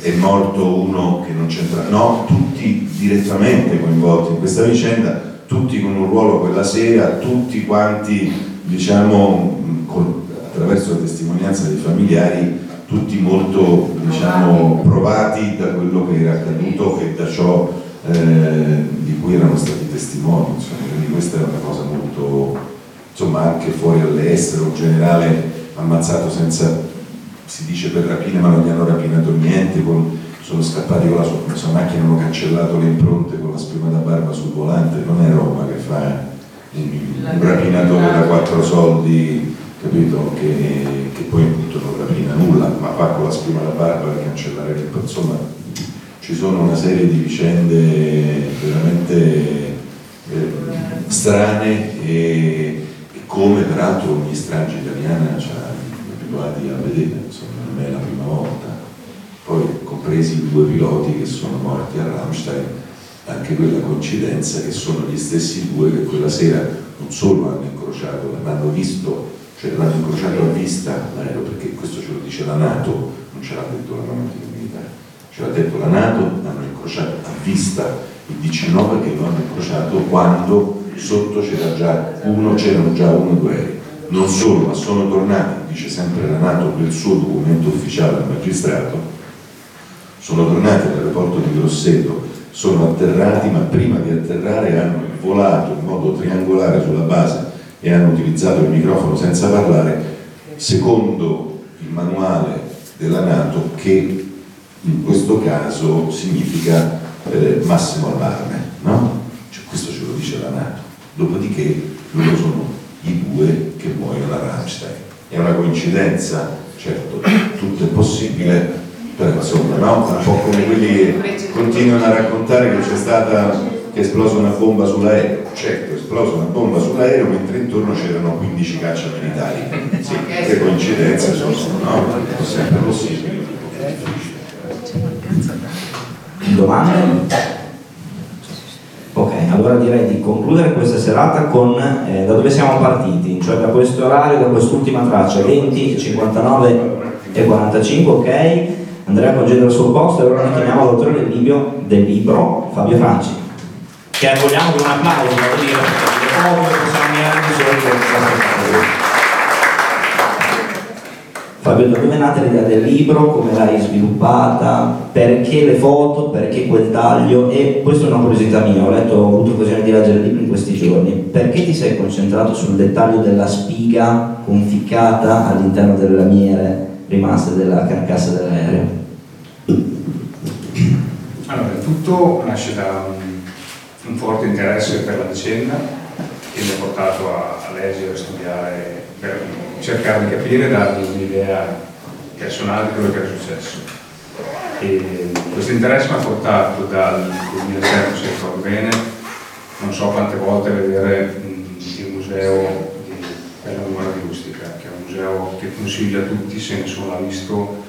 è morto uno che non c'entra, no, tutti direttamente coinvolti in questa vicenda, tutti con un ruolo quella sera, tutti quanti, diciamo, con- attraverso la testimonianza dei familiari, tutti molto diciamo, provati da quello che era accaduto e da ciò eh, di cui erano stati testimoni. Insomma. Quindi questa è una cosa molto, insomma, anche fuori all'estero, un generale ammazzato senza, si dice per rapine, ma non gli hanno rapinato niente, con- sono scappati con la sua, sua macchina, hanno cancellato le impronte con la schiuma da barba sul volante, non è Roma che fa un, rapinatore da quattro soldi, capito, che, che poi appunto non rapina nulla, ma fa con la schiuma da barba per cancellare le impronte, insomma ci sono una serie di vicende veramente eh, strane e, come peraltro ogni strage italiana ci ha abituati a vedere, insomma non è la prima volta. Poi compresi i due piloti che sono morti a Rammstein, anche quella coincidenza che sono gli stessi due che quella sera non solo hanno incrociato, l'hanno visto, cioè l'hanno incrociato a vista l'aereo, perché questo ce lo dice la Nato, non ce l'ha detto la militare, ce l'ha detto la Nato, hanno incrociato a vista il DC-9 che lo hanno incrociato quando sotto c'era già uno, c'erano già uno o due. Non solo, ma sono tornati, dice sempre la Nato il suo documento ufficiale al magistrato, sono tornati dall'aeroporto di Grosseto, sono atterrati, ma prima di atterrare hanno volato in modo triangolare sulla base e hanno utilizzato il microfono senza parlare, secondo il manuale della Nato che in questo caso significa eh, massimo allarme, no? Cioè, questo ce lo dice la Nato. Dopodiché loro sono i due che muoiono a Rammstein. È una coincidenza, certo, tutto è possibile, però insomma, no? Un po' come quelli che continuano a raccontare che c'è stata che è esplosa una bomba sull'aereo. Certo, è esplosa una bomba sull'aereo mentre intorno c'erano 15 caccia militari. Sì, che coincidenze sono, no? È sempre possibile. Domande? Ok, allora direi di concludere questa serata con eh, da dove siamo partiti, cioè da questo orario, da quest'ultima traccia, 20, 59 e 45, ok? Andrea congeda il suo posto e ora noi chiamiamo l'autore del libro, del libro Fabio Franci, che vogliamo con un applauso, devo dire, perché possiamo mirare di solito Fabio, da dove è nata l'idea del libro, come l'hai sviluppata, perché le foto, perché quel taglio? E questa è una curiosità mia, ho, letto, ho avuto occasione di leggere il libro in questi giorni, perché ti sei concentrato sul dettaglio della spiga conficcata all'interno delle lamiere rimaste della carcassa dell'aereo? Allora, tutto nasce da un, un forte interesse per la vicenda che mi ha portato a, a leggere, a studiare, per cercare di capire e darmi un'idea personale di quello che era successo. E questo interesse mi ha portato dal 2007, se ricordo bene, non so quante volte a vedere il museo di, per la memoria di Ustica, che è un museo che consiglio a tutti se nessuno l'ha visto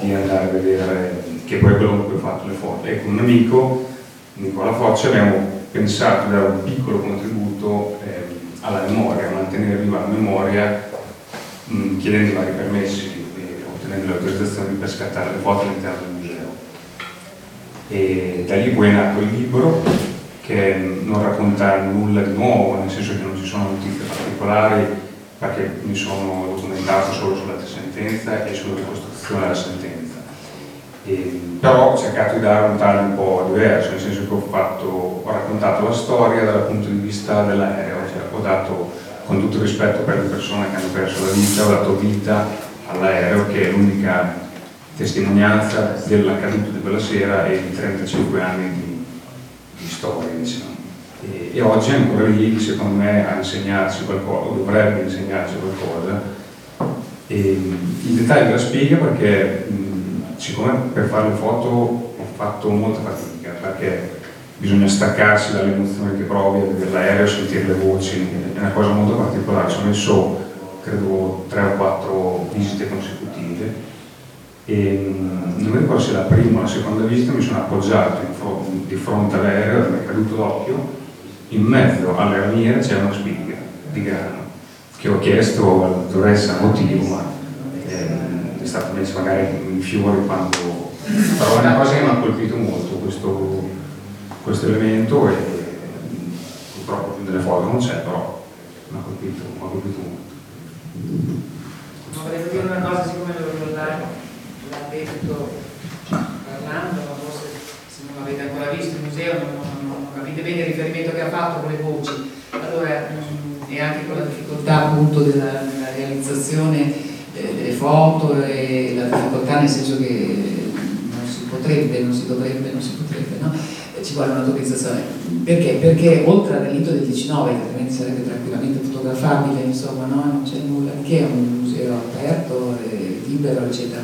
di andare a vedere, che poi è quello con ho fatto le foto. E con un amico, Nicola Foccia, abbiamo pensato di dare un piccolo contributo eh, alla memoria, mantenere viva la memoria mh, chiedendo i vari permessi e ottenendo le autorizzazioni per scattare le foto all'interno del museo. E da lì poi è nato il libro che non racconta nulla di nuovo, nel senso che non ci sono notizie particolari perché mi sono documentato solo sulla sentenza e sulla ricostruzione della sentenza. E, però ho cercato di dare un taglio un po' diverso, nel senso che ho, fatto, ho raccontato la storia dal punto di vista dell'aereo, ho dato con tutto rispetto per le persone che hanno perso la vita, ho dato vita all'aereo che è l'unica testimonianza dell'accaduto di quella sera e di 35 anni di, di storia, diciamo. E, e, oggi ancora lì, secondo me, a insegnarci qualcosa, o dovrebbe insegnarci qualcosa. E, il dettaglio della spiega perché, mh, siccome per fare le foto ho fatto molta fatica, perché bisogna staccarsi dalle emozioni che provi a vedere l'aereo, sentire le voci, è una cosa molto particolare, ci ho messo credo tre o quattro visite consecutive. E non mi ricordo se la prima o la seconda visita mi sono appoggiato fro- di fronte all'aereo, mi è caduto d'occhio, in mezzo alle lamiere c'era una spiga di grano che ho chiesto alla dottoressa motivo, ma ehm, è stato messo magari in fiore quando... però è una cosa che mi ha colpito molto questo questo elemento e viene fuori non c'è, però mi ha colpito, colpito molto. No, volevo dire una cosa, siccome lo l'ha l'ha detto parlando, ma forse se non l'avete ancora visto il museo non, non- capite bene il riferimento che ha fatto con le voci. Allora, mh, e anche con la difficoltà appunto della, della realizzazione eh, delle foto e la difficoltà nel senso che non si potrebbe, non si dovrebbe, non si potrebbe, no? Ci vuole un'autorizzazione. Perché? Perché oltre al delitto del 19, che altrimenti sarebbe tranquillamente fotografabile, insomma, no? non c'è nulla che, è un museo aperto, eh, libero, eccetera.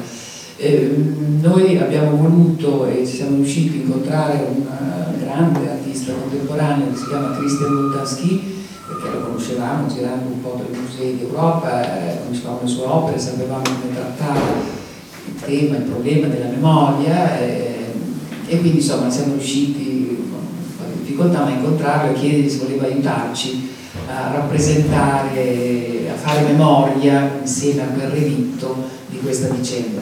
Eh, noi abbiamo voluto e ci siamo riusciti a incontrare un eh, grande artista contemporaneo che si chiama Christian Voltansky, perché lo conoscevamo girando un po' per i musei d'Europa, eh, conoscevamo le sue opere, sapevamo come trattare il tema, il problema della memoria eh, e quindi insomma siamo riusciti con di difficoltà a incontrarlo e chiedergli se voleva aiutarci a rappresentare, a fare memoria insieme a quel relitto di questa vicenda.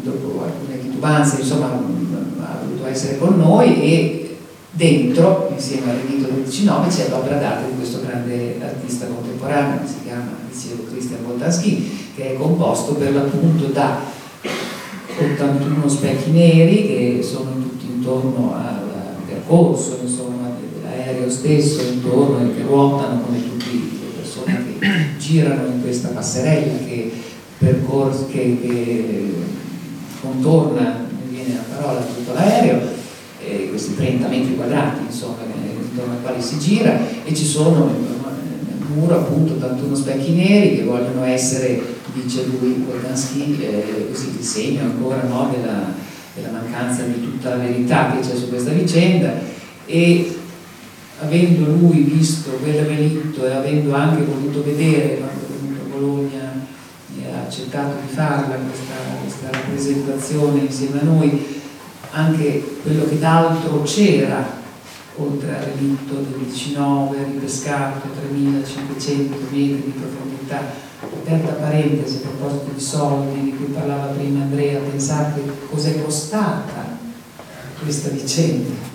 Dopo alcune titubanze, insomma, ha voluto essere con noi e dentro, insieme al relitto del 19, c'è l'opera d'arte di questo grande artista contemporaneo che si chiama, dicevo, Christian Boltanski, che è composto per l'appunto da 81 specchi neri che sono tutti intorno al percorso insomma, dell'aereo stesso, intorno e che ruotano come tutte le persone che girano in questa passerella che, percorre, che, che contorna, mi viene la parola, tutto l'aereo, eh, questi 30 metri quadrati insomma, intorno ai quali si gira e ci sono nel muro appunto 81 specchi neri che vogliono essere, dice lui, Wodanski, eh, così il segno ancora no, della, della mancanza di tutta la verità che c'è su questa vicenda. E avendo lui visto quel relitto e avendo anche voluto vedere quando è venuto a Bologna e ha accettato di farla questa, questa rappresentazione insieme a noi, anche quello che d'altro c'era oltre al relitto del 19 ripescato 3500 metri di profondità aperta parentesi a proposito di soldi di cui parlava prima Andrea pensate cos'è costata questa vicenda.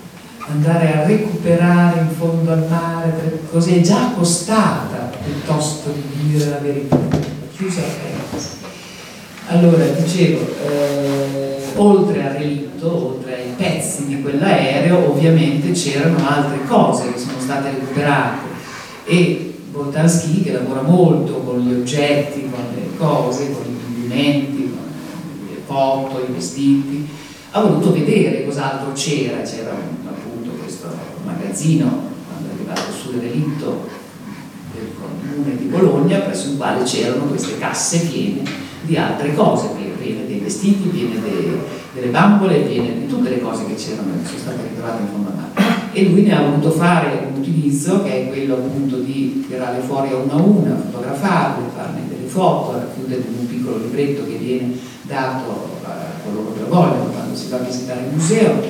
Andare a recuperare in fondo al mare cos'è già costata piuttosto di dire la verità. Chiusa la parentesi. Allora, dicevo, eh, oltre al relitto, oltre ai pezzi di quell'aereo, ovviamente c'erano altre cose che sono state recuperate. E Boltanski, che lavora molto con gli oggetti, con le cose, con gli indumenti, con le foto, i vestiti, ha voluto vedere cos'altro c'era, c'era un- appunto questo magazzino, quando è arrivato sul relitto del comune di Bologna, presso il quale c'erano queste casse piene di altre cose, piene dei vestiti, piene de- delle bambole, piene di tutte le cose che c'erano, che sono state ritrovate in fondo al mare. E lui ne ha voluto fare un utilizzo che è quello appunto di tirarle fuori a una a una, fotografarle, farne delle foto, racchiudere in un piccolo libretto che viene dato a coloro che lo vogliono quando si va a visitare il museo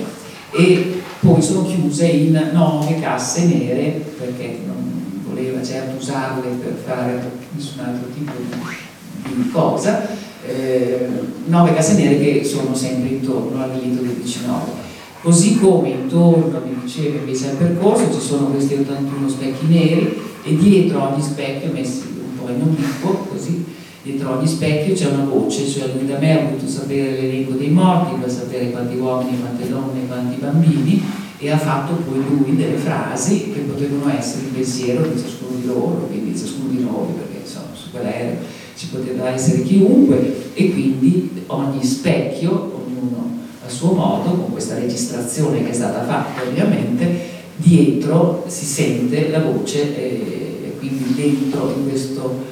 e poi sono chiuse in nove casse nere perché non voleva certo usarle per fare nessun altro tipo di, di cosa, eh, nove casse nere che sono sempre intorno al relitto del 19. Così come intorno, mi diceva invece al percorso, ci sono questi 81 specchi neri e dietro ogni specchio, messi un po' in obliquo, così, dietro ogni specchio c'è una voce, cioè lui da me ha voluto sapere l'elenco dei morti, per sapere quanti uomini, quante donne, quanti bambini e ha fatto poi lui delle frasi che potevano essere il pensiero di ciascuno di loro, quindi di ciascuno di noi, perché insomma su quell'aereo ci poteva essere chiunque e quindi ogni specchio, ognuno a suo modo, con questa registrazione che è stata fatta ovviamente, dietro si sente la voce e quindi dentro in questo,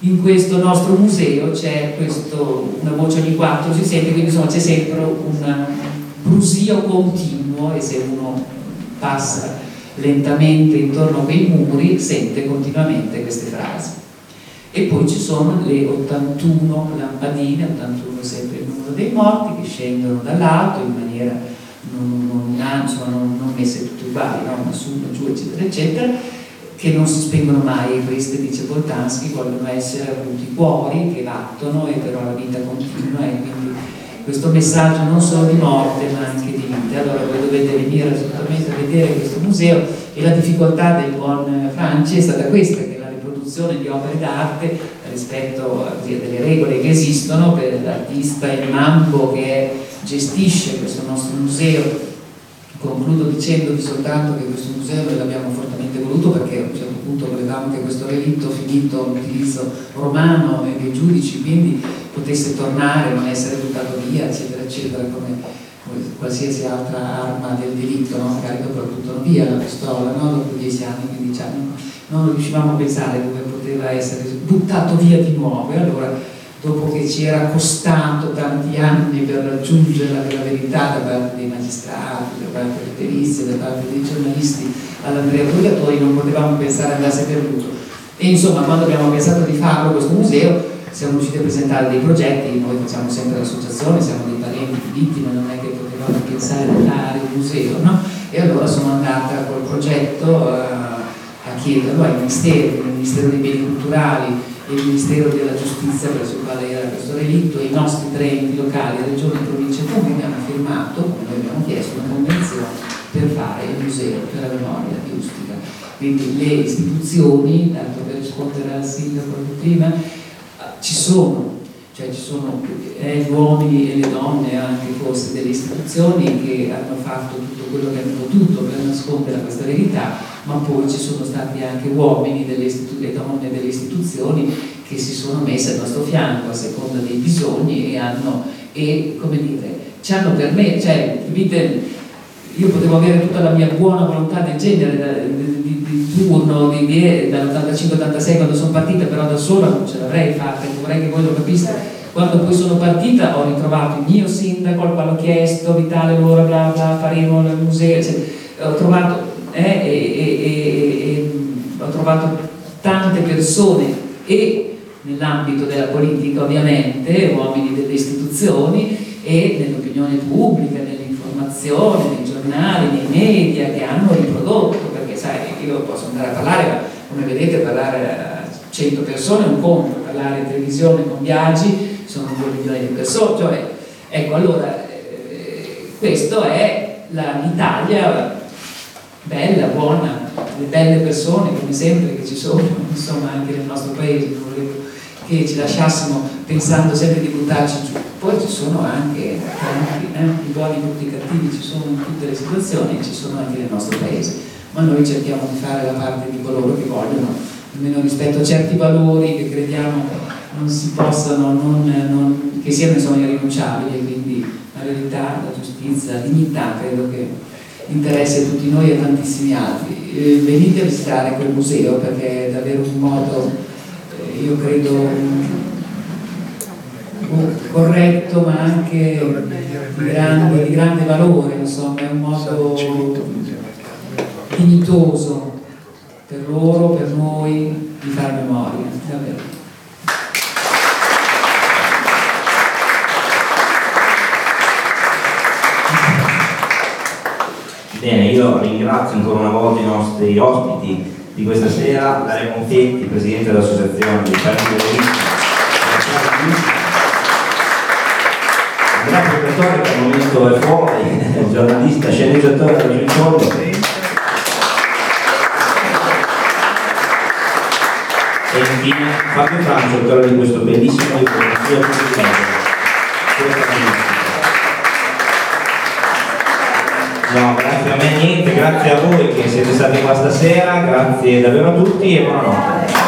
in questo nostro museo c'è una voce ogni quattro, si sente, quindi insomma c'è sempre un brusio continuo e se uno passa lentamente intorno a quei muri sente continuamente queste frasi. E poi ci sono le 81 lampadine, 81 sempre il numero dei morti, che scendono dall'alto in maniera non, non, non, non messe tutte uguali, no? una su, giù, eccetera, eccetera, che non si spengono mai queste, dice Boltanski, vogliono essere avuti cuori che battono e però la vita continua e quindi questo messaggio non solo di morte ma anche di vita. Allora voi dovete venire assolutamente a vedere questo museo e la difficoltà del buon Franci è stata questa, che la riproduzione di opere d'arte rispetto a delle regole che esistono per l'artista il Mambo che gestisce questo nostro museo concludo dicendovi soltanto che questo museo noi l'abbiamo fortemente voluto perché a un certo punto volevamo che questo relitto finito l'utilizzo romano e dei giudici quindi potesse tornare, non essere buttato via, eccetera, eccetera, come qualsiasi altra arma del diritto, no? magari dopo buttano via la pistola, no? dopo dieci anni, 15 anni, non riuscivamo a pensare dove poteva essere buttato via di nuovo e allora dopo che ci era costato tanti anni per raggiungere la verità da parte dei magistrati, da parte dei perizie, da parte dei giornalisti all'Andrea Purgatori, non potevamo pensare andasse perduto. E insomma, quando abbiamo pensato di farlo questo museo, siamo riusciti a presentare dei progetti, noi facciamo sempre l'associazione, siamo dei parenti di vittime, non è che potevamo pensare di dare un museo, no? E allora sono andata col progetto uh, a chiederlo ai ministeri, il Ministero dei Beni Culturali, il Ministero della Giustizia presso il quale era questo relitto e i nostri tre enti locali, regioni, province e comuni hanno firmato, come abbiamo chiesto, una convenzione per fare il museo per la memoria di Ustica. Quindi le istituzioni, tanto per rispondere al sindaco prima, ci sono, cioè ci sono eh, gli uomini e le donne anche forse delle istituzioni che hanno fatto tutto quello che hanno potuto per nascondere questa verità ma poi ci sono stati anche uomini e donne delle istituzioni che si sono messe al nostro fianco a seconda dei bisogni e hanno, e, come dire, ci hanno permesso, cioè, capite, io potevo avere tutta la mia buona volontà del genere di, di, di turno di, di, dall'85-86 quando sono partita, però da sola non ce l'avrei fatta, vorrei che voi lo capiste. Quando poi sono partita ho ritrovato il mio sindaco al quale ho chiesto, Vitale, loro, bla bla, faremo il museo, cioè, ho trovato eh, e, trovato tante persone e nell'ambito della politica ovviamente, uomini delle istituzioni e nell'opinione pubblica, nell'informazione, nei giornali, nei media che hanno riprodotto, perché sai, io posso andare a parlare, ma come vedete parlare a 100 persone è un conto, parlare in televisione con viaggi sono 2 milioni di persone, cioè, ecco allora eh, questo è l'Italia bella, buona, le belle persone come sempre che ci sono, insomma anche nel nostro paese, non volevo che ci lasciassimo pensando sempre di buttarci giù. Poi ci sono anche, anche eh, i buoni e tutti i cattivi, ci sono in tutte le situazioni e ci sono anche nel nostro paese, ma noi cerchiamo di fare la parte di coloro che vogliono, almeno rispetto a certi valori che crediamo non si possano, non, non, che siano insomma irrinunciabili, quindi la verità, la giustizia, la dignità, credo che interessa a tutti noi e a tantissimi altri. Eh, venite a visitare quel museo perché è davvero un modo, eh, io credo, corretto ma anche di grande, di grande valore, insomma, è un modo dignitoso per loro, per noi, di fare memoria, davvero. Bene, io ringrazio ancora una volta i nostri ospiti di questa sera, Dario Confetti, Presidente dell'Associazione dei Parenti Andrea Protettore che al momento è fuori, giornalista, sceneggiatore da Giuliano e infine Fabio Francio, autore di questo bellissimo libro, No, grazie a me niente, grazie a voi che siete stati qua stasera, grazie davvero a tutti e buonanotte.